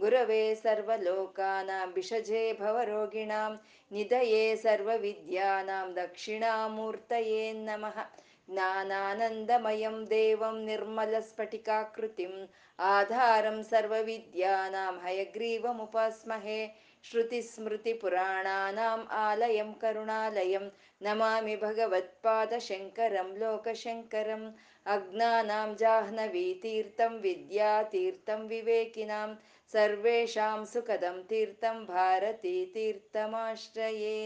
गुरवे सर्वलोकानां भवरोगिणां निधये सर्वविद्यानां दक्षिणामूर्तये नमः ज्ञानानन्दमयं देवं निर्मलस्फटिकाकृतिम् आधारं सर्वविद्यानां हयग्रीवमुपास्महे श्रुतिस्मृतिपुराणानाम् आलयं करुणालयं नमामि भगवत्पादशङ्करं लोकशङ्करम् अज्ञानां जाह्नवीतीर्थं विद्यातीर्थं विवेकिनां सर्वेषां सुखदं तीर्थं भारती तीर्थमाश्रये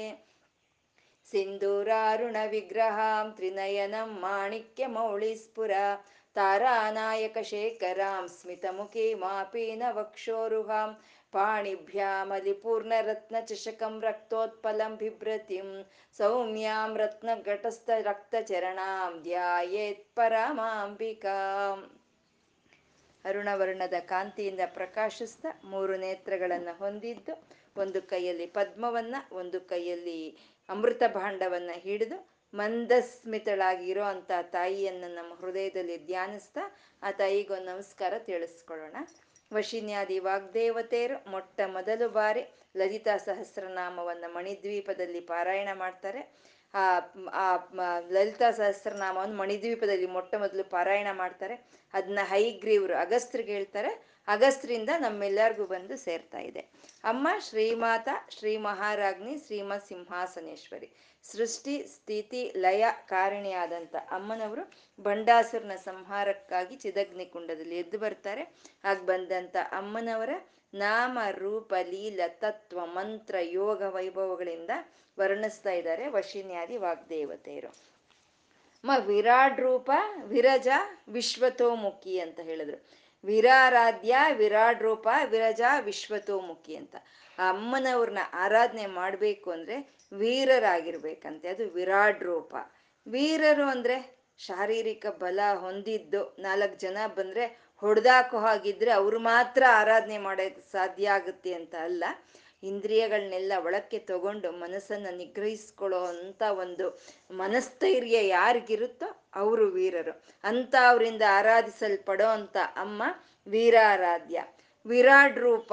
सिन्दूरारुणविग्रहां त्रिनयनं माणिक्यमौळिस्फुर तारानायकशेखरां स्मितमुखीमापीनवक्षोरुहां पाणिभ्यामलिपूर्णरत्नचषकं रक्तोत्पलं बिभ्रतिं सौम्यां रत्नघटस्थरक्तचरणां ध्यायेत्परमाम्बिकाम् ಅರುಣವರ್ಣದ ಕಾಂತಿಯಿಂದ ಪ್ರಕಾಶಿಸ್ತಾ ಮೂರು ನೇತ್ರಗಳನ್ನು ಹೊಂದಿದ್ದು, ಒಂದು ಕೈಯಲ್ಲಿ ಪದ್ಮವನ್ನ, ಒಂದು ಕೈಯಲ್ಲಿ ಅಮೃತ ಭಾಂಡವನ್ನ ಹಿಡಿದು ಮಂದಸ್ಮಿತಳಾಗಿರೋ ಅಂತ ತಾಯಿಯನ್ನು ನಮ್ಮ ಹೃದಯದಲ್ಲಿ ಧ್ಯಾನಿಸ್ತಾ ಆ ತಾಯಿಗೊಂದು ನಮಸ್ಕಾರ ತಿಳಿಸ್ಕೊಳ್ಳೋಣ. ವಶಿನ್ಯಾದಿ ವಾಗ್ದೇವತೆಯರು ಮೊಟ್ಟ ಮೊದಲು ಬಾರಿ ಲಲಿತಾ ಸಹಸ್ರನಾಮವನ್ನ ಮಣಿದ್ವೀಪದಲ್ಲಿ ಪಾರಾಯಣ ಮಾಡ್ತಾರೆ. ಆ ಲಲಿತಾ ಸಹಸ್ರನಾಮವನ್ನು ಮಣಿದ್ವೀಪದಲ್ಲಿ ಮೊಟ್ಟ ಮೊದಲು ಪಾರಾಯಣ ಮಾಡ್ತಾರೆ. ಅದನ್ನ ಹೈಗ್ರೀವ್ರು ಅಗಸ್ತ್ರಿಗೆ ಹೇಳ್ತಾರೆ. ಅಗಸ್ತ್ರಿಂದ ನಮ್ಮೆಲ್ಲರಿಗೂ ಬಂದು ಸೇರ್ತಾ ಇದೆ. ಅಮ್ಮ ಶ್ರೀಮಾತ ಶ್ರೀ ಮಹಾರಾಜ್ನಿ ಶ್ರೀಮತ್ ಸಿಂಹಾಸನೇಶ್ವರಿ ಸೃಷ್ಟಿ, ಸ್ಥಿತಿ, ಲಯ ಕಾರಣಿಯಾದಂಥ ಅಮ್ಮನವರು ಬಂಡಾಸುರನ ಸಂಹಾರಕ್ಕಾಗಿ ಚಿದಗ್ನಿ ಕುಂಡದಲ್ಲಿ ಎದ್ದು ಬರ್ತಾರೆ. ಆಗ ಬಂದಂಥ ಅಮ್ಮನವರ ನಾಮ ರೂಪ ಲೀಲ ತತ್ವ ಮಂತ್ರ ಯೋಗ ವೈಭವಗಳಿಂದ ವರ್ಣಿಸ್ತಾ ಇದ್ದಾರೆ ವಶಿನ್ಯಾದಿ ವಾಗ್ದೇವತೆಯರು. ಮ ವಿರಾಡ್ ರೂಪ, ವಿರಜ, ವಿಶ್ವತೋಮುಖಿ ಅಂತ ಹೇಳಿದ್ರು. ವಿರಾರಾಧ್ಯ ವಿರಾಡ್ ರೂಪ, ವಿರಜ, ವಿಶ್ವತೋಮುಖಿ ಅಂತ. ಆ ಅಮ್ಮನವ್ರನ್ನ ಆರಾಧನೆ ಮಾಡಬೇಕು ಅಂದ್ರೆ ವೀರರಾಗಿರ್ಬೇಕಂತೆ. ಅದು ವಿರಾಡ್ ರೂಪ. ವೀರರು ಅಂದ್ರೆ ಶಾರೀರಿಕ ಬಲ ಹೊಂದಿದ್ದು ನಾಲ್ಕು ಜನ ಬಂದ್ರೆ ಹೊಡೆದಾಕೋ ಹಾಗಿದ್ರೆ ಅವ್ರು ಮಾತ್ರ ಆರಾಧನೆ ಮಾಡೋಕ್ಕೆ ಸಾಧ್ಯ ಆಗುತ್ತೆ ಅಂತ ಅಲ್ಲ. ಇಂದ್ರಿಯಗಳನ್ನೆಲ್ಲ ಒಳಕ್ಕೆ ತಗೊಂಡು ಮನಸ್ಸನ್ನ ನಿಗ್ರಹಿಸ್ಕೊಳ್ಳೋ ಅಂತ ಒಂದು ಮನಸ್ಥೈರ್ಯ ಯಾರಿಗಿರುತ್ತೋ ಅವರು ವೀರರು. ಅಂತ ಅವರಿಂದ ಆರಾಧಿಸಲ್ಪಡೋ ಅಂತ ಅಮ್ಮ ವೀರಾರಾಧ್ಯ. ವಿರಾಡ್ ರೂಪ,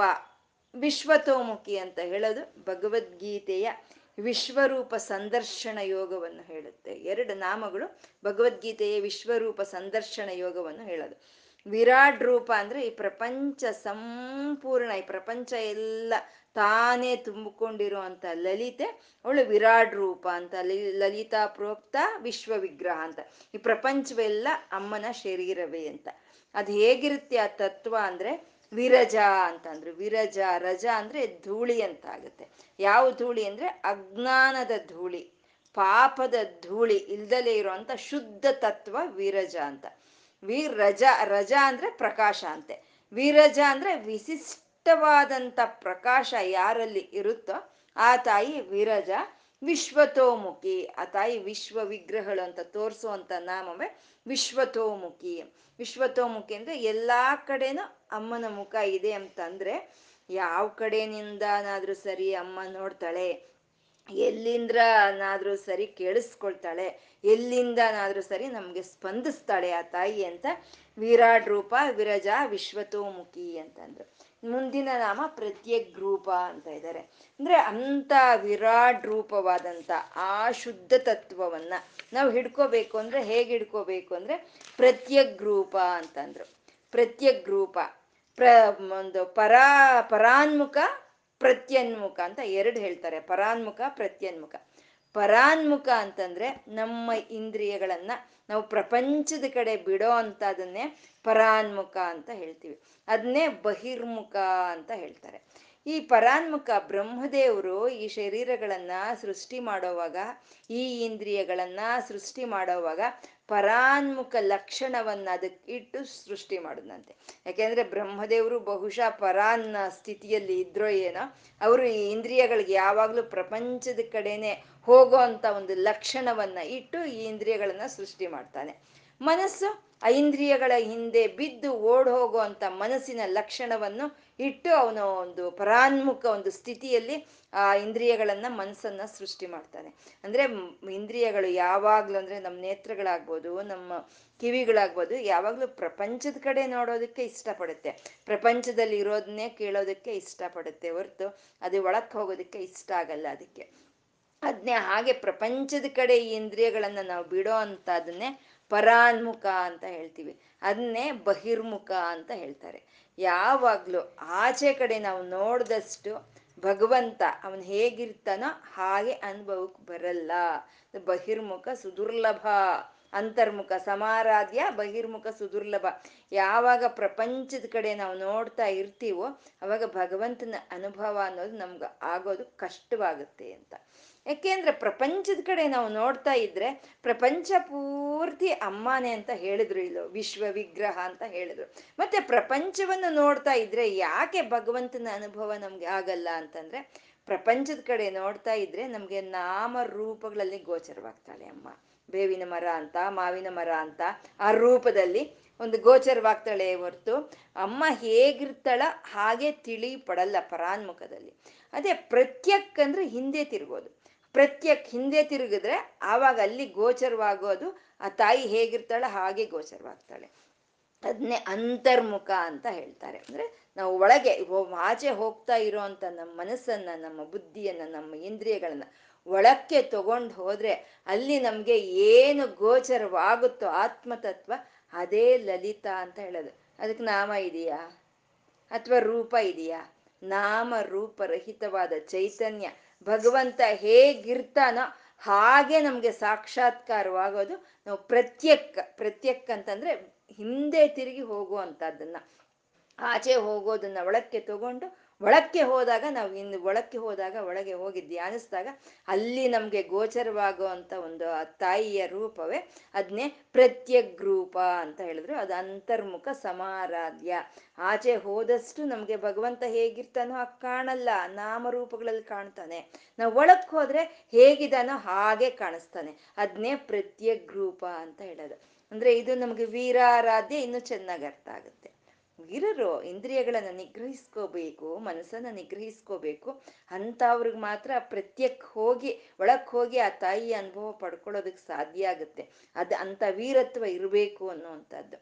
ವಿಶ್ವತೋಮುಖಿ ಅಂತ ಹೇಳೋದು ಭಗವದ್ಗೀತೆಯ ವಿಶ್ವರೂಪ ಸಂದರ್ಶನ ಯೋಗವನ್ನು ಹೇಳುತ್ತೆ. ಎರಡು ನಾಮಗಳು ಭಗವದ್ಗೀತೆಯ ವಿಶ್ವರೂಪ ಸಂದರ್ಶನ ಯೋಗವನ್ನು ಹೇಳೋದು. ವಿರಾಟ್ ರೂಪ ಅಂದ್ರೆ ಈ ಪ್ರಪಂಚ ಸಂಪೂರ್ಣ, ಈ ಪ್ರಪಂಚ ಎಲ್ಲ ತಾನೇ ತುಂಬಿಕೊಂಡಿರುವಂತ ಲಲಿತೆ, ಅವಳು ವಿರಾಟ್ ರೂಪ ಅಂತ ಲಲಿತಾ ಪ್ರೋಕ್ತ ವಿಶ್ವ ವಿಗ್ರಹ ಅಂತ. ಈ ಪ್ರಪಂಚವೆಲ್ಲ ಅಮ್ಮನ ಶರೀರವೇ ಅಂತ. ಅದು ಹೇಗಿರುತ್ತೆ ಆ ತತ್ವ ಅಂದ್ರೆ ವಿರಜ ಅಂತ ಅಂದ್ರು ವಿರಜ, ರಜ ಅಂದ್ರೆ ಧೂಳಿ ಅಂತ ಆಗುತ್ತೆ. ಯಾವ ಧೂಳಿ ಅಂದ್ರೆ ಅಜ್ಞಾನದ ಧೂಳಿ, ಪಾಪದ ಧೂಳಿ, ಇಲ್ದಲೇ ಇರುವಂತ ಶುದ್ಧ ತತ್ವ ವಿರಜ ಅಂತ. ವಿರಜ ರಜ ಅಂದ್ರೆ ಪ್ರಕಾಶ ಅಂತೆ. ವಿರಜ ಅಂದ್ರೆ ವಿಶಿಷ್ಟವಾದಂಥ ಪ್ರಕಾಶ ಯಾರಲ್ಲಿ ಇರುತ್ತೋ ಆ ತಾಯಿ ವಿರಜ ವಿಶ್ವತೋಮುಖಿ, ಆ ತಾಯಿ ವಿಶ್ವ ವಿಗ್ರಹಗಳು ಅಂತ ತೋರಿಸುವಂತ ನಾಮವೇ ವಿಶ್ವತೋಮುಖಿ. ವಿಶ್ವತೋಮುಖಿ ಅಂದ್ರೆ ಎಲ್ಲಾ ಕಡೆನೂ ಅಮ್ಮನ ಮುಖ ಇದೆ ಅಂತಂದ್ರೆ ಯಾವ ಕಡೆನಿಂದನಾದ್ರೂ ಸರಿ ಅಮ್ಮ ನೋಡ್ತಾಳೆ ಎಲ್ಲಿಂದ್ರನಾದ್ರೂ ಸರಿ ಕೇಳಿಸ್ಕೊಳ್ತಾಳೆ, ಎಲ್ಲಿಂದನಾದರೂ ಸರಿ ನಮ್ಗೆ ಸ್ಪಂದಿಸ್ತಾಳೆ ಆ ತಾಯಿ ಅಂತ ವಿರಾಡ್ ರೂಪ, ವಿರಜ ವಿಶ್ವತೋಮುಖಿ ಅಂತಂದ್ರು. ಮುಂದಿನ ನಾಮ ಪ್ರತ್ಯಗ್ ರೂಪ ಅಂತ ಇದ್ದಾರೆ ಅಂದ್ರೆ ಅಂತ ವಿರಾಟ್ ರೂಪವಾದಂತ ಆ ಶುದ್ಧ ತತ್ವವನ್ನ ನಾವು ಹಿಡ್ಕೋಬೇಕು ಅಂದ್ರೆ ಹೇಗೆ ಹಿಡ್ಕೋಬೇಕು ಅಂದ್ರೆ ಪ್ರತ್ಯಗ್ ರೂಪ ಅಂತಂದ್ರು. ಪ್ರತ್ಯಗ್ ರೂಪ. ಪ್ರ, ಒಂದು ಪರಾ, ಪರಾನ್ಮುಖ ಪ್ರತ್ಯನ್ಮುಖ ಅಂತ ಎರಡು ಹೇಳ್ತಾರೆ. ಪರಾನ್ಮುಖ, ಪ್ರತ್ಯನ್ಮುಖ. ಪರಾನ್ಮುಖ ಅಂತಂದ್ರೆ ನಮ್ಮ ಇಂದ್ರಿಯಗಳನ್ನ ನಾವು ಪ್ರಪಂಚದ ಕಡೆ ಬಿಡೋ ಅಂತದನ್ನೇ ಪರಾನ್ಮುಖ ಅಂತ ಹೇಳ್ತೀವಿ. ಅದನ್ನೇ ಬಹಿರ್ಮುಖ ಅಂತ ಹೇಳ್ತಾರೆ. ಈ ಪರಾನ್ಮುಖ ಬ್ರಹ್ಮದೇವರು ಈ ಶರೀರಗಳನ್ನ ಸೃಷ್ಟಿ ಮಾಡೋವಾಗ, ಈ ಇಂದ್ರಿಯಗಳನ್ನ ಸೃಷ್ಟಿ ಮಾಡೋವಾಗ ಪರಾನ್ಮುಖ ಲಕ್ಷಣವನ್ನ ಅದಕ್ಕೆ ಇಟ್ಟು ಸೃಷ್ಟಿ ಮಾಡುದಂತೆ. ಯಾಕೆಂದ್ರೆ ಬ್ರಹ್ಮದೇವರು ಬಹುಶಃ ಪರಾನ್ನ ಸ್ಥಿತಿಯಲ್ಲಿ ಇದ್ರೋ ಏನೋ, ಅವರು ಈ ಇಂದ್ರಿಯಗಳಿಗೆ ಯಾವಾಗ್ಲೂ ಪ್ರಪಂಚದ ಕಡೆನೆ ಹೋಗೋ ಅಂತ ಒಂದು ಲಕ್ಷಣವನ್ನ ಇಟ್ಟು ಈ ಇಂದ್ರಿಯಗಳನ್ನ ಸೃಷ್ಟಿ ಮಾಡ್ತಾನೆ. ಮನಸ್ಸು ಐಂದ್ರಿಯಗಳ ಹಿಂದೆ ಬಿದ್ದು ಓಡ್ ಹೋಗುವಂತ ಮನಸ್ಸಿನ ಲಕ್ಷಣವನ್ನು ಇಟ್ಟು ಅವನು ಒಂದು ಪರಾನ್ಮುಖ ಒಂದು ಸ್ಥಿತಿಯಲ್ಲಿ ಆ ಇಂದ್ರಿಯಗಳನ್ನ ಮನಸ್ಸನ್ನ ಸೃಷ್ಟಿ ಮಾಡ್ತಾನೆ. ಅಂದ್ರೆ ಇಂದ್ರಿಯಗಳು ಯಾವಾಗ್ಲೂ ಅಂದ್ರೆ ನಮ್ಮ ನೇತ್ರಗಳಾಗ್ಬೋದು, ನಮ್ಮ ಕಿವಿಗಳಾಗ್ಬೋದು ಯಾವಾಗ್ಲೂ ಪ್ರಪಂಚದ ಕಡೆ ನೋಡೋದಕ್ಕೆ ಇಷ್ಟಪಡುತ್ತೆ. ಪ್ರಪಂಚದಲ್ಲಿ ಇರೋದನ್ನೇ ಕೇಳೋದಕ್ಕೆ ಇಷ್ಟಪಡುತ್ತೆ ಹೊರತು ಅದು ಒಳಕ್ ಹೋಗೋದಕ್ಕೆ ಇಷ್ಟ ಆಗಲ್ಲ ಅದಕ್ಕೆ. ಅದ್ನೇ ಹಾಗೆ ಪ್ರಪಂಚದ ಕಡೆ ಈ ಇಂದ್ರಿಯಗಳನ್ನ ನಾವು ಬಿಡೋ ಪರಾನ್ಮುಖ ಅಂತ ಹೇಳ್ತೀವಿ. ಅದನ್ನೇ ಬಹಿರ್ಮುಖ ಅಂತ ಹೇಳ್ತಾರೆ. ಯಾವಾಗ್ಲೂ ಆಚೆ ಕಡೆ ನಾವು ನೋಡಿದಷ್ಟು ಭಗವಂತ ಅವನ್ ಹೇಗಿರ್ತಾನೋ ಹಾಗೆ ಅನುಭವಕ್ಕೆ ಬರಲ್ಲ. ಬಹಿರ್ಮುಖ ಸುದುರ್ಲಭ, ಅಂತರ್ಮುಖ ಸಮಾರಾಧ್ಯ, ಬಹಿರ್ಮುಖ ಸುದುರ್ಲಭ. ಯಾವಾಗ ಪ್ರಪಂಚದ ಕಡೆ ನಾವು ನೋಡ್ತಾ ಇರ್ತೀವೋ ಅವಾಗ ಭಗವಂತನ ಅನುಭವ ಅನ್ನೋದು ನಮ್ಗೆ ಆಗೋದು ಕಷ್ಟವಾಗುತ್ತೆ ಅಂತ. ಯಾಕೆಂದ್ರೆ ಪ್ರಪಂಚದ ಕಡೆ ನಾವು ನೋಡ್ತಾ ಇದ್ರೆ ಪ್ರಪಂಚ ಪೂರ್ತಿ ಅಮ್ಮನೆ ಅಂತ ಹೇಳಿದ್ರು ಇಲ್ಲೋ ವಿಶ್ವ ವಿಗ್ರಹ ಅಂತ ಹೇಳಿದ್ರು. ಮತ್ತೆ ಪ್ರಪಂಚವನ್ನು ನೋಡ್ತಾ ಇದ್ರೆ ಯಾಕೆ ಭಗವಂತನ ಅನುಭವ ನಮ್ಗೆ ಆಗಲ್ಲ ಅಂತಂದ್ರೆ ಪ್ರಪಂಚದ ಕಡೆ ನೋಡ್ತಾ ಇದ್ರೆ ನಮ್ಗೆ ನಾಮ ರೂಪಗಳಲ್ಲಿ ಗೋಚರವಾಗ್ತಾಳೆ ಅಮ್ಮ. ಬೇವಿನ ಮರ ಅಂತ, ಮಾವಿನ ಮರ ಅಂತ ಆ ರೂಪದಲ್ಲಿ ಒಂದು ಗೋಚರವಾಗ್ತಾಳೆ ಹೊರ್ತು ಅಮ್ಮ ಹೇಗಿರ್ತಾಳ ಹಾಗೆ ತಿಳಿ ಪಡಲ್ಲ ಪರಾನ್ಮುಖದಲ್ಲಿ. ಅದೇ ಪ್ರತ್ಯಕ್ ಅಂದ್ರೆ ಹಿಂದೆ ತಿರುಗೋದು. ಪ್ರತ್ಯಕ್ ಹಿಂದೆ ತಿರುಗಿದ್ರೆ ಆವಾಗ ಅಲ್ಲಿ ಗೋಚರವಾಗೋದು, ಆ ತಾಯಿ ಹೇಗಿರ್ತಾಳೆ ಹಾಗೆ ಗೋಚರವಾಗ್ತಾಳೆ. ಅದನ್ನೇ ಅಂತರ್ಮುಖ ಅಂತ ಹೇಳ್ತಾರೆ. ಅಂದ್ರೆ ನಾವು ಒಳಗೆ ಆಚೆ ಹೋಗ್ತಾ ಇರೋ ಅಂತ ನಮ್ಮ ಮನಸ್ಸನ್ನ, ನಮ್ಮ ಬುದ್ಧಿಯನ್ನ, ನಮ್ಮ ಇಂದ್ರಿಯಗಳನ್ನ ಒಳಕ್ಕೆ ತಗೊಂಡು ಹೋದ್ರೆ ಅಲ್ಲಿ ನಮ್ಗೆ ಏನು ಗೋಚರವಾಗುತ್ತೋ ಆತ್ಮತತ್ವ ಅದೇ ಲಲಿತ ಅಂತ ಹೇಳೋದು. ಅದಕ್ಕೆ ನಾಮ ಇದೆಯಾ? ಅಥವಾ ರೂಪ ಇದೆಯಾ? ನಾಮ ರೂಪರಹಿತವಾದ ಚೈತನ್ಯ ಭಗವಂತ ಹೇಗಿರ್ತಾನೋ ಹಾಗೆ ನಮ್ಗೆ ಸಾಕ್ಷಾತ್ಕಾರವಾಗೋದು ನಾವು ಪ್ರತ್ಯಕ್ ಪ್ರತ್ಯಕ್ ಅಂತಂದ್ರೆ ಹಿಂದೆ ತಿರುಗಿ ಹೋಗುವಂತದ್ದನ್ನ ಆಚೆ ಹೋಗೋದನ್ನ ಒಳಕ್ಕೆ ತಗೊಂಡು ಒಳಕ್ಕೆ ಹೋದಾಗ ನಾವು ಇನ್ನು ಒಳಕ್ಕೆ ಹೋದಾಗ ಒಳಗೆ ಹೋಗಿ ಧ್ಯಾನಿಸಿದಾಗ ಅಲ್ಲಿ ನಮ್ಗೆ ಗೋಚರವಾಗುವಂತ ಒಂದು ಆ ತಾಯಿಯ ರೂಪವೇ ಅದನ್ನೇ ಪ್ರತ್ಯಗ್ರೂಪ ಅಂತ ಹೇಳಿದ್ರು. ಅದು ಅಂತರ್ಮುಖ ಸಮಾರಾಧ್ಯ. ಆಚೆ ಹೋದಷ್ಟು ನಮ್ಗೆ ಭಗವಂತ ಹೇಗಿರ್ತಾನೋ ಆ ಕಾಣಲ್ಲ. ನಾಮರೂಪಗಳಲ್ಲಿ ಕಾಣ್ತಾನೆ. ನಾವು ಒಳಕ್ಕೆ ಹೋದ್ರೆ ಹೇಗಿದಾನೋ ಹಾಗೆ ಕಾಣಿಸ್ತಾನೆ. ಅದನ್ನೇ ಪ್ರತ್ಯಗ್ರೂಪ ಅಂತ ಹೇಳೋದು. ಅಂದ್ರೆ ಇದು ನಮ್ಗೆ ವೀರಾರಾಧ್ಯ, ಇನ್ನು ಚೆನ್ನಾಗಿ ಅರ್ಥ ಆಗುತ್ತೆ. ವೀರರು ಇಂದ್ರಿಯಗಳನ್ನ ನಿಗ್ರಹಿಸ್ಕೋಬೇಕು, ಮನಸ್ಸನ್ನ ನಿಗ್ರಹಿಸ್ಕೋಬೇಕು. ಅಂಥವ್ರಿಗೆ ಮಾತ್ರ ಪ್ರತ್ಯಕ್ ಹೋಗಿ, ಒಳಕ್ ಹೋಗಿ ಆ ತಾಯಿ ಅನುಭವ ಪಡ್ಕೊಳ್ಳೋದಕ್ಕೆ ಸಾಧ್ಯ ಆಗುತ್ತೆ. ಅದ್ ಅಂತ ವೀರತ್ವ ಇರಬೇಕು ಅನ್ನುವಂಥದ್ದು.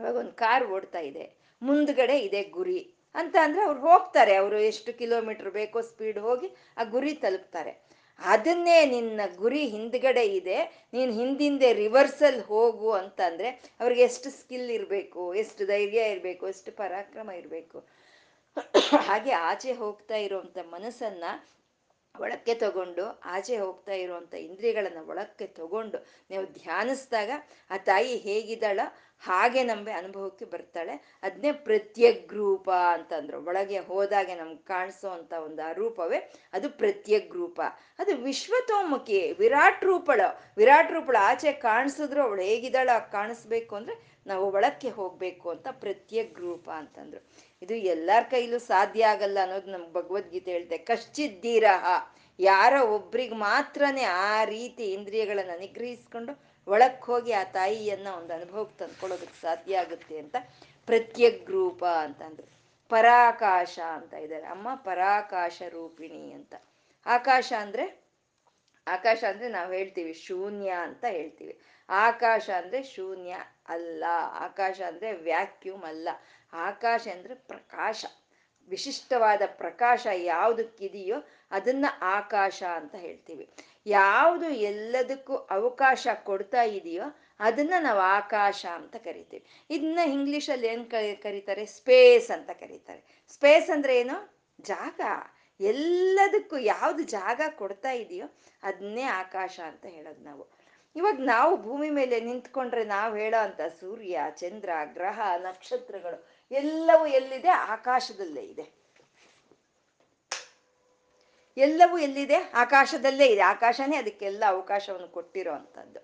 ಅವಾಗ ಒಂದು ಕಾರ್ ಓಡ್ತಾ ಇದೆ, ಮುಂದ್ಗಡೆ ಇದೆ ಗುರಿ ಅಂತ ಅಂದ್ರೆ ಅವ್ರು ಹೋಗ್ತಾರೆ, ಅವರು ಎಷ್ಟು ಕಿಲೋಮೀಟರ್ ಬೇಕೋ ಸ್ಪೀಡ್ ಹೋಗಿ ಆ ಗುರಿ ತಲುಪ್ತಾರೆ. ಅದನ್ನೇ ನಿನ್ನ ಗುರಿ ಹಿಂದ್ಗಡೆ ಇದೆ. ನೀನ್ ಹಿಂದಿಂದೆ ರಿವರ್ಸಲ್ ಹೋಗು ಅಂತಂದ್ರೆ ಅವ್ರಿಗೆ ಎಷ್ಟು ಸ್ಕಿಲ್ ಇರಬೇಕು, ಎಷ್ಟು ಧೈರ್ಯ ಇರಬೇಕು, ಎಷ್ಟು ಪರಾಕ್ರಮ ಇರಬೇಕು. ಹಾಗೆ ಆಚೆ ಹೋಗ್ತಾ ಇರುವಂತ ಮನಸ್ಸನ್ನ ಒಳಕ್ಕೆ ತಗೊಂಡು, ಆಚೆ ಹೋಗ್ತಾ ಇರುವಂತ ಇಂದ್ರಿಯಗಳನ್ನ ಒಳಕ್ಕೆ ತಗೊಂಡು, ನೀವು ಧ್ಯಾನಿಸಿದಾಗ ಆ ತಾಯಿ ಹೇಗಿದ್ದಾಳ ಹಾಗೆ ನಮಗೆ ಅನುಭವಕ್ಕೆ ಬರ್ತಾಳೆ. ಅದನ್ನೇ ಪ್ರತ್ಯಗ್ರೂಪ ಅಂತಂದ್ರು. ಒಳಗೆ ಹೋದಾಗೆ ನಮ್ಗೆ ಕಾಣಿಸೋ ಅಂತ ಒಂದು ಆ ರೂಪವೇ ಅದು ಪ್ರತ್ಯಗ್ರೂಪ. ಅದು ವಿಶ್ವತೋಮುಖಿ, ವಿರಾಟ್ ರೂಪಳು. ವಿರಾಟ್ ರೂಪಳು ಆಚೆ ಕಾಣಿಸಿದ್ರು ಅವಳು ಹೇಗಿದ್ದಾಳ ಕಾಣಿಸ್ಬೇಕು ಅಂದ್ರೆ ನಾವು ಒಳಕ್ಕೆ ಹೋಗ್ಬೇಕು ಅಂತ ಪ್ರತ್ಯಗ್ರೂಪ ಅಂತಂದ್ರು. ಇದು ಎಲ್ಲಾರ ಕೈಲೂ ಸಾಧ್ಯ ಆಗಲ್ಲ ಅನ್ನೋದು ನಮ್ಗೆ ಭಗವದ್ಗೀತೆ ಹೇಳ್ತೆ. ಕಶ್ಚಿದ್ದೀರಹ. ಯಾರೋ ಒಬ್ರಿಗೆ ಮಾತ್ರನೇ ಆ ರೀತಿ ಇಂದ್ರಿಯಗಳನ್ನು ನಿಗ್ರಹಿಸ್ಕೊಂಡು ಒಳಕ್ ಹೋಗಿ ಆ ತಾಯಿಯನ್ನ ಒಂದು ಅನುಭವಕ್ಕೆ ತಂದ್ಕೊಳ್ಳೋದಕ್ಕೆ ಸಾಧ್ಯ ಆಗುತ್ತೆ ಅಂತ ಪ್ರತ್ಯಗ್ರೂಪ ಅಂತಂದ್ರು ಪರಾಕಾಶ ಅಂತ ಇದ್ದಾರೆ. ಅಮ್ಮ ಪರಾಕಾಶ ರೂಪಿಣಿ ಅಂತ. ಆಕಾಶ ಅಂದ್ರೆ ಆಕಾಶ ಅಂದ್ರೆ ನಾವು ಹೇಳ್ತೀವಿ ಶೂನ್ಯ ಅಂತ ಹೇಳ್ತೀವಿ. ಆಕಾಶ ಅಂದ್ರೆ ಶೂನ್ಯ ಅಲ್ಲ. ಆಕಾಶ ಅಂದ್ರೆ ವ್ಯಾಕ್ಯೂಮ್ ಅಲ್ಲ. ಆಕಾಶ ಅಂದ್ರೆ ಪ್ರಕಾಶ. ವಿಶಿಷ್ಟವಾದ ಪ್ರಕಾಶ ಯಾವುದಕ್ಕಿದೆಯೋ ಅದನ್ನ ಆಕಾಶ ಅಂತ ಹೇಳ್ತೀವಿ. ಯಾವುದು ಎಲ್ಲದಕ್ಕೂ ಅವಕಾಶ ಕೊಡ್ತಾ ಇದೆಯೋ ಅದನ್ನ ನಾವು ಆಕಾಶ ಅಂತ ಕರಿತೀವಿ. ಇದನ್ನ ಇಂಗ್ಲಿಷಲ್ಲಿ ಏನ್ ಕರೀತಾರೆ? ಸ್ಪೇಸ್ ಅಂತ ಕರೀತಾರೆ. ಸ್ಪೇಸ್ ಅಂದ್ರೆ ಏನು? ಜಾಗ. ಎಲ್ಲದಕ್ಕೂ ಯಾವ್ದು ಜಾಗ ಕೊಡ್ತಾ ಇದೆಯೋ ಅದನ್ನೇ ಆಕಾಶ ಅಂತ ಹೇಳೋದು ನಾವು. ಇವಾಗ ನಾವು ಭೂಮಿ ಮೇಲೆ ನಿಂತ್ಕೊಂಡ್ರೆ ನಾವು ಹೇಳೋ ಅಂತ ಸೂರ್ಯ, ಚಂದ್ರ, ಗ್ರಹ, ನಕ್ಷತ್ರಗಳು ಎಲ್ಲವೂ ಎಲ್ಲಿದೆ? ಆಕಾಶದಲ್ಲೇ ಇದೆ. ಎಲ್ಲವೂ ಎಲ್ಲಿದೆ? ಆಕಾಶದಲ್ಲೇ ಇದೆ. ಆಕಾಶನೇ ಅದಕ್ಕೆಲ್ಲ ಅವಕಾಶವನ್ನು ಕೊಟ್ಟಿರೋ ಅಂಥದ್ದು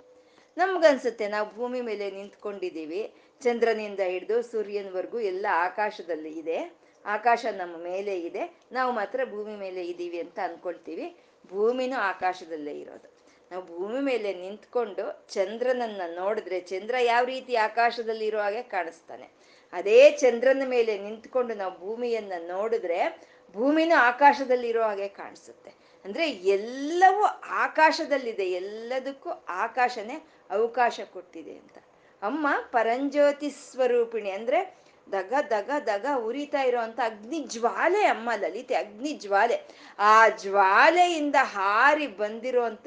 ನಮ್ಗನ್ಸುತ್ತೆ, ನಾವು ಭೂಮಿ ಮೇಲೆ ನಿಂತ್ಕೊಂಡಿದ್ದೀವಿ. ಚಂದ್ರನಿಂದ ಹಿಡಿದು ಸೂರ್ಯನವರೆಗೂ ಎಲ್ಲ ಆಕಾಶದಲ್ಲಿ ಇದೆ. ಆಕಾಶ ನಮ್ಮ ಮೇಲೆ ಇದೆ. ನಾವು ಮಾತ್ರ ಭೂಮಿ ಮೇಲೆ ಇದ್ದೀವಿ ಅಂತ ಅನ್ಕೊಳ್ತೀವಿ. ಭೂಮಿನೂ ಆಕಾಶದಲ್ಲೇ ಇರೋದು. ನಾವು ಭೂಮಿ ಮೇಲೆ ನಿಂತ್ಕೊಂಡು ಚಂದ್ರನನ್ನ ನೋಡಿದ್ರೆ ಚಂದ್ರ ಯಾವ ರೀತಿ ಆಕಾಶದಲ್ಲಿ ಇರೋ ಹಾಗೆ ಕಾಣಿಸ್ತಾನೆ. ಅದೇ ಚಂದ್ರನ ಮೇಲೆ ನಿಂತ್ಕೊಂಡು ನಾವು ಭೂಮಿಯನ್ನ ನೋಡಿದ್ರೆ ಭೂಮಿನೂ ಆಕಾಶದಲ್ಲಿ ಇರೋ ಹಾಗೆ ಕಾಣಿಸುತ್ತೆ. ಅಂದ್ರೆ ಎಲ್ಲವೂ ಆಕಾಶದಲ್ಲಿದೆ, ಎಲ್ಲದಕ್ಕೂ ಆಕಾಶನೇ ಅವಕಾಶ ಕೊಟ್ಟಿದೆ ಅಂತ. ಅಮ್ಮ ಪರಂಜ್ಯೋತಿ ಸ್ವರೂಪಿಣಿ ಅಂದ್ರೆ ದಗ ದಗ ದಗ ಉರಿತಾ ಇರುವಂತ ಅಗ್ನಿ ಜ್ವಾಲೆ ಅಮ್ಮ ಲಲಿತೆ, ಅಗ್ನಿ ಜ್ವಾಲೆ. ಆ ಜ್ವಾಲೆಯಿಂದ ಹಾರಿ ಬಂದಿರುವಂತ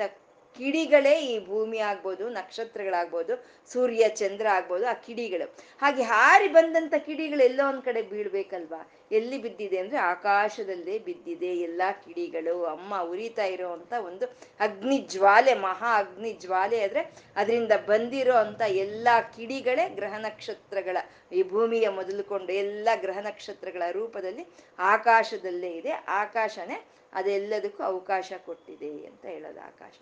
ಕಿಡಿಗಳೇ ಈ ಭೂಮಿ ಆಗ್ಬೋದು, ನಕ್ಷತ್ರಗಳಾಗ್ಬೋದು, ಸೂರ್ಯ, ಚಂದ್ರ ಆಗ್ಬೋದು, ಆ ಕಿಡಿಗಳು. ಹಾಗೆ ಹಾರಿ ಬಂದಂತ ಕಿಡಿಗಳು ಎಲ್ಲೋ ಒಂದ್ ಕಡೆ ಬೀಳ್ಬೇಕಲ್ವಾ? ಎಲ್ಲಿ ಬಿದ್ದಿದೆ ಅಂದ್ರೆ ಆಕಾಶದಲ್ಲೇ ಬಿದ್ದಿದೆ ಎಲ್ಲಾ ಕಿಡಿಗಳು. ಅಮ್ಮ ಉರಿತಾ ಇರೋವಂಥ ಒಂದು ಅಗ್ನಿ ಜ್ವಾಲೆ, ಮಹಾ ಅಗ್ನಿ ಜ್ವಾಲೆ ಆದ್ರೆ ಅದರಿಂದ ಬಂದಿರೋ ಅಂತ ಎಲ್ಲಾ ಕಿಡಿಗಳೇ ಗ್ರಹ ನಕ್ಷತ್ರಗಳ. ಈ ಭೂಮಿಯ ಮೊದಲುಕೊಂಡು ಎಲ್ಲ ಗ್ರಹ ನಕ್ಷತ್ರಗಳ ರೂಪದಲ್ಲಿ ಆಕಾಶದಲ್ಲೇ ಇದೆ. ಆಕಾಶನೇ ಅದೆಲ್ಲದಕ್ಕೂ ಅವಕಾಶ ಕೊಟ್ಟಿದೆ ಅಂತ ಹೇಳೋದು ಆಕಾಶ.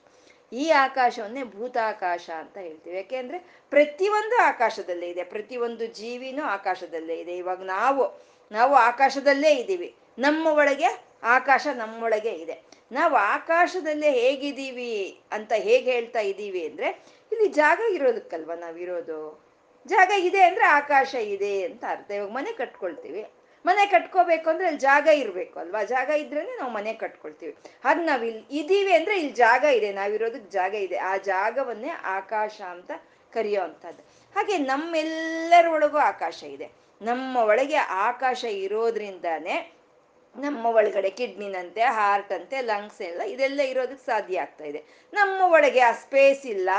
ಈ ಆಕಾಶವನ್ನೇ ಭೂತಾಕಾಶ ಅಂತ ಹೇಳ್ತೀವಿ. ಯಾಕೆಂದ್ರೆ ಪ್ರತಿಯೊಂದು ಆಕಾಶದಲ್ಲೇ ಇದೆ. ಪ್ರತಿಯೊಂದು ಜೀವಿನೂ ಆಕಾಶದಲ್ಲೇ ಇದೆ. ಇವಾಗ ನಾವು ನಾವು ಆಕಾಶದಲ್ಲೇ ಇದ್ದೀವಿ. ನಮ್ಮ ಒಳಗೆ ಆಕಾಶ ನಮ್ಮೊಳಗೆ ಇದೆ. ನಾವು ಆಕಾಶದಲ್ಲೇ ಹೇಗಿದ್ದೀವಿ ಅಂತ ಹೇಗೆ ಹೇಳ್ತಾ ಇದ್ದೀವಿ ಅಂದ್ರೆ, ಇಲ್ಲಿ ಜಾಗ ಇರೋದಕ್ಕಲ್ವ ನಾವಿರೋದು? ಜಾಗ ಇದೆ ಅಂದ್ರೆ ಆಕಾಶ ಇದೆ ಅಂತ ಅರ್ಥ. ಇವಾಗ ಮನೆ ಕಟ್ಕೊಳ್ತೀವಿ. ಮನೆ ಕಟ್ಕೋಬೇಕು ಅಂದ್ರೆ ಅಲ್ಲಿ ಜಾಗ ಇರಬೇಕು ಅಲ್ವಾ? ಜಾಗ ಇದ್ರೇನೆ ನಾವು ಮನೆ ಕಟ್ಕೊಳ್ತೀವಿ. ಹಾಗೆ ನಾವ್ ಇಲ್ಲಿ ಇದೀವಿ ಅಂದ್ರೆ ಇಲ್ಲಿ ಜಾಗ ಇದೆ ನಾವಿರೋದಕ್ಕೆ ಜಾಗ ಇದೆ. ಆ ಜಾಗವನ್ನೇ ಆಕಾಶ ಅಂತ ಕರೆಯೋ ಅಂಥದ್ದು. ಹಾಗೆ ನಮ್ಮೆಲ್ಲರೊಳಗೂ ಆಕಾಶ ಇದೆ. ನಮ್ಮ ಒಳಗೆ ಆಕಾಶ ಇರೋದ್ರಿಂದಾನೇ ನಮ್ಮ ಒಳಗಡೆ ಕಿಡ್ನಿನಂತೆ ಹಾರ್ಟ್ ಅಂತೆ ಲಂಗ್ಸ್ ಎಲ್ಲ ಇದೆಲ್ಲ ಇರೋದಕ್ಕೆ ಸಾಧ್ಯ ಆಗ್ತಾ ಇದೆ. ನಮ್ಮ ಒಳಗೆ ಆ ಸ್ಪೇಸ್ ಇಲ್ಲ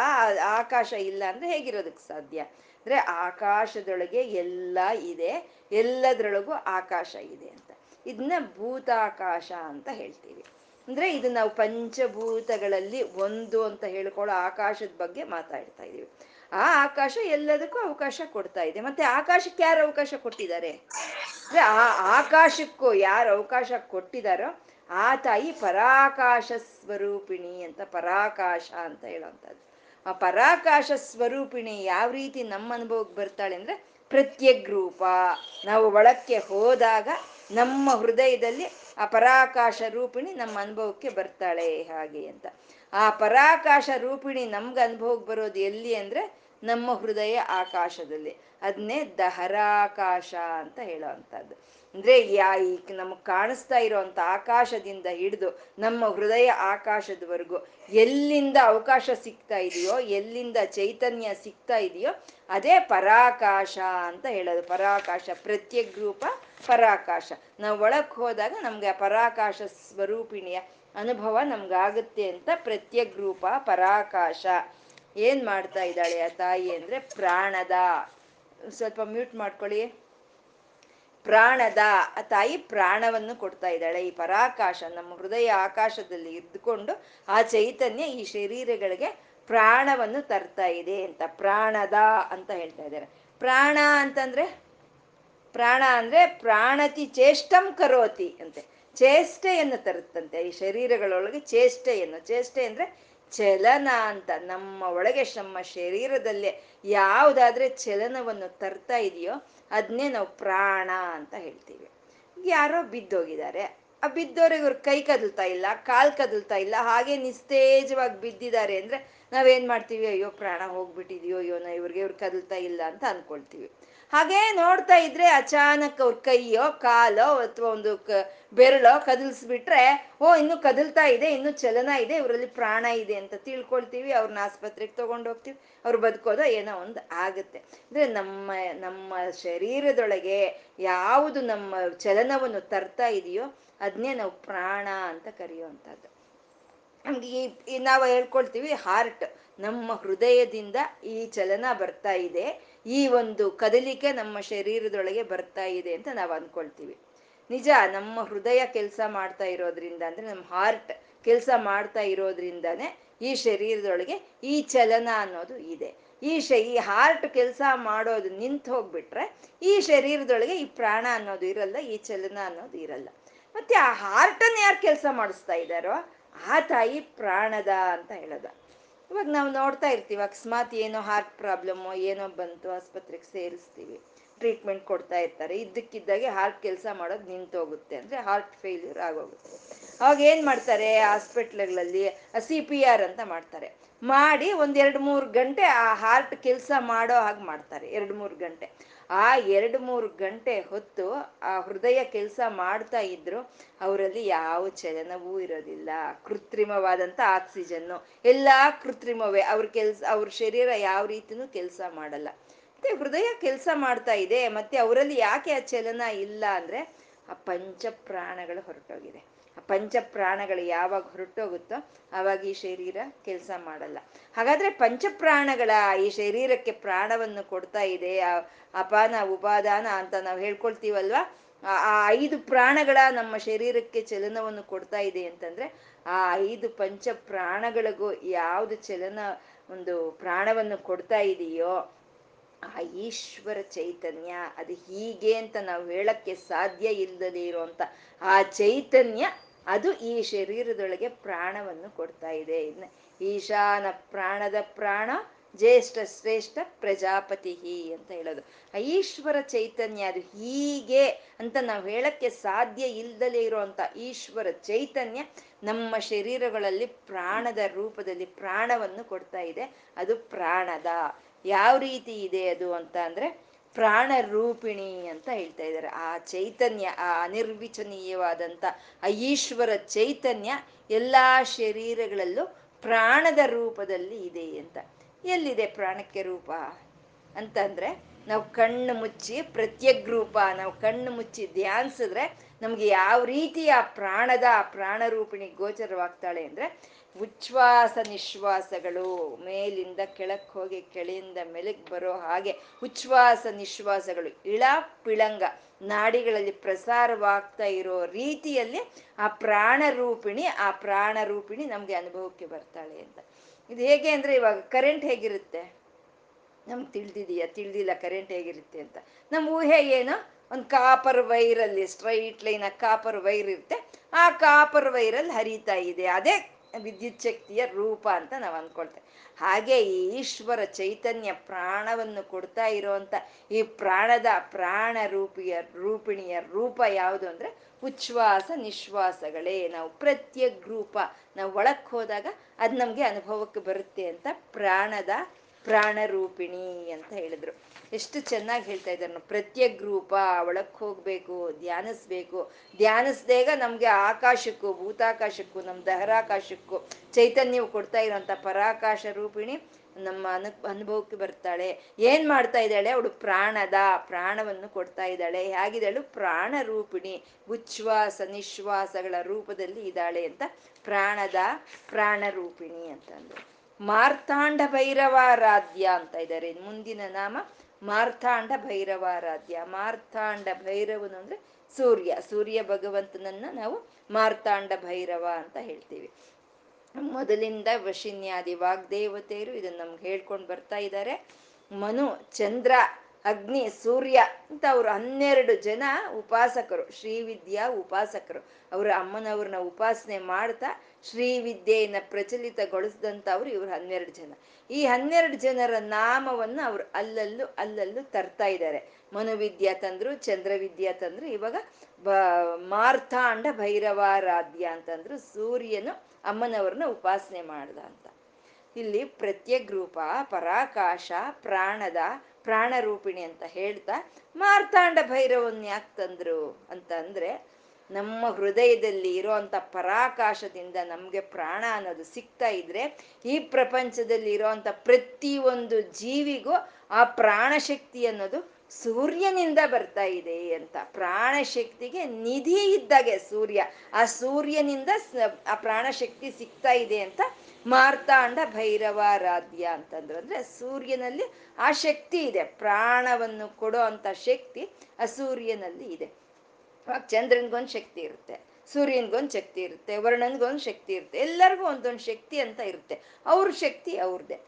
ಆಕಾಶ ಇಲ್ಲ ಅಂದ್ರೆ ಹೇಗಿರೋದಕ್ಕೆ ಸಾಧ್ಯ? ಅಂದ್ರೆ ಆಕಾಶದೊಳಗೆ ಎಲ್ಲ ಇದೆ, ಎಲ್ಲದ್ರೊಳಗೂ ಆಕಾಶ ಇದೆ ಅಂತ. ಇದನ್ನ ಭೂತಾಕಾಶ ಅಂತ ಹೇಳ್ತೀವಿ. ಅಂದ್ರೆ ಇದು ನಾವು ಪಂಚಭೂತಗಳಲ್ಲಿ ಒಂದು ಅಂತ ಹೇಳ್ಕೊಳ್ಳೋ ಆಕಾಶದ ಬಗ್ಗೆ ಮಾತಾಡ್ತಾ ಇದೀವಿ. ಆ ಆಕಾಶ ಎಲ್ಲದಕ್ಕೂ ಅವಕಾಶ ಕೊಡ್ತಾ ಇದೆ. ಮತ್ತೆ ಆಕಾಶಕ್ಕೆ ಯಾರು ಅವಕಾಶ ಕೊಟ್ಟಿದ್ದಾರೆ? ಅಂದ್ರೆ ಆ ಆಕಾಶಕ್ಕೂ ಯಾರು ಅವಕಾಶ ಕೊಟ್ಟಿದಾರೋ ಆ ತಾಯಿ ಪರಾಕಾಶ ಸ್ವರೂಪಿಣಿ ಅಂತ, ಪರಾಕಾಶ ಅಂತ ಹೇಳೋವಂಥದ್ದು ಆ ಪರಾಕಾಶ ಸ್ವರೂಪಿಣಿ ಯಾವ ರೀತಿ ನಮ್ಮ ಅನುಭವಕ್ಕೆ ಬರ್ತಾಳೆ ಅಂದ್ರೆ ಪ್ರತ್ಯಗ್ರೂಪ ನಾವು ಒಳಕ್ಕೆ ಹೋದಾಗ ನಮ್ಮ ಹೃದಯದಲ್ಲಿ ಆ ಪರಾಕಾಶ ರೂಪಿಣಿ ನಮ್ಮ ಅನುಭವಕ್ಕೆ ಬರ್ತಾಳೆ ಹಾಗೆ ಅಂತ. ಆ ಪರಾಕಾಶ ರೂಪಿಣಿ ನಮ್ಗೆ ಅನುಭವಕ್ಕೆ ಬರೋದು ಎಲ್ಲಿ ಅಂದ್ರೆ ನಮ್ಮ ಹೃದಯ ಆಕಾಶದಲ್ಲಿ. ಅದನ್ನೇ ದಹರಾಕಾಶ ಅಂತ ಹೇಳೋ ಅಂದ್ರೆ ಯಾ ಈ ನಮಗ್ ಕಾಣಿಸ್ತಾ ಇರೋವಂಥ ಆಕಾಶದಿಂದ ಹಿಡಿದು ನಮ್ಮ ಹೃದಯ ಆಕಾಶದವರೆಗೂ ಎಲ್ಲಿಂದ ಅವಕಾಶ ಸಿಗ್ತಾ ಇದೆಯೋ, ಎಲ್ಲಿಂದ ಚೈತನ್ಯ ಸಿಗ್ತಾ ಇದೆಯೋ, ಅದೇ ಪರಾಕಾಶ ಅಂತ ಹೇಳೋದು. ಪರಾಕಾಶ ಪ್ರತ್ಯಗ್ ರೂಪ ಪರಾಕಾಶ. ನಾವು ಒಳಕ್ ಹೋದಾಗ ನಮ್ಗೆ ಆ ಪರಾಕಾಶ ಸ್ವರೂಪಿಣಿಯ ಅನುಭವ ನಮ್ಗಾಗುತ್ತೆ ಅಂತ ಪ್ರತ್ಯಗ್ ರೂಪ ಪರಾಕಾಶ. ಏನ್ ಮಾಡ್ತಾ ಇದ್ದಾಳೆ ಆ ತಾಯಿ ಅಂದ್ರೆ ಪ್ರಾಣದ. ಸ್ವಲ್ಪ ಮ್ಯೂಟ್ ಮಾಡ್ಕೊಳ್ಳಿ. ಪ್ರಾಣದ, ಆ ತಾಯಿ ಪ್ರಾಣವನ್ನು ಕೊಡ್ತಾ ಇದ್ದಾಳೆ. ಈ ಪರಾಕಾಶ ನಮ್ಮ ಹೃದಯ ಆಕಾಶದಲ್ಲಿ ಇದ್ದುಕೊಂಡು ಆ ಚೈತನ್ಯ ಈ ಶರೀರಗಳಿಗೆ ಪ್ರಾಣವನ್ನು ತರ್ತಾ ಇದೆ ಅಂತ, ಪ್ರಾಣದ ಅಂತ ಹೇಳ್ತಾ ಇದ್ದಾರೆ. ಪ್ರಾಣ ಅಂತಂದ್ರೆ, ಪ್ರಾಣ ಅಂದ್ರೆ ಪ್ರಾಣತಿ ಚೇಷ್ಟಂ ಕರೋತಿ ಅಂತೆ. ಚೇಷ್ಟೆಯನ್ನು ತರುತ್ತಂತೆ ಈ ಶರೀರಗಳೊಳಗೆ, ಚೇಷ್ಟೆಯನ್ನು. ಚೇಷ್ಟೆ ಅಂದ್ರೆ ಚಲನ ಅಂತ ನಮ್ಮ ಒಳಗೆ, ನಮ್ಮ ಶರೀರದಲ್ಲೇ ಯಾವುದಾದ್ರೆ ಚಲನವನ್ನು ತರ್ತಾ ಇದೆಯೋ ಅದನ್ನೇ ನಾವು ಪ್ರಾಣ ಅಂತ ಹೇಳ್ತೀವಿ. ಯಾರೋ ಬಿದ್ದೋಗಿದ್ದಾರೆ. ಆ ಬಿದ್ದೋರಿಗೆ ಅವ್ರ ಕೈ ಕದಲ್ತಾ ಇಲ್ಲ, ಕಾಲ್ ಕದಲ್ತಾ ಇಲ್ಲ, ಹಾಗೆ ನಿಸ್ತೇಜವಾಗಿ ಬಿದ್ದಿದ್ದಾರೆ ಅಂದ್ರೆ ನಾವೇನ್ ಮಾಡ್ತೀವಿ? ಅಯ್ಯೋ ಪ್ರಾಣ ಹೋಗ್ಬಿಟ್ಟಿದ್ಯೋ, ಅಯ್ಯೋ ನಾ ಇವ್ರಿಗೆ ಇವ್ರು ಕದಲ್ತಾ ಇಲ್ಲ ಅಂತ ಅನ್ಕೊಳ್ತೀವಿ. ಹಾಗೇ ನೋಡ್ತಾ ಇದ್ರೆ ಅಚಾನಕ್ ಅವ್ರ ಕೈಯೋ, ಕಾಲೋ ಅಥವಾ ಒಂದು ಬೆರಳೋ ಕದಲ್ಸ್ಬಿಟ್ರೆ, ಓ, ಇನ್ನು ಕದಲ್ತಾ ಇದೆ, ಇನ್ನು ಚಲನ ಇದೆ, ಇವರಲ್ಲಿ ಪ್ರಾಣ ಇದೆ ಅಂತ ತಿಳ್ಕೊಳ್ತೀವಿ ಅವ್ರನ್ನ ಆಸ್ಪತ್ರೆಗೆ ತಗೊಂಡು ಹೋಗ್ತೀವಿ ಅವ್ರು ಬದುಕೋದೋ ಏನೋ ಒಂದು ಆಗುತ್ತೆ. ಅಂದ್ರೆ ನಮ್ಮ ನಮ್ಮ ಶರೀರದೊಳಗೆ ಯಾವುದು ನಮ್ಮ ಚಲನವನ್ನು ತರ್ತಾ ಇದೆಯೋ ಅದನ್ನೇ ನಾವು ಪ್ರಾಣ ಅಂತ ಕರೆಯುವಂಥದ್ದು. ನಮ್ಗೆ ಈ ನಾವು ಹೇಳ್ಕೊಳ್ತೀವಿ ಹಾರ್ಟ್ ನಮ್ಮ ಹೃದಯದಿಂದ ಈ ಚಲನ ಬರ್ತಾ ಇದೆ. ಈ ಒಂದು ಕದಲಿಕೆ ನಮ್ಮ ಶರೀರದೊಳಗೆ ಬರ್ತಾ ಇದೆ ಅಂತ ನಾವು ಅನ್ಕೊಳ್ತೀವಿ. ನಿಜ, ನಮ್ಮ ಹೃದಯ ಕೆಲಸ ಮಾಡ್ತಾ ಇರೋದ್ರಿಂದ ಅಂದ್ರೆ ನಮ್ಮ ಹಾರ್ಟ್ ಕೆಲಸ ಮಾಡ್ತಾ ಇರೋದ್ರಿಂದಾನೆ ಈ ಶರೀರದೊಳಗೆ ಈ ಚಲನ ಅನ್ನೋದು ಇದೆ. ಈ ಶ, ಈ ಹಾರ್ಟ್ ಕೆಲಸ ಮಾಡೋದು ನಿಂತು ಹೋಗ್ಬಿಟ್ರೆ ಈ ಶರೀರದೊಳಗೆ ಈ ಪ್ರಾಣ ಅನ್ನೋದು ಇರಲ್ಲ, ಈ ಚಲನ ಅನ್ನೋದು ಇರಲ್ಲ. ಮತ್ತೆ ಆ ಹಾರ್ಟನ್ನು ಯಾರು ಕೆಲಸ ಮಾಡಿಸ್ತಾ ಇದ್ದಾರೋ, ಆ ತಾಯಿ ಪ್ರಾಣದ ಅಂತ ಹೇಳೋದು. ಇವಾಗ ನಾವು ನೋಡ್ತಾ ಇರ್ತೀವಿ ಅಕಸ್ಮಾತ್ ಏನೋ ಹಾರ್ಟ್ ಪ್ರಾಬ್ಲಮ್ಮು ಏನೋ ಬಂತು, ಆಸ್ಪತ್ರೆಗೆ ಸೇರಿಸ್ತೀವಿ ಟ್ರೀಟ್ಮೆಂಟ್ ಕೊಡ್ತಾ ಇರ್ತಾರೆ, ಇದ್ದಕ್ಕಿದ್ದಾಗೆ ಹಾರ್ಟ್ ಕೆಲಸ ಮಾಡೋದು ನಿಂತೋಗುತ್ತೆ ಅಂದರೆ ಹಾರ್ಟ್ ಫೇಲ್ಯೂರ್ ಆಗೋಗುತ್ತೆ. ಅವಾಗ ಏನು ಮಾಡ್ತಾರೆ ಹಾಸ್ಪಿಟ್ಲ್ಗಳಲ್ಲಿ ಸಿ ಪಿ ಆರ್ ಅಂತ ಮಾಡ್ತಾರೆ. ಮಾಡಿ ಒಂದು ಎರಡು ಮೂರು ಗಂಟೆ ಆ ಹಾರ್ಟ್ ಕೆಲಸ ಮಾಡೋ ಹಾಗೆ ಮಾಡ್ತಾರೆ, ಎರಡು ಮೂರು ಗಂಟೆ. ಆ ಎರಡು ಮೂರು ಗಂಟೆ ಹೊತ್ತು ಆ ಹೃದಯ ಕೆಲಸ ಮಾಡ್ತಾ ಇದ್ರು, ಅವರಲ್ಲಿ ಯಾವ ಚಲನವೂ ಇರೋದಿಲ್ಲ. ಕೃತ್ರಿಮವಾದಂಥ ಆಕ್ಸಿಜನ್ನು. ಎಲ್ಲ ಕೃತ್ರಿಮವೇ. ಅವ್ರ ಕೆಲ್ಸ, ಅವ್ರ ಶರೀರ ಯಾವ ರೀತಿನೂ ಕೆಲಸ ಮಾಡಲ್ಲ. ಮತ್ತೆ ಹೃದಯ ಕೆಲಸ ಮಾಡ್ತಾ ಇದೆ, ಮತ್ತೆ ಅವರಲ್ಲಿ ಯಾಕೆ ಆ ಚಲನ ಇಲ್ಲ ಅಂದ್ರೆ ಆ ಪಂಚ ಪ್ರಾಣಗಳು ಹೊರಟೋಗಿದೆ. ಪಂಚ ಪ್ರಾಣಗಳು ಯಾವಾಗ ಹೊರಟೋಗುತ್ತೋ ಆವಾಗ ಈ ಶರೀರ ಕೆಲಸ ಮಾಡಲ್ಲ. ಹಾಗಾದ್ರೆ ಪಂಚಪ್ರಾಣಗಳ ಈ ಶರೀರಕ್ಕೆ ಪ್ರಾಣವನ್ನು ಕೊಡ್ತಾ ಇದೆ ಅಪಾನ, ಉಪಾದಾನ ಅಂತ ನಾವು ಹೇಳ್ಕೊಳ್ತೀವಲ್ವಾ? ಆ ಐದು ಪ್ರಾಣಗಳ ನಮ್ಮ ಶರೀರಕ್ಕೆ ಚಲನವನ್ನು ಕೊಡ್ತಾ ಇದೆ ಅಂತಂದ್ರೆ ಆ ಐದು ಪಂಚ ಪ್ರಾಣಗಳಿಗೂ ಯಾವ್ದು ಚಲನ ಒಂದು ಪ್ರಾಣವನ್ನು ಕೊಡ್ತಾ ಇದೆಯೋ ಆ ಈಶ್ವರ ಚೈತನ್ಯ, ಅದು ಹೀಗೆ ಅಂತ ನಾವು ಹೇಳಕ್ಕೆ ಸಾಧ್ಯ ಇಲ್ಲದೆ ಇರುವಂತ ಆ ಚೈತನ್ಯ ಅದು ಈ ಶರೀರದೊಳಗೆ ಪ್ರಾಣವನ್ನು ಕೊಡ್ತಾ ಇದೆ. ಈಶಾನ ಪ್ರಾಣದ ಪ್ರಾಣ, ಜ್ಯೇಷ್ಠ ಶ್ರೇಷ್ಠ ಪ್ರಜಾಪತಿ ಅಂತ ಹೇಳೋದು. ಈಶ್ವರ ಚೈತನ್ಯ ಅದು ಹೀಗೆ ಅಂತ ನಾವು ಹೇಳಕ್ಕೆ ಸಾಧ್ಯ ಇಲ್ದಲೇ ಇರುವಂತ ಈಶ್ವರ ಚೈತನ್ಯ ನಮ್ಮ ಶರೀರಗಳಲ್ಲಿ ಪ್ರಾಣದ ರೂಪದಲ್ಲಿ ಪ್ರಾಣವನ್ನು ಕೊಡ್ತಾ ಇದೆ. ಅದು ಪ್ರಾಣದ. ಯಾವ ರೀತಿ ಇದೆ ಅದು ಅಂತ ಅಂದ್ರೆ ಪ್ರಾಣ ರೂಪಿಣಿ ಅಂತ ಹೇಳ್ತಾ ಇದ್ದಾರೆ. ಆ ಚೈತನ್ಯ, ಆ ಅನಿರ್ವಿಚನೀಯವಾದಂಥ ಆ ಈಶ್ವರ ಚೈತನ್ಯ ಎಲ್ಲಾ ಶರೀರಗಳಲ್ಲೂ ಪ್ರಾಣದ ರೂಪದಲ್ಲಿ ಇದೆ ಅಂತ. ಎಲ್ಲಿದೆ ಪ್ರಾಣಕ್ಕೆ ರೂಪ ಅಂತಂದ್ರೆ ನಾವು ಕಣ್ಣು ಮುಚ್ಚಿ ಪ್ರತ್ಯಗ್ ರೂಪ, ನಾವು ಕಣ್ಣು ಮುಚ್ಚಿ ಧ್ಯಾನಿಸಿದ್ರೆ ನಮ್ಗೆ ಯಾವ ರೀತಿ ಆ ಪ್ರಾಣದ, ಆ ಪ್ರಾಣರೂಪಿಣಿ ಗೋಚರವಾಗ್ತಾಳೆ ಅಂದ್ರೆ ಉಚ್ಛ್ವಾಸ ನಿಶ್ವಾಸಗಳು ಮೇಲಿಂದ ಕೆಳಕ್ ಹೋಗಿ ಕೆಳೆಯಿಂದ ಮೆಲಕ್ ಬರೋ ಹಾಗೆ ಉಚ್ಛ್ವಾಸ ನಿಶ್ವಾಸಗಳು, ಇಳ ಪಿಳಂಗ ನಾಡಿಗಳಲ್ಲಿ ಪ್ರಸಾರವಾಗ್ತಾ ಇರೋ ರೀತಿಯಲ್ಲಿ ಆ ಪ್ರಾಣ ರೂಪಿಣಿ ಆ ಪ್ರಾಣ ರೂಪಿಣಿ ನಮ್ಗೆ ಅನುಭವಕ್ಕೆ ಬರ್ತಾಳೆ ಅಂತ. ಇದು ಹೇಗೆ ಅಂದ್ರೆ ಇವಾಗ ಕರೆಂಟ್ ಹೇಗಿರುತ್ತೆ? ನಮ್ಗೆ ತಿಳಿದಿದೆಯಾ? ತಿಳಿದಿಲ್ಲ ಕರೆಂಟ್ ಹೇಗಿರುತ್ತೆ ಅಂತ. ನಮ್ಮ ಊಹೆ ಏನು? ಒಂದು ಕಾಪರ್ ವೈರಲ್ಲಿ ಸ್ಟ್ರೈಟ್ ಲೈನ್ ಕಾಪರ್ ವೈರ್ ಇರುತ್ತೆ. ಆ ಕಾಪರ್ ವೈರಲ್ಲಿ ಹರಿತಾ ಇದೆ. ಅದೇ ವಿದ್ಯುತ್ ಶಕ್ತಿಯ ರೂಪ ಅಂತ ನಾವು ಅಂದ್ಕೊಳ್ತೇವೆ ಹಾಗೆ ಈ ಈಶ್ವರ ಚೈತನ್ಯ ಪ್ರಾಣವನ್ನು ಕೊಡ್ತಾ ಇರೋವಂಥ ಈ ಪ್ರಾಣದ ಪ್ರಾಣ ರೂಪಿಯ ರೂಪಿಣಿಯ ರೂಪ ಯಾವುದು ಅಂದ್ರೆ ಉಚ್ಛ್ವಾಸ ನಿಶ್ವಾಸಗಳೇ. ನಾವು ಪ್ರತ್ಯಗ್ ರೂಪ ನಾವು ಒಳಕ್ ಹೋದಾಗ ಅದು ನಮಗೆ ಅನುಭವಕ್ಕೆ ಬರುತ್ತೆ ಅಂತ ಪ್ರಾಣದ ಪ್ರಾಣರೂಪಿಣಿ ಅಂತ ಹೇಳಿದ್ರು. ಎಷ್ಟು ಚೆನ್ನಾಗಿ ಹೇಳ್ತಾ ಇದ್ದಾರೆ ಪ್ರತ್ಯಗ್ ರೂಪ, ಒಳಕ್ ಹೋಗ್ಬೇಕು, ಧ್ಯಾನಿಸ್ಬೇಕು. ಧ್ಯಾನಿಸ್ದೇಗ ನಮ್ಗೆ ಆಕಾಶಕ್ಕೂ, ಭೂತಾಕಾಶಕ್ಕೂ ನಮ್ಮ ದಹರಾಕಾಶಕ್ಕೂ ಚೈತನ್ಯವು ಕೊಡ್ತಾ ಇರೋಂಥ ಪರಾಕಾಶ ರೂಪಿಣಿ ನಮ್ಮ ಅನು, ಅನುಭವಕ್ಕೆ ಬರ್ತಾಳೆ. ಏನ್ ಮಾಡ್ತಾ ಇದ್ದಾಳೆ? ಅವಳು ಪ್ರಾಣದ, ಪ್ರಾಣವನ್ನು ಕೊಡ್ತಾ ಇದ್ದಾಳೆ. ಹೇಗಿದ್ದಾಳು ಪ್ರಾಣ ರೂಪಿಣಿ ಉಚ್ಛ್ವಾಸ, ನಿಶ್ವಾಸಗಳ ರೂಪದಲ್ಲಿ ಇದ್ದಾಳೆ ಅಂತ. ಪ್ರಾಣದ ಪ್ರಾಣ ರೂಪಿಣಿ ಅಂತಂದ್ರು ಮಾರ್ತಾಂಡ ಭೈರವಾರಾಧ್ಯ ಅಂತ ಇದ್ದಾರೆ ಮುಂದಿನ ನಾಮ ಮಾರ್ತಾಂಡ ಭೈರವಾರಾಧ್ಯ ಮಾರ್ತಾಂಡ ಭೈರವನು ಅಂದ್ರೆ ಸೂರ್ಯ. ಸೂರ್ಯ ಭಗವಂತನನ್ನ ನಾವು ಮಾರ್ತಾಂಡ ಭೈರವ ಅಂತ ಹೇಳ್ತೀವಿ. ಮೊದಲಿಂದ ವಶಿನ್ಯಾದಿ ವಾಗ್ದೇವತೆಯರು ಇದನ್ನ ನಮ್ಗೆ ಹೇಳ್ಕೊಂಡು ಬರ್ತಾ ಇದ್ದಾರೆ ಮನು, ಚಂದ್ರ, ಅಗ್ನಿ, ಸೂರ್ಯ ಅಂತ ಅವರು ಹನ್ನೆರಡು ಜನ ಉಪಾಸಕರು. ಶ್ರೀವಿದ್ಯಾ ಉಪಾಸಕರು. ಅವರ ಅಮ್ಮನವ್ರನ್ನ ಉಪಾಸನೆ ಮಾಡ್ತಾ ಶ್ರೀವಿದ್ಯೆಯನ್ನ ಪ್ರಚಲಿತಗೊಳಿಸಿದಂಥವ್ರು ಇವ್ರು ಹನ್ನೆರಡು ಜನ. ಈ ಹನ್ನೆರಡು ಜನರ ನಾಮವನ್ನ ಅವ್ರು ಅಲ್ಲಲ್ಲೂ ಅಲ್ಲಲ್ಲೂ ತರ್ತಾ ಇದ್ದಾರೆ. ಮನುವಿದ್ಯಾ ತಂದ್ರು, ಚಂದ್ರವಿದ್ಯಾ ತಂದ್ರು, ಇವಾಗ ಬ, ಮಾರ್ಥಾಂಡ ಭೈರವಾರಾಧ್ಯ ಅಂತಂದ್ರು ಸೂರ್ಯನು ಅಮ್ಮನವ್ರನ್ನ ಉಪಾಸನೆ ಮಾಡ್ದ ಅಂತ. ಇಲ್ಲಿ ಪ್ರತ್ಯಗ್ ರೂಪ ಪರಾಕಾಶ, ಪ್ರಾಣದ, ಪ್ರಾಣರೂಪಿಣಿ ಅಂತ ಹೇಳ್ತಾ ಮಾರ್ತಾಂಡ ಭೈರವನ್ ಯಾಕೆ ತಂದ್ರು ಅಂತ ನಮ್ಮ ಹೃದಯದಲ್ಲಿ ಇರೋಂಥ ಪರಾಕಾಶದಿಂದ ನಮಗೆ ಪ್ರಾಣ ಅನ್ನೋದು ಸಿಗ್ತಾ ಇದ್ರೆ ಈ ಪ್ರಪಂಚದಲ್ಲಿ ಇರೋಂಥ ಪ್ರತಿ ಒಂದು ಜೀವಿಗೂ ಆ ಪ್ರಾಣಶಕ್ತಿ ಅನ್ನೋದು ಸೂರ್ಯನಿಂದ ಬರ್ತಾ ಇದೆ ಅಂತ. ಪ್ರಾಣಶಕ್ತಿಗೆ ನಿಧಿ ಇದ್ದಾಗೆ ಸೂರ್ಯ. ಆ ಸೂರ್ಯನಿಂದ ಆ ಪ್ರಾಣಶಕ್ತಿ ಸಿಗ್ತಾ ಇದೆ ಅಂತ ಮಾರ್ತಾಂಡ ಭೈರವಾರಾಧ್ಯ ಅಂತಂದ್ರು. ಅಂದ್ರೆ ಸೂರ್ಯನಲ್ಲಿ ಆ ಶಕ್ತಿ ಇದೆ. ಪ್ರಾಣವನ್ನು ಕೊಡೋ ಅಂತ ಶಕ್ತಿ ಆ ಸೂರ್ಯನಲ್ಲಿ ಇದೆ. ಚಂದ್ರನ್ಗೊಂದು ಶಕ್ತಿ ಇರುತ್ತೆ, ಸೂರ್ಯನ್ಗೊಂದು ಶಕ್ತಿ ಇರುತ್ತೆ, ವರ್ಣನ್ಗೊಂದು ಶಕ್ತಿ ಇರುತ್ತೆ, ಎಲ್ಲರಿಗೂ ಒಂದೊಂದು ಶಕ್ತಿ ಅಂತ ಇರುತ್ತೆ. ಅವ್ರ ಶಕ್ತಿ ಅವ್ರದ್ದೇ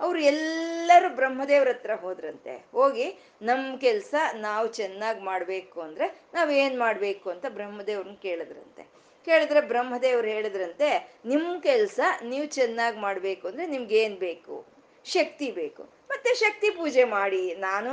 ಅವ್ರು ಎಲ್ಲರೂ ಬ್ರಹ್ಮದೇವ್ರ ಹತ್ರ ಹೋದ್ರಂತೆ. ಹೋಗಿ ನಮ್ಮ ಕೆಲಸ ನಾವು ಚೆನ್ನಾಗಿ ಮಾಡಬೇಕು ಅಂದ್ರೆ ನಾವೇನು ಮಾಡಬೇಕು ಅಂತ ಬ್ರಹ್ಮದೇವ್ರನ್ನ ಕೇಳಿದ್ರಂತೆ. ಕೇಳಿದ್ರೆ ಬ್ರಹ್ಮದೇವ್ರು ಹೇಳಿದ್ರಂತೆ ನಿಮ್ಮ ಕೆಲಸ ನೀವು ಚೆನ್ನಾಗಿ ಮಾಡಬೇಕು ಅಂದ್ರೆ ನಿಮ್ಗೇನು ಬೇಕು? ಶಕ್ತಿ ಬೇಕು. ಮತ್ತೆ ಶಕ್ತಿ ಪೂಜೆ ಮಾಡಿ. ನಾನು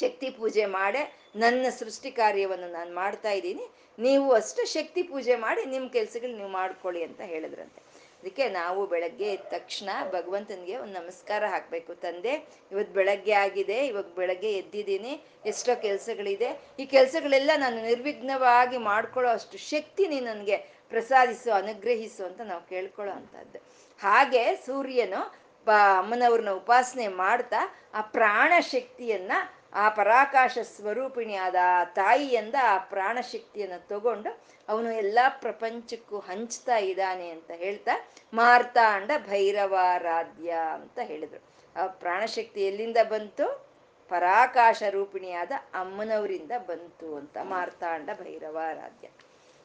ಶಕ್ತಿ ಪೂಜೆ ಮಾಡೇ ನನ್ನ ಸೃಷ್ಟಿ ಕಾರ್ಯವನ್ನು ನಾನು ಮಾಡ್ತಾ ಇದ್ದೀನಿ. ನೀವು ಅಷ್ಟು ಶಕ್ತಿ ಪೂಜೆ ಮಾಡಿ ನಿಮ್ಮ ಕೆಲಸಗಳು ನೀವು ಮಾಡ್ಕೊಳ್ಳಿ ಅಂತ ಹೇಳಿದ್ರಂತೆ. ಅದಕ್ಕೆ ನಾವು ಬೆಳಗ್ಗೆ ಎದ್ದ ತಕ್ಷಣ ಭಗವಂತನಿಗೆ ಒಂದು ನಮಸ್ಕಾರ ಹಾಕಬೇಕು. ತಂದೆ, ಇವತ್ತು ಬೆಳಗ್ಗೆ ಆಗಿದೆ, ಇವಾಗ ಬೆಳಗ್ಗೆ ಎದ್ದಿದ್ದೀನಿ, ಎಷ್ಟೋ ಕೆಲಸಗಳಿದೆ. ಈ ಕೆಲಸಗಳೆಲ್ಲ ನಾನು ನಿರ್ವಿಘ್ನವಾಗಿ ಮಾಡ್ಕೊಳ್ಳೋ ಅಷ್ಟು ಶಕ್ತಿ ನೀ ನನಗೆ ಪ್ರಸಾದಿಸು, ಅನುಗ್ರಹಿಸು ಅಂತ ನಾವು ಕೇಳ್ಕೊಳ್ಳೋ ಅಂಥದ್ದು. ಹಾಗೆ ಸೂರ್ಯನು ಬ ಅಮ್ಮನವ್ರನ್ನ ಉಪಾಸನೆ ಮಾಡ್ತಾ ಆ ಪ್ರಾಣ ಶಕ್ತಿಯನ್ನ ಆ ಪರಾಕಾಶ ಸ್ವರೂಪಿಣಿಯಾದ ಆ ತಾಯಿಯಿಂದ ಆ ಪ್ರಾಣಶಕ್ತಿಯನ್ನು ತಗೊಂಡು ಅವನು ಎಲ್ಲ ಪ್ರಪಂಚಕ್ಕೂ ಹಂಚ್ತಾ ಇದ್ದಾನೆ ಅಂತ ಹೇಳ್ತಾ, ಮಾರ್ತಾಂಡ ಭೈರವಾರಾಧ್ಯ ಅಂತ ಹೇಳಿದ್ರು. ಆ ಪ್ರಾಣಶಕ್ತಿ ಎಲ್ಲಿಂದ ಬಂತು? ಪರಾಕಾಶ ರೂಪಿಣಿಯಾದ ಅಮ್ಮನವರಿಂದ ಬಂತು ಅಂತ, ಮಾರ್ತಾಂಡ ಭೈರವಾರಾಧ್ಯ.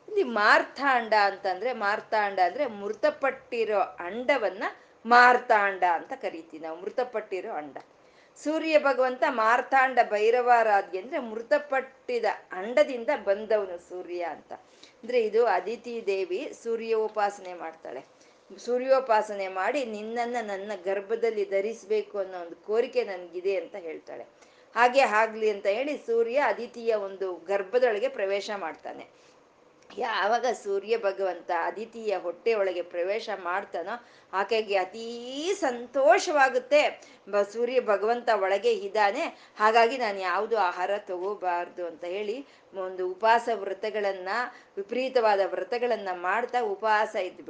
ಇಲ್ಲಿ ಮಾರ್ತಾಂಡ ಅಂತಂದ್ರೆ, ಮಾರ್ತಾಂಡ ಅಂದ್ರೆ ಮೃತಪಟ್ಟಿರೋ ಅಂಡವನ್ನ ಮಾರ್ತಾಂಡ ಅಂತ ಕರಿತೀವಿ ನಾವು, ಮೃತಪಟ್ಟಿರೋ ಅಂಡ. ಸೂರ್ಯ ಭಗವಂತ ಮಾರ್ತಾಂಡ ಭೈರವಾರಾಧ್ಯ ಅಂದ್ರೆ ಮೃತಪಟ್ಟಿದ ಅಂಡದಿಂದ ಬಂದವನು ಸೂರ್ಯ ಅಂತ. ಅಂದ್ರೆ ಇದು ಅದಿತಿ ದೇವಿ ಸೂರ್ಯೋಪಾಸನೆ ಮಾಡ್ತಾಳೆ. ಸೂರ್ಯೋಪಾಸನೆ ಮಾಡಿ ನಿನ್ನನ್ನ ನನ್ನ ಗರ್ಭದಲ್ಲಿ ಧರಿಸ್ಬೇಕು ಅನ್ನೋ ಒಂದು ಕೋರಿಕೆ ನನಗಿದೆ ಅಂತ ಹೇಳ್ತಾಳೆ. ಹಾಗೆ ಆಗ್ಲಿ ಅಂತ ಹೇಳಿ ಸೂರ್ಯ ಅದಿತಿಯ ಒಂದು ಗರ್ಭದೊಳಗೆ ಪ್ರವೇಶ ಮಾಡ್ತಾನೆ. ಯಾವಾಗ ಸೂರ್ಯ ಭಗವಂತ ಅದಿತಿಯ ಹೊಟ್ಟೆ ಒಳಗೆ ಪ್ರವೇಶ ಮಾಡ್ತಾನೋ, ಆಕೆಗೆ ಅತೀ ಸಂತೋಷವಾಗುತ್ತೆ. ಬ, ಸೂರ್ಯ ಭಗವಂತ ಒಳಗೆ ಇದ್ದಾನೆ, ಹಾಗಾಗಿ ನಾನು ಯಾವುದು ಆಹಾರ ತಗೋಬಾರ್ದು ಅಂತ ಹೇಳಿ ಒಂದು ಉಪವಾಸ ವ್ರತಗಳನ್ನ, ವಿಪರೀತವಾದ ವ್ರತಗಳನ್ನ ಮಾಡ್ತಾ ಉಪವಾಸ ಇದ್ದು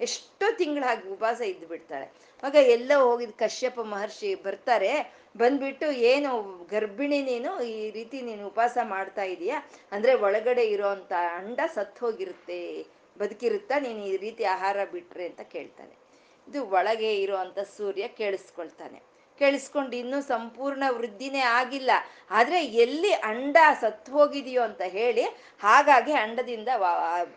ಎಷ್ಟೋ ತಿಂಗಳಾಗಿ ಉಪವಾಸ ಇದ್ದು ಬಿಡ್ತಾಳೆ. ಆಗ ಎಲ್ಲ ಹೋಗಿದ್ ಕಶ್ಯಪ ಮಹರ್ಷಿ ಬರ್ತಾರೆ. ಬಂದ್ಬಿಟ್ಟು ಏನು ಗರ್ಭಿಣಿ ನೀನು, ಈ ರೀತಿ ನೀನು ಉಪವಾಸ ಮಾಡ್ತಾ ಇದೀಯಾ? ಅಂದ್ರೆ ಒಳಗಡೆ ಇರೋಂತ ಅಂಡ ಸತ್ತು ಹೋಗಿರುತ್ತೆ ಬದುಕಿರುತ್ತಾ? ನೀನು ಈ ರೀತಿ ಆಹಾರ ಬಿಟ್ರೆ ಅಂತ ಕೇಳ್ತಾನೆ. ಇದು ಒಳಗೆ ಇರುವಂತ ಸೂರ್ಯ ಕೇಳಿಸ್ಕೊಳ್ತಾನೆ. ಕೇಳಿಸ್ಕೊಂಡು ಇನ್ನೂ ಸಂಪೂರ್ಣ ವೃದ್ಧಿನೇ ಆಗಿಲ್ಲ. ಆದರೆ ಎಲ್ಲಿ ಅಂಡ ಸತ್ತು ಹೋಗಿದೆಯೋ ಅಂತ ಹೇಳಿ ಹಾಗಾಗಿ ಅಂಡದಿಂದ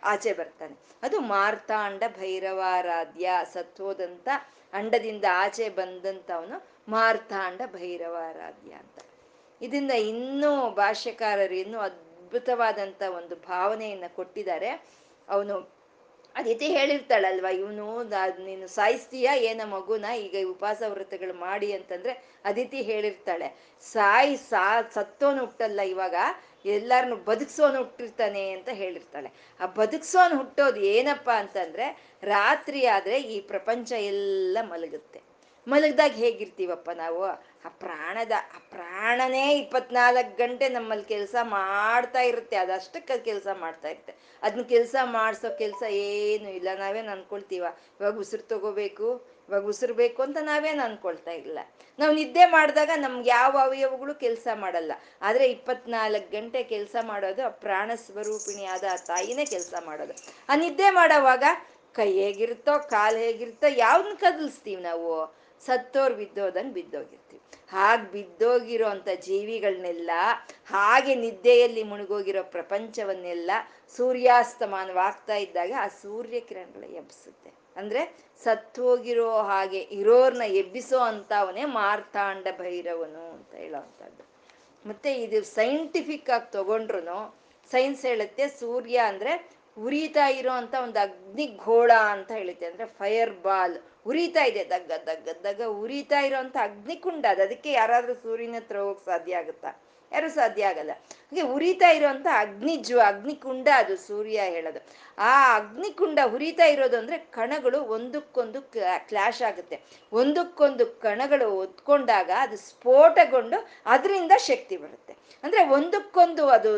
ಆಚೆ ಬರ್ತಾನೆ. ಅದು ಮಾರ್ತಾಂಡ ಭೈರವಾರಾಧ್ಯ ಸತ್ವೋದಂತ ಅಂಡದಿಂದ ಆಚೆ ಬಂದಂತವನು ಮಾರ್ತಾಂಡ ಭೈರವಾರಾಧ್ಯ ಅಂತ. ಇದರಿಂದ ಇನ್ನೂ ಭಾಷ್ಯಕಾರರು ಇನ್ನೂ ಅದ್ಭುತವಾದಂತ ಒಂದು ಭಾವನೆಯನ್ನ ಕೊಟ್ಟಿದ್ದಾರೆ. ಅವನು ಅದಿತಿ ಹೇಳಿರ್ತಾಳಲ್ವಾ, ಇವನು ನೀನು ಸಾಯಿಸ್ತೀಯ, ಏನ ಮಗುನ, ಈಗ ಉಪವಾಸ ವ್ರತಗಳು ಮಾಡಿ ಅಂತಂದ್ರೆ ಅದಿತಿ ಹೇಳಿರ್ತಾಳೆ. ಸಾಯಿ, ಸಾ, ಸತ್ತೋನು ಹುಟ್ಟಲ್ಲ ಇವಾಗ ಎಲ್ಲಾರನ್ನು ಬದುಕ್ಸೋನು ಹುಟ್ಟಿರ್ತಾನೆ ಅಂತ ಹೇಳಿರ್ತಾಳೆ. ಆ ಬದುಕ್ಸೋನು ಹುಟ್ಟೋದು ಏನಪ್ಪಾ ಅಂತಂದ್ರೆ, ರಾತ್ರಿ ಆದ್ರೆ ಈ ಪ್ರಪಂಚ ಎಲ್ಲ ಮಲಗುತ್ತೆ. ಮಲಗ್ದಾಗ ಹೇಗಿರ್ತೀವಪ್ಪ ನಾವು? ಆ ಪ್ರಾಣದ, ಆ ಪ್ರಾಣನೇ ಇಪ್ಪತ್ನಾಲ್ಕು ಗಂಟೆ ನಮ್ಮಲ್ಲಿ ಕೆಲಸ ಮಾಡ್ತಾ ಇರುತ್ತೆ. ಅದಷ್ಟಕ್ಕೆ ಕೆಲಸ ಮಾಡ್ತಾ ಇರುತ್ತೆ. ಅದನ್ನ ಕೆಲಸ ಮಾಡಿಸೋ ಕೆಲಸ ಏನು ಇಲ್ಲ. ನಾವೇನು ಅನ್ಕೊಳ್ತೀವ? ಇವಾಗ ಉಸಿರು ತಗೋಬೇಕು, ಇವಾಗ ಉಸಿರು ಬೇಕು ಅಂತ ನಾವೇನು ಅನ್ಕೊಳ್ತಾ ಇಲ್ಲ. ನಾವು ನಿದ್ದೆ ಮಾಡಿದಾಗ ನಮ್ಗೆ ಯಾವ ಅವಯವಗಳು ಕೆಲಸ ಮಾಡಲ್ಲ. ಆದರೆ ಇಪ್ಪತ್ನಾಲ್ಕು ಗಂಟೆ ಕೆಲಸ ಮಾಡೋದು ಆ ಪ್ರಾಣ ಸ್ವರೂಪಿಣಿಯಾದ ಆ ತಾಯಿನೇ ಕೆಲಸ ಮಾಡೋದು. ಆ ನಿದ್ದೆ ಮಾಡೋವಾಗ ಕೈ ಹೇಗಿರುತ್ತೋ, ಕಾಲು ಹೇಗಿರುತ್ತೋ ಯಾವ್ದನ್ನ ಕದಲಿಸ್ತೀವಿ ನಾವು? ಸತ್ತೋರ್ ಬಿದ್ದೋದಂಗೆ ಬಿದ್ದೋಗಿರ್ತೀವಿ. ಹಾಗೆ ಬಿದ್ದೋಗಿರೋ ಅಂಥ ಜೀವಿಗಳನ್ನೆಲ್ಲ ಹಾಗೆ ನಿದ್ದೆಯಲ್ಲಿ ಮುಳುಗೋಗಿರೋ ಪ್ರಪಂಚವನ್ನೆಲ್ಲ ಸೂರ್ಯಾಸ್ತಮಾನವಾಗ್ತಾ ಇದ್ದಾಗ ಆ ಸೂರ್ಯ ಕಿರಣಗಳು ಎಬ್ಬಿಸುತ್ತೆ. ಅಂದ್ರೆ ಸತ್ತೋಗಿರೋ ಹಾಗೆ ಇರೋರ್ನ ಎಬ್ಬಿಸೋ ಅಂತವನೇ ಮಾರ್ತಾಂಡ ಭೈರವನು ಅಂತ ಹೇಳೋವಂಥದ್ದು. ಮತ್ತೆ ಇದು ಸೈಂಟಿಫಿಕ್ ಆಗಿ ತಗೊಂಡ್ರು ಸೈನ್ಸ್ ಹೇಳುತ್ತೆ ಸೂರ್ಯ ಅಂದ್ರೆ ಉರಿತಾ ಇರೋ ಅಂತ ಒಂದು ಅಗ್ನಿಗೋಳ ಅಂತ ಹೇಳುತ್ತೆ. ಅಂದ್ರೆ ಫೈರ್ ಬಾಲ್ ಉರಿತಾ ಇದೆ ದಗ್ಗ ದಗ್ಗ ದಗ್ಗ ಉರಿತಾ ಇರೋಂಥ ಅಗ್ನಿಕುಂಡ ಅದು. ಅದಕ್ಕೆ ಯಾರಾದರೂ ಸೂರ್ಯನ ಹತ್ರ ಹೋಗಕ್ ಸಾಧ್ಯ ಆಗುತ್ತಾ? ಯಾರು ಸಾಧ್ಯ ಆಗಲ್ಲ. ಹಾಗೆ ಉರಿತಾ ಇರುವಂತ ಅಗ್ನಿಜ್ವ ಅಗ್ನಿಕುಂಡ ಅದು ಸೂರ್ಯ ಹೇಳೋದು. ಆ ಅಗ್ನಿಕುಂಡ ಉರಿತಾ ಇರೋದು ಅಂದ್ರೆ ಕಣಗಳು ಒಂದಕ್ಕೊಂದು ಕ್ಲಾಶ್ ಆಗುತ್ತೆ. ಒಂದಕ್ಕೊಂದು ಕಣಗಳು ಒತ್ಕೊಂಡಾಗ ಅದು ಸ್ಫೋಟಗೊಂಡು ಅದರಿಂದ ಶಕ್ತಿ ಬರುತ್ತೆ. ಅಂದ್ರೆ ಒಂದಕ್ಕೊಂದು ಅದು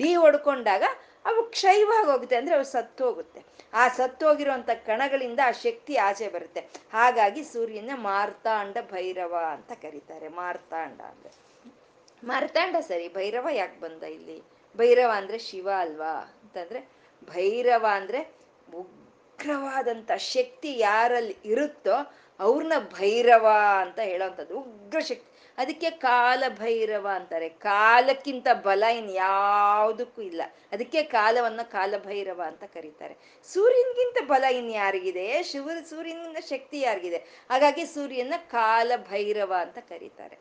ಡಿ ಹೊಡ್ಕೊಂಡಾಗ ಅವು ಕ್ಷಯವಾಗಿ ಹೋಗುತ್ತೆ ಅಂದ್ರೆ ಅವು ಸತ್ತು ಹೋಗುತ್ತೆ ಆ ಸತ್ತೋಗಿರುವಂತ ಕಣಗಳಿಂದ ಆ ಶಕ್ತಿ ಆಚೆ ಬರುತ್ತೆ. ಹಾಗಾಗಿ ಸೂರ್ಯನ ಮಾರ್ತಾಂಡ ಭೈರವ ಅಂತ ಕರೀತಾರೆ. ಮಾರ್ತಾಂಡ ಅಂದ್ರೆ. ಮಾರ್ತಾಂಡ ಸರಿ, ಭೈರವ ಯಾಕೆ ಬಂದ ಇಲ್ಲಿ? ಭೈರವ ಅಂದ್ರೆ ಶಿವ ಅಲ್ವಾ? ಅಂತಂದ್ರೆ ಭೈರವ ಅಂದ್ರೆ ಉಗ್ರವಾದಂತ ಶಕ್ತಿ ಯಾರಲ್ಲಿ ಇರುತ್ತೋ ಅವ್ರನ್ನ ಭೈರವ ಅಂತ ಹೇಳೋವಂಥದ್ದು. ಉಗ್ರ ಶಕ್ತಿ. ಅದಕ್ಕೆ ಕಾಲ ಭೈರವ ಅಂತಾರೆ. ಕಾಲಕ್ಕಿಂತ ಬಲ ಇನ್ ಯಾವುದಕ್ಕೂ ಇಲ್ಲ. ಅದಕ್ಕೆ ಕಾಲವನ್ನ ಕಾಲಭೈರವ ಅಂತ ಕರೀತಾರೆ. ಸೂರ್ಯನಿಗಿಂತ ಬಲ ಇನ್ ಯಾರಿಗಿದೆ? ಶಿವ, ಸೂರ್ಯನಿಂದ ಶಕ್ತಿ ಯಾರಿಗಿದೆ? ಹಾಗಾಗಿ ಸೂರ್ಯನ ಕಾಲ ಭೈರವ ಅಂತ ಕರೀತಾರೆ.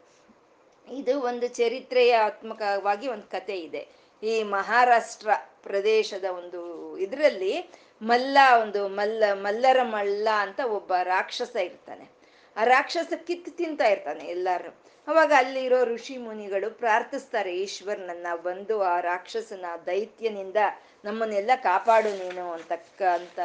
ಇದು ಒಂದು ಚರಿತ್ರೆಯಾತ್ಮಕವಾಗಿ ಒಂದು ಕತೆ ಇದೆ. ಈ ಮಹಾರಾಷ್ಟ್ರ ಪ್ರದೇಶದ ಒಂದು ಇದರಲ್ಲಿ ಮಲ್ಲ ಒಂದು ಮಲ್ಲ ಮಲ್ಲರ ಮಲ್ಲ ಅಂತ ಒಬ್ಬ ರಾಕ್ಷಸ ಇರ್ತಾನೆ. ಆ ರಾಕ್ಷಸ ಕಿತ್ತು ತಿಂತಾ ಇರ್ತಾನೆ ಎಲ್ಲಾರು ಅವಾಗ ಅಲ್ಲಿರೋ ಋಷಿ ಮುನಿಗಳು ಪ್ರಾರ್ಥಿಸ್ತಾರೆ, ಈಶ್ವರನನ್ನ ಬಂದು ಆ ರಾಕ್ಷಸನ ದೈತ್ಯನಿಂದ ನಮ್ಮನ್ನೆಲ್ಲ ಕಾಪಾಡು ನೀನು ಅಂತಕ್ಕ ಅಂತ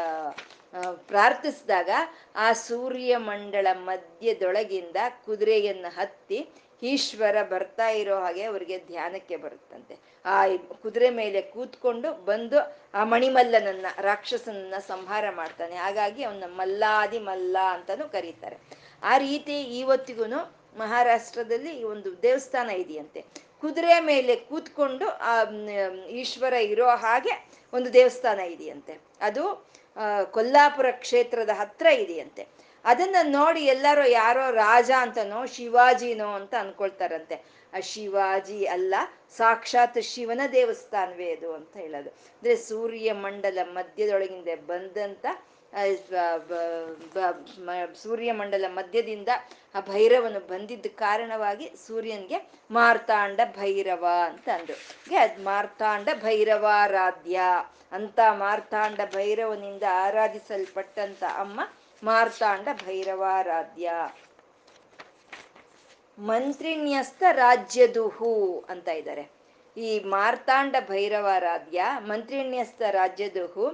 ಪ್ರಾರ್ಥಿಸಿದಾಗ ಆ ಸೂರ್ಯ ಮಂಡಳ ಮಧ್ಯದೊಳಗಿಂದ ಕುದುರೆಯನ್ನು ಹತ್ತಿ ಈಶ್ವರ ಬರ್ತಾ ಇರೋ ಹಾಗೆ ಅವ್ರಿಗೆ ಧ್ಯಾನಕ್ಕೆ ಬರುತ್ತಂತೆ. ಆ ಕುದುರೆ ಮೇಲೆ ಕೂತ್ಕೊಂಡು ಬಂದು ಆ ಮಣಿಮಲ್ಲನನ್ನ, ರಾಕ್ಷಸನನ್ನ ಸಂಹಾರ ಮಾಡ್ತಾನೆ. ಹಾಗಾಗಿ ಅವನ ಮಲ್ಲಾದಿ ಮಲ್ಲ ಅಂತಾನು ಕರೀತಾರೆ. ಆ ರೀತಿ ಇವತ್ತಿಗೂ ಮಹಾರಾಷ್ಟ್ರದಲ್ಲಿ ಒಂದು ದೇವಸ್ಥಾನ ಇದೆಯಂತೆ. ಕುದುರೆ ಮೇಲೆ ಕೂತ್ಕೊಂಡು, ಆ ಈಶ್ವರ ಇರೋ ಹಾಗೆ ಒಂದು ದೇವಸ್ಥಾನ ಇದೆಯಂತೆ. ಅದು ಕೊಲ್ಲಾಪುರ ಕ್ಷೇತ್ರದ ಹತ್ರ ಇದೆಯಂತೆ. ಅದನ್ನ ನೋಡಿ ಎಲ್ಲರೂ ಯಾರೋ ರಾಜ ಅಂತನೋ, ಶಿವಾಜಿನೋ ಅಂತ ಅನ್ಕೊಳ್ತಾರಂತೆ. ಆ ಶಿವಾಜಿ ಅಲ್ಲ, ಸಾಕ್ಷಾತ್ ಶಿವನ ದೇವಸ್ಥಾನವೇ ಅದು ಅಂತ ಹೇಳೋದು. ಅಂದ್ರೆ ಸೂರ್ಯ ಮಂಡಲ ಮಧ್ಯದೊಳಗಿಂದ ಬಂದಂತ ಸೂರ್ಯ ಮಂಡಲ ಮಧ್ಯದಿಂದ ಆ ಭೈರವನು ಬಂದಿದ್ದ ಕಾರಣವಾಗಿ ಸೂರ್ಯನ್ಗೆ ಮಾರ್ತಾಂಡ ಭೈರವ ಅಂತ ಅಂದ್ರು. ಅದ್ ಮಾರ್ತಾಂಡ ಭೈರವಾರಾಧ್ಯ ಅಂತ ಮಾರ್ತಾಂಡ ಭೈರವನಿಂದ ಆರಾಧಿಸಲ್ಪಟ್ಟಂತ ಅಮ್ಮ ಮಾರ್ತಾಂಡ ಭೈರವಾರಾಧ್ಯ. ಮಂತ್ರಿಣ್ಯಸ್ತ ರಾಜ್ಯದುಹು ಅಂತ ಇದ್ದಾರೆ ಈ ಮಾರ್ತಾಂಡ ಭೈರವಾರಾಧ್ಯ ಮಂತ್ರಿಣ್ಯಸ್ತ ರಾಜ್ಯದುಹು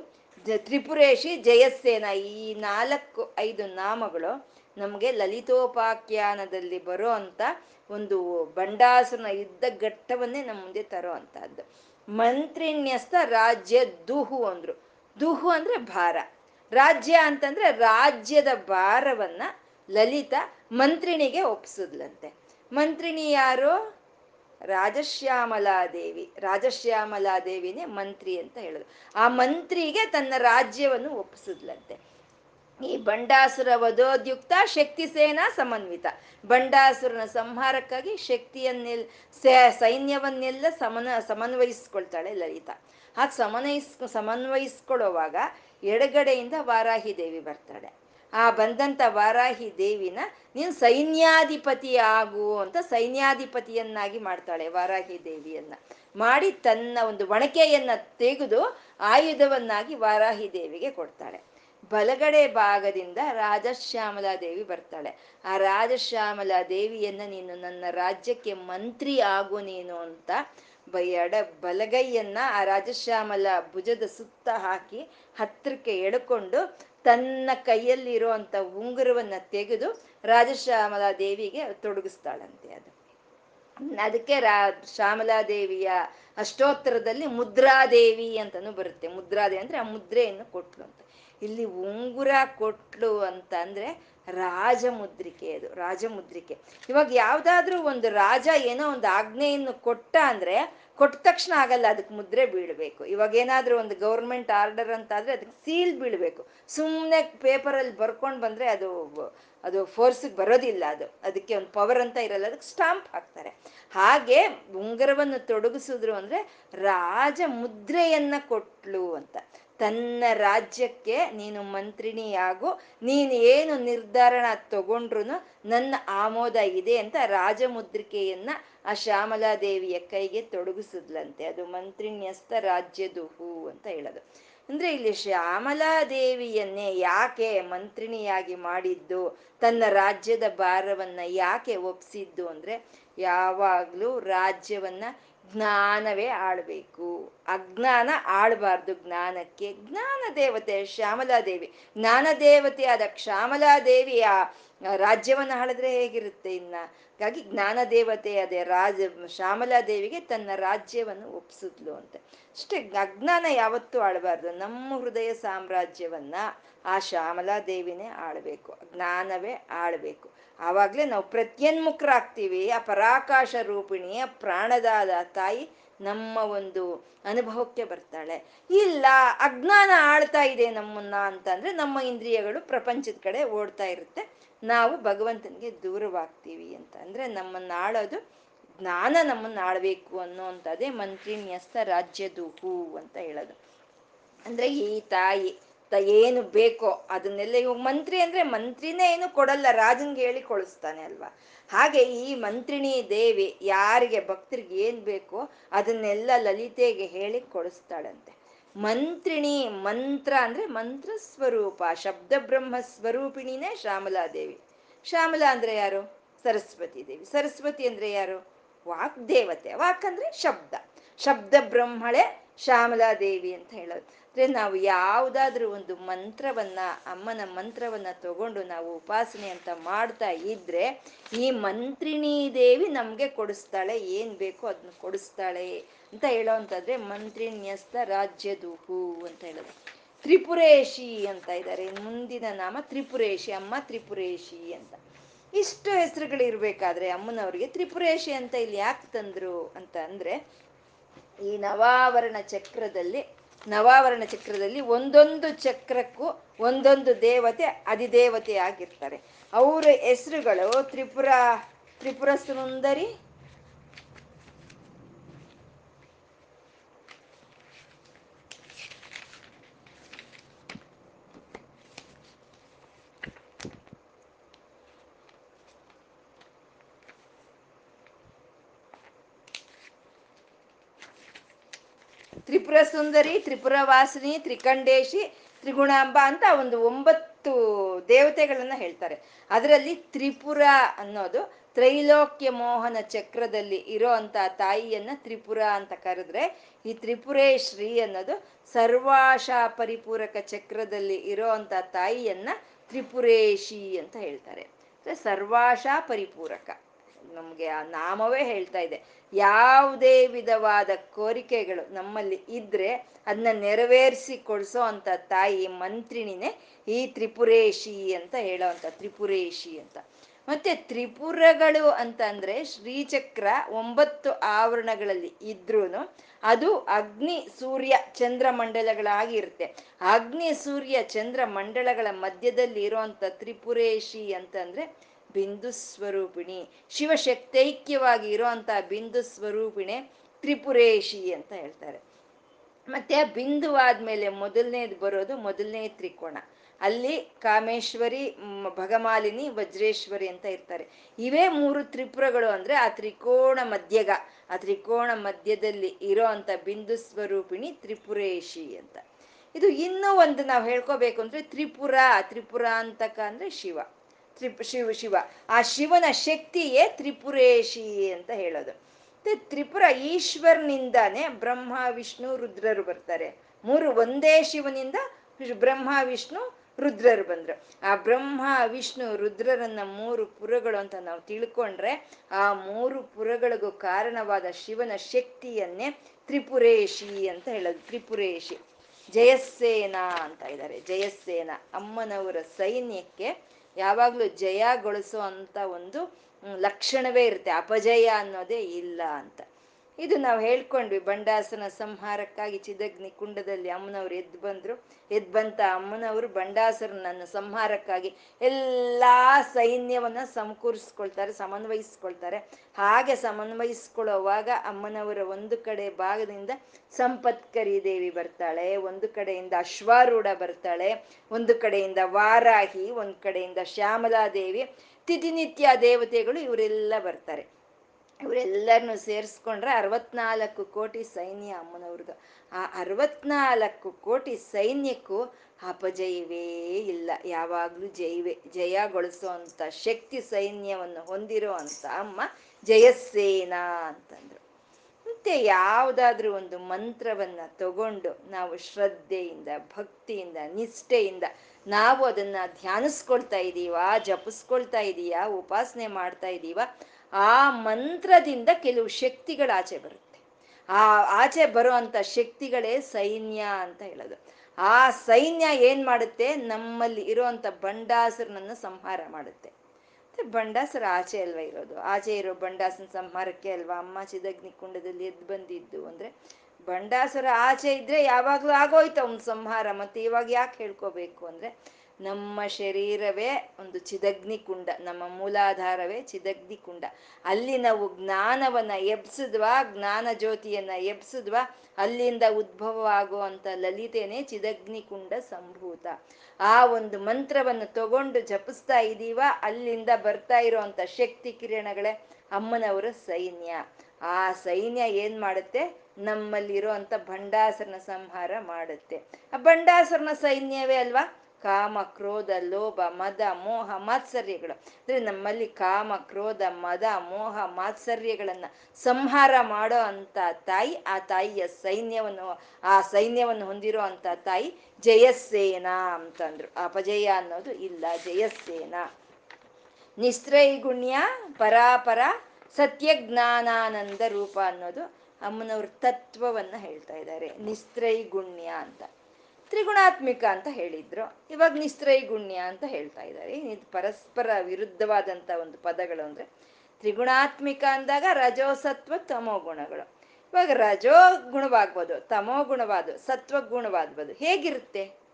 ತ್ರಿಪುರೇಶಿ ಜಯಸೇನ ಈ ನಾಲ್ಕು, ಐದು ನಾಮಗಳು ನಮಗೆ ಲಲಿತೋಪಾಖ್ಯಾನದಲ್ಲಿ ಬರೋ ಅಂತ ಒಂದು ಬಂಡಾಸುರನ ಯುದ್ಧ ಘಟ್ಟವನ್ನೇ ನಮ್ಮ ಮುಂದೆ ತರೋ ಅಂತದ್ದು ಮಂತ್ರಿಣ್ಯಸ್ತ ರಾಜ್ಯ ದುಹು ಅಂದ್ರು. ದುಹು ಅಂದ್ರೆ ಭಾರ. ರಾಜ್ಯ ಅಂತಂದ್ರೆ ರಾಜ್ಯದ ಭಾರವನ್ನ ಲಲಿತ ಮಂತ್ರಿಣಿಗೆ ಒಪ್ಸಿದ್ಲಂತೆ. ಮಂತ್ರಿಣಿ ಯಾರು? ರಾಜಶ್ಯಾಮಲಾದೇವಿ, ರಾಜಶ್ಯಾಮಲಾದೇವಿನೇ ಮಂತ್ರಿ ಅಂತ ಹೇಳುದು. ಆ ಮಂತ್ರಿಗೆ ತನ್ನ ರಾಜ್ಯವನ್ನು ಒಪ್ಪಿಸಿದ್ಲಂತೆ. ಈ ಬಂಡಾಸುರ ವಧೋದ್ಯುಕ್ತ ಶಕ್ತಿ ಸೇನಾ ಸಮನ್ವಿತ. ಬಂಡಾಸುರನ ಸಂಹಾರಕ್ಕಾಗಿ ಶಕ್ತಿಯನ್ನೆಲ್ ಸೈನ್ಯವನ್ನೆಲ್ಲ ಸಮನ, ಸಮನ್ವಯಿಸ್ಕೊಳ್ತಾಳೆ ಲಲಿತಾ. ಆ ಸಮನ್ವಯಿಸ್ ಸಮನ್ವಯಿಸ್ಕೊಳ್ಳೋವಾಗ ಎಡಗಡೆಯಿಂದ ವಾರಾಹಿ ದೇವಿ ಬರ್ತಾಳೆ. ಆ ಬಂದಂತ ವಾರಾಹಿ ದೇವಿನ ನೀನು ಸೈನ್ಯಾಧಿಪತಿ ಆಗು ಅಂತ ಸೈನ್ಯಾಧಿಪತಿಯನ್ನಾಗಿ ಮಾಡ್ತಾಳೆ ವಾರಾಹಿ ದೇವಿಯನ್ನ. ಮಾಡಿ ತನ್ನ ಒಂದು ಒಣಕೆಯನ್ನ ತೆಗೆದು ಆಯುಧವನ್ನಾಗಿ ವಾರಾಹಿ ದೇವಿಗೆ ಕೊಡ್ತಾಳೆ. ಬಲಗಡೆ ಭಾಗದಿಂದ ರಾಜಶ್ಯಾಮಲಾ ದೇವಿ ಬರ್ತಾಳೆ. ಆ ರಾಜಶ್ಯಾಮಲಾ ದೇವಿಯನ್ನ ನೀನು ನನ್ನ ರಾಜ್ಯಕ್ಕೆ ಮಂತ್ರಿ ಆಗು ನೀನು ಅಂತ ಬಯಡ ಬಲಗೈಯನ್ನ ಆ ರಾಜಶ್ಯಾಮಲ ಭುಜದ ಸುತ್ತ ಹಾಕಿ ಹತ್ತಿರಕ್ಕೆ ಎಳ್ಕೊಂಡು ತನ್ನ ಕೈಯಲ್ಲಿರುವಂತ ಉಂಗುರವನ್ನ ತೆಗೆದು ರಾಜಶ್ಯಾಮಲಾ ದೇವಿಗೆ ತೊಡಗಿಸ್ತಾಳಂತೆ ಅದು. ಅದಕ್ಕೆ ರಾ, ಶ್ಯಾಮಲಾದೇವಿಯ ಅಷ್ಟೋತ್ತರದಲ್ಲಿ ಮುದ್ರಾದೇವಿ ಅಂತಾನು ಬರುತ್ತೆ. ಮುದ್ರಾದೇವಿ ಅಂದ್ರೆ ಆ ಮುದ್ರೆಯನ್ನು ಕೊಟ್ಲು ಅಂತ. ಇಲ್ಲಿ ಉಂಗುರ ಕೊಟ್ಲು ಅಂತ ಅಂದ್ರೆ ರಾಜಮುದ್ರಿಕೆ ಅದು, ರಾಜಮುದ್ರಿಕೆ. ಇವಾಗ ಯಾವ್ದಾದ್ರೂ ಒಂದು ರಾಜ ಏನೋ ಒಂದು ಆಜ್ಞೆಯನ್ನು ಕೊಟ್ಟ ಅಂದ್ರೆ ಕೊಟ್ಟ ತಕ್ಷಣ ಆಗಲ್ಲ, ಅದಕ್ಕೆ ಮುದ್ರೆ ಬೀಳಬೇಕು. ಇವಾಗ ಏನಾದರೂ ಒಂದು ಗೌರ್ಮೆಂಟ್ ಆರ್ಡರ್ ಅಂತ ಆದ್ರೆ ಅದಕ್ಕೆ ಸೀಲ್ ಬೀಳಬೇಕು. ಸುಮ್ಮನೆ ಪೇಪರಲ್ಲಿ ಬರ್ಕೊಂಡು ಬಂದರೆ ಅದು ಅದು ಫೋರ್ಸಿಗೆ ಬರೋದಿಲ್ಲ ಅದು. ಅದಕ್ಕೆ ಒಂದು ಪವರ್ ಅಂತ ಇರಲ್ಲ, ಅದಕ್ಕೆ ಸ್ಟಾಂಪ್ ಹಾಕ್ತಾರೆ. ಹಾಗೆ ಉಂಗರವನ್ನು ತೊಡಗಿಸಿದ್ರು ಅಂದರೆ ರಾಜ ಮುದ್ರೆಯನ್ನು ಕೊಟ್ಲು ಅಂತ. ತನ್ನ ರಾಜ್ಯಕ್ಕೆ ನೀನು ಮಂತ್ರಿಣಿಯಾಗು. ನೀನು ಏನು ನಿರ್ಧಾರಣ ತಗೊಂಡ್ರು ನನ್ನ ಆಮೋದ ಇದೆ ಅಂತ ರಾಜಮುದ್ರಿಕೆಯನ್ನ ಆ ಶ್ಯಾಮಲಾದೇವಿಯ ಕೈಗೆ ತೊಡಗಿಸಿದ್ಲಂತೆ. ಅದು ಮಂತ್ರಿಣ್ಯಸ್ತ ರಾಜ್ಯದುಹು ಅಂತ ಹೇಳೋದು. ಅಂದ್ರೆ ಇಲ್ಲಿ ಶ್ಯಾಮಲಾದೇವಿಯನ್ನೇ ಯಾಕೆ ಮಂತ್ರಿಣಿಯಾಗಿ ಮಾಡಿದ್ದು? ತನ್ನ ರಾಜ್ಯದ ಭಾರವನ್ನ ಯಾಕೆ ಒಪ್ಸಿದ್ದು ಅಂದ್ರೆ ಯಾವಾಗ್ಲೂ ರಾಜ್ಯವನ್ನ ಜ್ಞಾನವೇ ಆಳ್ಬೇಕು. ಅಜ್ಞಾನ ಆಳ್ಬಾರ್ದು ಜ್ಞಾನಕ್ಕೆ. ಜ್ಞಾನ ದೇವತೆ ಶ್ಯಾಮಲಾದೇವಿ ಜ್ಞಾನ ದೇವತೆ ಆದ ಶ್ಯಾಮಲಾದೇವಿ ಆ ರಾಜ್ಯವನ್ನು ಆಳಿದ್ರೆ ಹೇಗಿರುತ್ತೆ ಇನ್ನ? ಹಾಗಾಗಿ ಜ್ಞಾನ ದೇವತೆ ಅದೇ ರಾಜ ಶ್ಯಾಮಲಾದೇವಿಗೆ ತನ್ನ ರಾಜ್ಯವನ್ನು ಒಪ್ಸಿದ್ಲು ಅಂತ. ಅಷ್ಟೇ ಅಜ್ಞಾನ ಯಾವತ್ತೂ ಆಳ್ಬಾರ್ದು. ನಮ್ಮ ಹೃದಯ ಸಾಮ್ರಾಜ್ಯವನ್ನ ಆ ಶ್ಯಾಮಲಾದೇವಿನೇ ಆಳ್ಬೇಕು. ಜ್ಞಾನವೇ ಆಳ್ಬೇಕು. ಆವಾಗಲೇ ನಾವು ಪ್ರತ್ಯನ್ಮುಖರಾಗ್ತೀವಿ. ಆ ಪರಾಕಾಶ ರೂಪಿಣಿ, ಆ ಪ್ರಾಣದಾದ ತಾಯಿ ನಮ್ಮ ಒಂದು ಅನುಭವಕ್ಕೆ ಬರ್ತಾಳೆ. ಇಲ್ಲ, ಅಜ್ಞಾನ ಆಳ್ತಾ ಇದೆ ನಮ್ಮನ್ನ ಅಂತಂದ್ರೆ ನಮ್ಮ ಇಂದ್ರಿಯಗಳು ಪ್ರಪಂಚದ ಕಡೆ ಓಡ್ತಾ ಇರುತ್ತೆ. ನಾವು ಭಗವಂತನಿಗೆ ದೂರವಾಗ್ತೀವಿ ಅಂತ ಅಂದ್ರೆ ನಮ್ಮನ್ನ ಆಳೋದು, ಜ್ಞಾನ ನಮ್ಮನ್ನ ಆಳ್ಬೇಕು ಅನ್ನೋಂಥದ್ದೇ ಮಂತ್ರಿನ್ಯಸ್ತ ರಾಜ್ಯದೂಹು ಅಂತ ಹೇಳೋದು. ಅಂದ್ರೆ ಈ ತಾಯಿ ತ ಏನು ಬೇಕೋ ಅದನ್ನೆಲ್ಲ ಇವಾಗ ಮಂತ್ರಿ ಅಂದ್ರೆ ಮಂತ್ರಿನೇ ಏನು ಕೊಡಲ್ಲ, ರಾಜನ್ಗೆ ಹೇಳಿ ಕೊಳಿಸ್ತಾನೆ ಅಲ್ವಾ? ಹಾಗೆ ಈ ಮಂತ್ರಿಣಿ ದೇವಿ ಯಾರಿಗೆ, ಭಕ್ತರಿಗೆ ಏನ್ ಬೇಕೋ ಅದನ್ನೆಲ್ಲ ಲಲಿತೆಗೆ ಹೇಳಿ ಕೊಡಿಸ್ತಾಳಂತೆ. ಮಂತ್ರಿಣಿ ಮಂತ್ರ ಅಂದ್ರೆ ಮಂತ್ರ ಸ್ವರೂಪ, ಶಬ್ದ ಬ್ರಹ್ಮ ಸ್ವರೂಪಿಣಿನೇ ಶ್ಯಾಮಲಾದೇವಿ ಶ್ಯಾಮಲಾ ಅಂದ್ರೆ ಯಾರು? ಸರಸ್ವತಿ ದೇವಿ. ಸರಸ್ವತಿ ಅಂದ್ರೆ ಯಾರು? ವಾಕ್ ದೇವತೆ ವಾಕ್ ಅಂದ್ರೆ ಶಬ್ದ. ಶಬ್ದ ಬ್ರಹ್ಮಳೆ ಶ್ಯಾಮಲಾದೇವಿ ಅಂತ ಹೇಳೋದು. ಅಂದ್ರೆ ನಾವು ಯಾವುದಾದ್ರೂ ಒಂದು ಮಂತ್ರವನ್ನ, ಅಮ್ಮನ ಮಂತ್ರವನ್ನ ತಗೊಂಡು ನಾವು ಉಪಾಸನೆ ಅಂತ ಮಾಡ್ತಾ ಇದ್ರೆ ಈ ಮಂತ್ರಿಣಿ ದೇವಿ ನಮ್ಗೆ ಕೊಡಿಸ್ತಾಳೆ, ಏನ್ ಬೇಕೋ ಅದನ್ನ ಕೊಡಿಸ್ತಾಳೆ ಅಂತ ಹೇಳೋವಂಥದ್ರೆ ಮಂತ್ರಿಣ್ಯಸ್ತ ರಾಜ್ಯದುಹು ಅಂತ ಹೇಳೋದು. ತ್ರಿಪುರೇಶಿ ಅಂತ ಇದ್ದಾರೆ ಮುಂದಿನ ನಾಮ ತ್ರಿಪುರೇಶಿ, ಅಮ್ಮ ತ್ರಿಪುರೇಶಿ ಅಂತ. ಇಷ್ಟು ಹೆಸರುಗಳಿರ್ಬೇಕಾದ್ರೆ ಅಮ್ಮನವ್ರಿಗೆ ತ್ರಿಪುರೇಶಿ ಅಂತ ಇಲ್ಲಿ ಯಾಕೆ ತಂದ್ರು ಅಂತ ಅಂದ್ರೆ ಈ ನವಾವರಣ ಚಕ್ರದಲ್ಲಿ ನವಾವರಣ ಚಕ್ರದಲ್ಲಿ ಒಂದೊಂದು ಚಕ್ರಕ್ಕೂ ಒಂದೊಂದು ದೇವತೆ ಅಧಿದೇವತೆ ಆಗಿರ್ತಾರೆ. ಅವರ ಹೆಸರುಗಳು ತ್ರಿಪುರ ತ್ರಿಪುರ ಸುಂದರಿ ತ್ರಿಪುರ ಸುಂದರಿ ತ್ರಿಪುರ ವಾಸಿನಿ ತ್ರಿಕಂಡೇಶಿ, ತ್ರಿಗುಣಾಂಬ ಅಂತ ಒಂದು ಒಂಬತ್ತು ದೇವತೆಗಳನ್ನ ಹೇಳ್ತಾರೆ. ಅದರಲ್ಲಿ ತ್ರಿಪುರ ಅನ್ನೋದು ತ್ರೈಲೋಕ್ಯ ಮೋಹನ ಚಕ್ರದಲ್ಲಿ ಇರೋ ಅಂತ ತಾಯಿಯನ್ನ ತ್ರಿಪುರ ಅಂತ ಕರೆದ್ರೆ ಈ ತ್ರಿಪುರೇಶ್ರೀ ಅನ್ನೋದು ಸರ್ವಾಶಾ ಪರಿಪೂರಕ ಚಕ್ರದಲ್ಲಿ ಇರೋ ಅಂತ ತಾಯಿಯನ್ನ ತ್ರಿಪುರೇಶಿ ಅಂತ ಹೇಳ್ತಾರೆ. ಸರ್ವಾಶಾ ಪರಿಪೂರಕ. ನಮ್ಗೆ ಆ ನಾಮವೇ ಹೇಳ್ತಾ ಇದೆ. ಯಾವುದೇ ವಿಧವಾದ ಕೋರಿಕೆಗಳು ನಮ್ಮಲ್ಲಿ ಇದ್ರೆ ಅದನ್ನ ನೆರವೇರಿಸಿ ಕೊಡಿಸೋ ಅಂತ ತಾಯಿ ಮಂತ್ರಿಣಿನೇ ಈ ತ್ರಿಪುರೇಶಿ ಅಂತ ಹೇಳೋ ಅಂತ ತ್ರಿಪುರೇಶಿ ಅಂತ. ಮತ್ತೆ ತ್ರಿಪುರಗಳು ಅಂತ ಅಂದ್ರೆ ಶ್ರೀಚಕ್ರ ಒಂಬತ್ತು ಆವರಣಗಳಲ್ಲಿ ಇದ್ರೂ ಅದು ಅಗ್ನಿ ಸೂರ್ಯ ಚಂದ್ರ ಮಂಡಲಗಳಾಗಿರುತ್ತೆ ಅಗ್ನಿ ಸೂರ್ಯ ಚಂದ್ರ ಮಂಡಲಗಳ ಮಧ್ಯದಲ್ಲಿ ಇರುವಂತ ತ್ರಿಪುರೇಶಿ ಅಂತಂದ್ರೆ ಬಿಂದು ಸ್ವರೂಪಿಣಿ. ಶಿವಶಕ್ತೈಕ್ಯವಾಗಿ ಇರುವಂತ ಬಿಂದು ಸ್ವರೂಪಿಣೆ ತ್ರಿಪುರೇಶಿ ಅಂತ ಹೇಳ್ತಾರೆ. ಮತ್ತೆ ಆ ಬಿಂದು ಆದ್ಮೇಲೆ ಮೊದಲನೇದು ಬರೋದು ಮೊದಲನೇ ತ್ರಿಕೋಣ ಅಲ್ಲಿ ಕಾಮೇಶ್ವರಿ ಭಗಮಾಲಿನಿ, ವಜ್ರೇಶ್ವರಿ ಅಂತ ಇರ್ತಾರೆ. ಇವೇ ಮೂರು ತ್ರಿಪುರಗಳು ಅಂದ್ರೆ ಆ ತ್ರಿಕೋಣ ಮಧ್ಯಗ, ಆ ತ್ರಿಕೋಣ ಮಧ್ಯದಲ್ಲಿ ಇರೋ ಅಂತ ಬಿಂದು ಸ್ವರೂಪಿಣಿ ತ್ರಿಪುರೇಶಿ ಅಂತ. ಇದು ಇನ್ನೂ ಒಂದು ನಾವು ಹೇಳ್ಕೋಬೇಕು ಅಂದ್ರೆ ತ್ರಿಪುರ ತ್ರಿಪುರ ಅಂತಕ ಅಂದ್ರೆ ಶಿವ. ತ್ರಿಪ್ ಶಿವ ಶಿವ. ಆ ಶಿವನ ಶಕ್ತಿಯೇ ತ್ರಿಪುರೇಶಿ ಅಂತ ಹೇಳೋದು. ತ್ರಿಪುರ ಈಶ್ವರ್ನಿಂದಾನೆ ಬ್ರಹ್ಮ, ವಿಷ್ಣು, ರುದ್ರರು ಬರ್ತಾರೆ. ಮೂರು ಒಂದೇ ಶಿವನಿಂದ ಬ್ರಹ್ಮ, ವಿಷ್ಣು, ರುದ್ರರು ಬಂದ್ರು. ಆ ಬ್ರಹ್ಮ, ವಿಷ್ಣು, ರುದ್ರರನ್ನ ಮೂರು ಪುರಗಳು ಅಂತ ನಾವು ತಿಳ್ಕೊಂಡ್ರೆ ಆ ಮೂರು ಪುರಗಳಿಗೂ ಕಾರಣವಾದ ಶಿವನ ಶಕ್ತಿಯನ್ನೇ ತ್ರಿಪುರೇಶಿ ಅಂತ ಹೇಳೋದು. ತ್ರಿಪುರೇಶಿ. ಜಯಸೇನಾ ಅಂತ ಇದ್ದಾರೆ. ಜಯಸ್ಸೇನ ಅಮ್ಮನವರ ಸೈನ್ಯಕ್ಕೆ ಯಾವಾಗ್ಲೂ ಜಯಗೊಳಿಸೋ ಅಂತ ಒಂದು ಲಕ್ಷಣವೇ ಇರುತ್ತೆ. ಅಪಜಯ ಅನ್ನೋದೇ ಇಲ್ಲ ಅಂತ. ಇದು ನಾವು ಹೇಳ್ಕೊಂಡ್ವಿ ಬಂಡಾಸನ ಸಂಹಾರಕ್ಕಾಗಿ ಚಿದಗ್ನಿ ಕುಂಡದಲ್ಲಿ ಅಮ್ಮನವ್ರು ಎದ್ದು ಬಂದ್ರು. ಎದ್ದು ಬಂತ ಅಮ್ಮನವರು ಬಂಡಾಸರನನ್ನು ಸಂಹಾರಕ್ಕಾಗಿ ಎಲ್ಲಾ ಸೈನ್ಯವನ್ನ ಸಂಕೂರಿಸ್ಕೊಳ್ತಾರೆ ಸಮನ್ವಯಿಸ್ಕೊಳ್ತಾರೆ. ಹಾಗೆ ಸಮನ್ವಯಿಸ್ಕೊಳ್ಳೋವಾಗ ಅಮ್ಮನವರ ಒಂದು ಕಡೆ ಭಾಗದಿಂದ ಸಂಪತ್ಕರಿ ದೇವಿ ಬರ್ತಾಳೆ, ಒಂದು ಕಡೆಯಿಂದ ಅಶ್ವಾರೂಢ ಬರ್ತಾಳೆ, ಒಂದು ಕಡೆಯಿಂದ ವಾರಾಹಿ, ಒಂದು ಕಡೆಯಿಂದ ಶ್ಯಾಮಲಾ ದೇವಿ ತಿಥಿನಿತ್ಯ ದೇವತೆಗಳು ಇವರೆಲ್ಲ ಬರ್ತಾರೆ. ಇವರೆಲ್ಲರನ್ನು ಸೇರಿಸ್ಕೊಂಡ್ರೆ ಅರವತ್ನಾಲ್ಕು ಕೋಟಿ ಸೈನ್ಯ ಅಮ್ಮನವ್ರದ್ದು. ಆ ಅರವತ್ನಾಲ್ಕು ಕೋಟಿ ಸೈನ್ಯಕ್ಕೂ ಅಪಜಯವೇ ಇಲ್ಲ. ಯಾವಾಗ್ಲೂ ಜಯವೇ ಜಯಗೊಳಿಸೋ ಅಂತ ಶಕ್ತಿ ಸೈನ್ಯವನ್ನು ಹೊಂದಿರೋ ಅಂತ ಅಮ್ಮ ಜಯಸೇನಾ ಅಂತಂದ್ರು. ಮತ್ತೆ ಯಾವುದಾದ್ರೂ ಒಂದು ಮಂತ್ರವನ್ನ ತಗೊಂಡು ನಾವು ಶ್ರದ್ಧೆಯಿಂದ, ಭಕ್ತಿಯಿಂದ, ನಿಷ್ಠೆಯಿಂದ ನಾವು ಅದನ್ನ ಧ್ಯಾನಿಸ್ಕೊಳ್ತಾ ಇದ್ದೀವ ಜಪಿಸ್ಕೊಳ್ತಾ ಇದೀಯಾ, ಉಪಾಸನೆ ಮಾಡ್ತಾ ಇದೀವ ಆ ಮಂತ್ರದಿಂದ ಕೆಲವು ಶಕ್ತಿಗಳು ಆಚೆ ಬರುತ್ತೆ. ಆ ಆಚೆ ಬರುವಂತ ಶಕ್ತಿಗಳೇ ಸೈನ್ಯ ಅಂತ ಹೇಳೋದು. ಆ ಸೈನ್ಯ ಏನ್ ಮಾಡುತ್ತೆ? ನಮ್ಮಲ್ಲಿ ಇರುವಂತ ಬಂಡಾಸುರನನ್ನು ಸಂಹಾರ ಮಾಡುತ್ತೆ. ಬಂಡಾಸರ ಆಚೆ ಅಲ್ವಾ ಇರೋದು? ಆಚೆ ಇರೋ ಬಂಡಾಸನ ಸಂಹಾರಕ್ಕೆ ಅಲ್ವಾ? ಅಮ್ಮ ಚಿದಗ್ನಿ ಕುಂಡದಲ್ಲಿ ಎದ್ದು ಬಂದಿದ್ದು ಅಂದ್ರೆ ಬಂಡಾಸರ ಆಚೆ ಇದ್ರೆ ಯಾವಾಗ್ಲೂ ಆಗೋಯ್ತು ಅವ್ನ ಸಂಹಾರ. ಮತ್ತೆ ಇವಾಗ ಯಾಕೆ ಹೇಳ್ಕೋಬೇಕು ಅಂದ್ರೆ ನಮ್ಮ ಶರೀರವೇ ಒಂದು ಚಿದಗ್ನಿ ಕುಂಡ, ನಮ್ಮ ಮೂಲಾಧಾರವೇ ಚಿದಗ್ನಿ ಕುಂಡ. ಅಲ್ಲಿ ನಾವು ಜ್ಞಾನವನ್ನ ಎಬ್ಸಿದ್ವಾ, ಜ್ಞಾನ ಜ್ಯೋತಿಯನ್ನ ಎಬ್ಸಿದ್ವಾ, ಅಲ್ಲಿಂದ ಉದ್ಭವ ಆಗುವಂತ ಲಲಿತೆನೆ ಚಿದಗ್ನಿ ಕುಂಡ ಸಂಭೂತ. ಆ ಒಂದು ಮಂತ್ರವನ್ನು ತಗೊಂಡು ಜಪಿಸ್ತಾ ಇದೀವ, ಅಲ್ಲಿಂದ ಬರ್ತಾ ಇರುವಂತ ಶಕ್ತಿ ಕಿರಣಗಳೇ ಅಮ್ಮನವರ ಸೈನ್ಯ. ಆ ಸೈನ್ಯ ಏನ್ ಮಾಡುತ್ತೆ? ನಮ್ಮಲ್ಲಿರೋ ಅಂತ ಭಂಡಾಸರನ ಸಂಹಾರ ಮಾಡುತ್ತೆ. ಆ ಭಂಡಾಸರನ ಸೈನ್ಯವೇ ಅಲ್ವಾ? ಕಾಮ, ಕ್ರೋಧ, ಲೋಭ, ಮದ, ಮೋಹ, ಮಾತ್ಸರ್ಯಗಳು. ಅಂದ್ರೆ ನಮ್ಮಲ್ಲಿ ಕಾಮ, ಕ್ರೋಧ, ಮದ, ಮೋಹ, ಮಾತ್ಸರ್ಯಗಳನ್ನ ಸಂಹಾರ ಮಾಡೋ ಅಂತ ತಾಯಿ, ಆ ತಾಯಿಯ ಸೈನ್ಯವನ್ನು, ಆ ಸೈನ್ಯವನ್ನು ಹೊಂದಿರೋ ಅಂತ ತಾಯಿ ಜಯಸೇನಾ ಅಂತಂದ್ರು. ಅಪಜಯ ಅನ್ನೋದು ಇಲ್ಲ ಜಯಸೇನ ನಿಸ್ತ್ರೈಗುಣ್ಯ ಪರಾಪರ, ಸತ್ಯಜ್ಞಾನಾನಂದ ರೂಪ ಅನ್ನೋದು ಅಮ್ಮನವ್ರ ತತ್ವವನ್ನ ಹೇಳ್ತಾ ಇದ್ದಾರೆ. ನಿಸ್ತ್ರೈಗುಣ್ಯ ಅಂತ. ತ್ರಿಗುಣಾತ್ಮಿಕ ಅಂತ ಹೇಳಿದ್ರು. ಇವಾಗ ನಿಸ್ತ್ರೈಗುಣ್ಯ ಅಂತ ಹೇಳ್ತಾ ಇದ್ದಾರೆ. ಇದು ಪರಸ್ಪರ ವಿರುದ್ಧವಾದಂತ ಒಂದು ಪದಗಳು ಅಂದ್ರೆ ತ್ರಿಗುಣಾತ್ಮಿಕ ಅಂದಾಗ ರಜೋಸತ್ವ ತಮೋ ಗುಣಗಳು. ಇವಾಗ ರಜೋ ಗುಣವಾಗ್ಬೋದು, ತಮೋ ಗುಣವಾದ ಸತ್ವ ಗುಣವಾದ್ಬೋದು, ಹೇಗಿರುತ್ತೆ?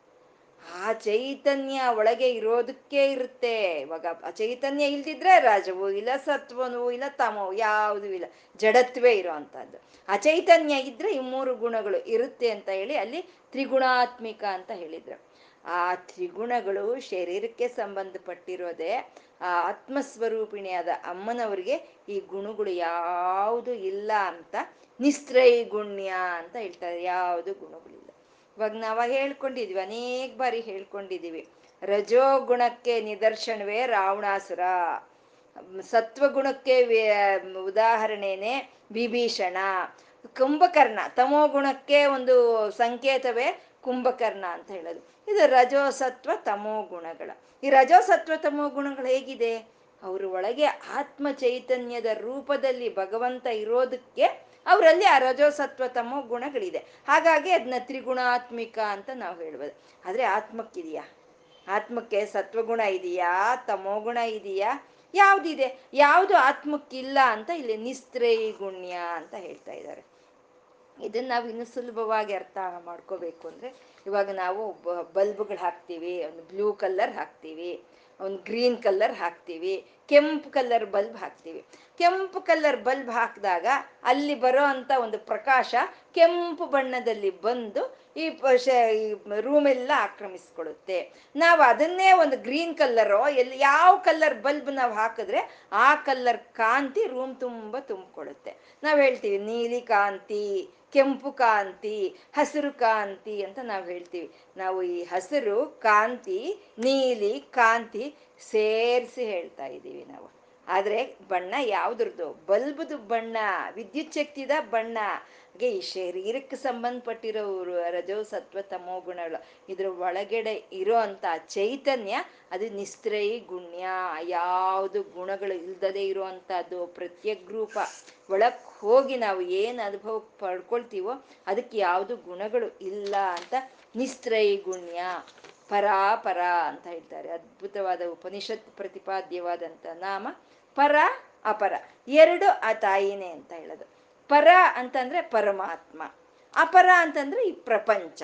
ಆ ಚೈತನ್ಯ ಒಳಗೆ ಇರೋದಕ್ಕೆ ಇರುತ್ತೆ. ಇವಾಗ ಆ ಚೈತನ್ಯ ಇಲ್ದಿದ್ರೆ ರಾಜವು ಇಲ್ಲ, ಸತ್ವನು ಇಲ್ಲ, ತಮೋ ಯಾವುದೂ ಇಲ್ಲ, ಜಡತ್ವೇ ಇರೋ ಅಂಥದ್ದು ಆ ಚೈತನ್ಯ ಇದ್ರೆ ಈ ಮೂರು ಗುಣಗಳು ಇರುತ್ತೆ ಅಂತ ಹೇಳಿ ಅಲ್ಲಿ ತ್ರಿಗುಣಾತ್ಮಿಕ ಅಂತ ಹೇಳಿದ್ರು. ಆ ತ್ರಿಗುಣಗಳು ಶರೀರಕ್ಕೆ ಸಂಬಂಧಪಟ್ಟಿರೋದೆ ಆ ಆತ್ಮಸ್ವರೂಪಿಣಿಯಾದ ಅಮ್ಮನವ್ರಿಗೆ ಈ ಗುಣಗಳು ಯಾವುದು ಇಲ್ಲ ಅಂತ ನಿಸ್ತ್ರೈಗುಣ್ಯ ಅಂತ ಹೇಳ್ತಾರೆ. ಯಾವುದು ಗುಣಗಳಿಲ್ಲ. ಇವಾಗ ನಾವ ಹೇಳ್ಕೊಂಡಿದ್ವಿ, ಅನೇಕ ಬಾರಿ ಹೇಳ್ಕೊಂಡಿದೀವಿ ರಜೋ ಗುಣಕ್ಕೆ ನಿದರ್ಶನವೇ ರಾವಣಾಸುರ. ಸತ್ವಗುಣಕ್ಕೆ ಉದಾಹರಣೆನೆ ವಿಭೀಷಣ. ಕುಂಭಕರ್ಣ, ತಮೋ ಗುಣಕ್ಕೆ ಒಂದು ಸಂಕೇತವೇ ಕುಂಭಕರ್ಣ ಅಂತ ಹೇಳೋದು. ಇದು ರಜೋಸತ್ವ ತಮೋ ಗುಣಗಳ. ಈ ರಜೋಸತ್ವ ತಮೋ ಗುಣಗಳು ಹೇಗಿದೆ? ಅವ್ರ ಒಳಗೆ ಆತ್ಮ ಚೈತನ್ಯದ ರೂಪದಲ್ಲಿ ಭಗವಂತ ಇರೋದಕ್ಕೆ ಅವರಲ್ಲಿ ಆ ರಜೋಸತ್ವ ತಮೋ ಗುಣಗಳಿದೆ. ಹಾಗಾಗಿ ಅದನ್ನ ತ್ರಿಗುಣಾತ್ಮಿಕ ಅಂತ ನಾವು ಹೇಳ್ಬೋದು. ಆದ್ರೆ ಆತ್ಮಕ್ಕಿದೆಯಾ? ಆತ್ಮಕ್ಕೆ ಸತ್ವಗುಣ ಇದೆಯಾ? ತಮೋ ಗುಣ ಇದೆಯಾ? ಯಾವ್ದಿದೆ? ಯಾವುದು ಆತ್ಮಕ್ಕಿಲ್ಲ ಅಂತ ಇಲ್ಲಿ ನಿಸ್ತ್ರೈಗುಣ್ಯ ಅಂತ ಹೇಳ್ತಾ ಇದ್ದಾರೆ. ಇದನ್ನ ನಾವು ಇನ್ನು ಸುಲಭವಾಗಿ ಅರ್ಥ ಮಾಡ್ಕೋಬೇಕು ಅಂದ್ರೆ ಇವಾಗ ನಾವು ಬಲ್ಬ್ಗಳು ಹಾಕ್ತೀವಿ, ಒಂದು ಬ್ಲೂ ಕಲರ್ ಹಾಕ್ತೀವಿ. ಒಂದು ಗ್ರೀನ್ ಕಲರ್ ಹಾಕ್ತೀವಿ, ಕೆಂಪು ಕಲರ್ ಬಲ್ಬ್ ಹಾಕ್ತೀವಿ. ಕೆಂಪು ಕಲರ್ ಬಲ್ಬ್ ಹಾಕಿದಾಗ ಅಲ್ಲಿ ಬರೋ ಅಂತ ಒಂದು ಪ್ರಕಾಶ ಕೆಂಪು ಬಣ್ಣದಲ್ಲಿ ಬಂದು ಈ ರೂಮ್ ಎಲ್ಲ ಆಕ್ರಮಿಸ್ಕೊಳ್ಳುತ್ತೆ. ನಾವು ಅದನ್ನೇ ಒಂದು ಗ್ರೀನ್ ಕಲ್ಲರೋ, ಎಲ್ಲಿ ಯಾವ ಕಲರ್ ಬಲ್ಬ್ ನಾವು ಹಾಕಿದ್ರೆ ಆ ಕಲ್ಲರ್ ಕಾಂತಿ ರೂಮ್ ತುಂಬ ತುಂಬಿಕೊಳ್ಳುತ್ತೆ. ನಾವು ಹೇಳ್ತೀವಿ ನೀಲಿ ಕಾಂತಿ ಕೆಂಪು ಕಾಂತಿ, ಹಸಿರು ಕಾಂತಿ ಅಂತ ನಾವು ಹೇಳ್ತೀವಿ. ನಾವು ಈ ಹಸಿರು, ಕಾಂತಿ, ನೀಲಿ, ಕಾಂತಿ ಸೇರಿಸಿ ಹೇಳ್ತಾ ಇದ್ದೀವಿ ನಾವು. ಆದರೆ ಬಣ್ಣ ಯಾವ್ದ್ರದ್ದು? ಬಲ್ಬ್ದು ಬಣ್ಣ, ವಿದ್ಯುತ್ ಶಕ್ತಿದ ಬಣ್ಣ. ಹಾಗೆ ಈ ಶರೀರಕ್ಕೆ ಸಂಬಂಧಪಟ್ಟಿರೋರು ರಜೋ ಸತ್ವ ತಮೋ ಗುಣಗಳು. ಇದ್ರ ಒಳಗಡೆ ಇರೋ ಅಂತ ಚೈತನ್ಯ, ಅದು ನಿಸ್ತ್ರೈ ಗುಣ್ಯ. ಯಾವುದು ಗುಣಗಳು ಇಲ್ದದೆ ಇರುವಂತಹದ್ದು ಪ್ರತ್ಯಗ್ರೂಪ ಒಳಕ್ ಹೋಗಿ ನಾವು ಏನು ಅನುಭವ ಪಡ್ಕೊಳ್ತೀವೋ, ಅದಕ್ಕೆ ಯಾವುದು ಗುಣಗಳು ಇಲ್ಲ ಅಂತ ನಿಸ್ತ್ರೈ ಗುಣ್ಯ. ಪರಾ, ಪರ ಅಂತ ಹೇಳ್ತಾರೆ. ಅದ್ಭುತವಾದ ಉಪನಿಷತ್ ಪ್ರತಿಪಾದ್ಯವಾದಂಥ ನಾಮ ಪರ, ಅಪರ. ಎರಡು ಆ ತಾಯಿನೇ ಅಂತ ಹೇಳೋದು. ಪರ ಅಂತಂದ್ರೆ ಪರಮಾತ್ಮ. ಅಪರ ಅಂತಂದ್ರೆ ಈ ಪ್ರಪಂಚ.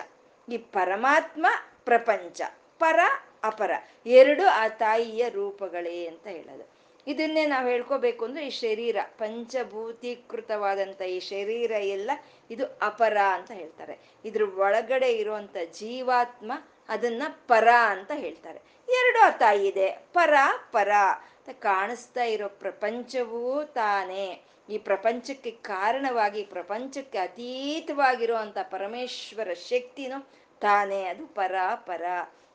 ಈ ಪರಮಾತ್ಮ, ಪ್ರಪಂಚ. ಪರ, ಅಪರ. ಎರಡು ಆ ತಾಯಿಯ ರೂಪಗಳೇ ಅಂತ ಹೇಳೋದು. ಇದನ್ನೇ ನಾವು ಹೇಳ್ಕೋಬೇಕು ಅಂದ್ರೆ ಈ ಶರೀರ ಪಂಚಭೂತೀಕೃತವಾದಂಥ ಈ ಶರೀರ ಎಲ್ಲ ಇದು ಅಪರ ಅಂತ ಹೇಳ್ತಾರೆ. ಇದ್ರ ಒಳಗಡೆ ಇರುವಂತ ಜೀವಾತ್ಮ ಅದನ್ನ ಪರ ಅಂತ ಹೇಳ್ತಾರೆ. ಎರಡು ಆ ತಾಯಿ ಇದೆ. ಪರ ಪರ. ಕಾಣಿಸ್ತಾ ಇರೋ ಪ್ರಪಂಚವೂ ತಾನೇ. ಈ ಪ್ರಪಂಚಕ್ಕೆ ಕಾರಣವಾಗಿ, ಪ್ರಪಂಚಕ್ಕೆ ಅತೀತವಾಗಿರುವಂಥ ಪರಮೇಶ್ವರ ಶಕ್ತಿನೂ ತಾನೇ. ಅದು ಪರ ಪರ.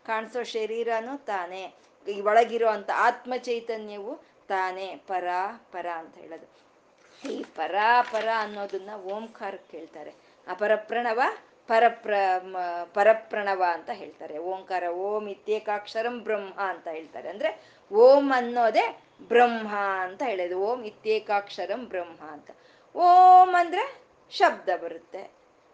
ಕಾಣಿಸೋ ಶರೀರನೂ ತಾನೇ. ಈ ಒಳಗಿರೋ ಆತ್ಮ ಚೈತನ್ಯವು ತಾನೇ. ಪರ ಪರ ಅಂತ ಹೇಳೋದು. ಈ ಪರ ಪರ ಅನ್ನೋದನ್ನ ಓಂಕಾರಕ್ಕೆ ಹೇಳ್ತಾರೆ ಅಪರಪ್ರಣವ ಪರಪ್ರ ಪರಪ್ರಣವ ಅಂತ ಹೇಳ್ತಾರೆ. ಓಂಕಾರ ಓಂ ಇತ್ಯೇಕಾಕ್ಷರಂ ಬ್ರಹ್ಮ ಅಂತ ಹೇಳ್ತಾರೆ. ಅಂದ್ರೆ ಓಂ ಅನ್ನೋದೇ ಬ್ರಹ್ಮ ಅಂತ ಹೇಳೋದು. ಓಂ ಇತ್ಯೇಕಾಕ್ಷರಂ ಬ್ರಹ್ಮ ಅಂತ. ಓಂ ಅಂದ್ರೆ ಶಬ್ದ ಬರುತ್ತೆ.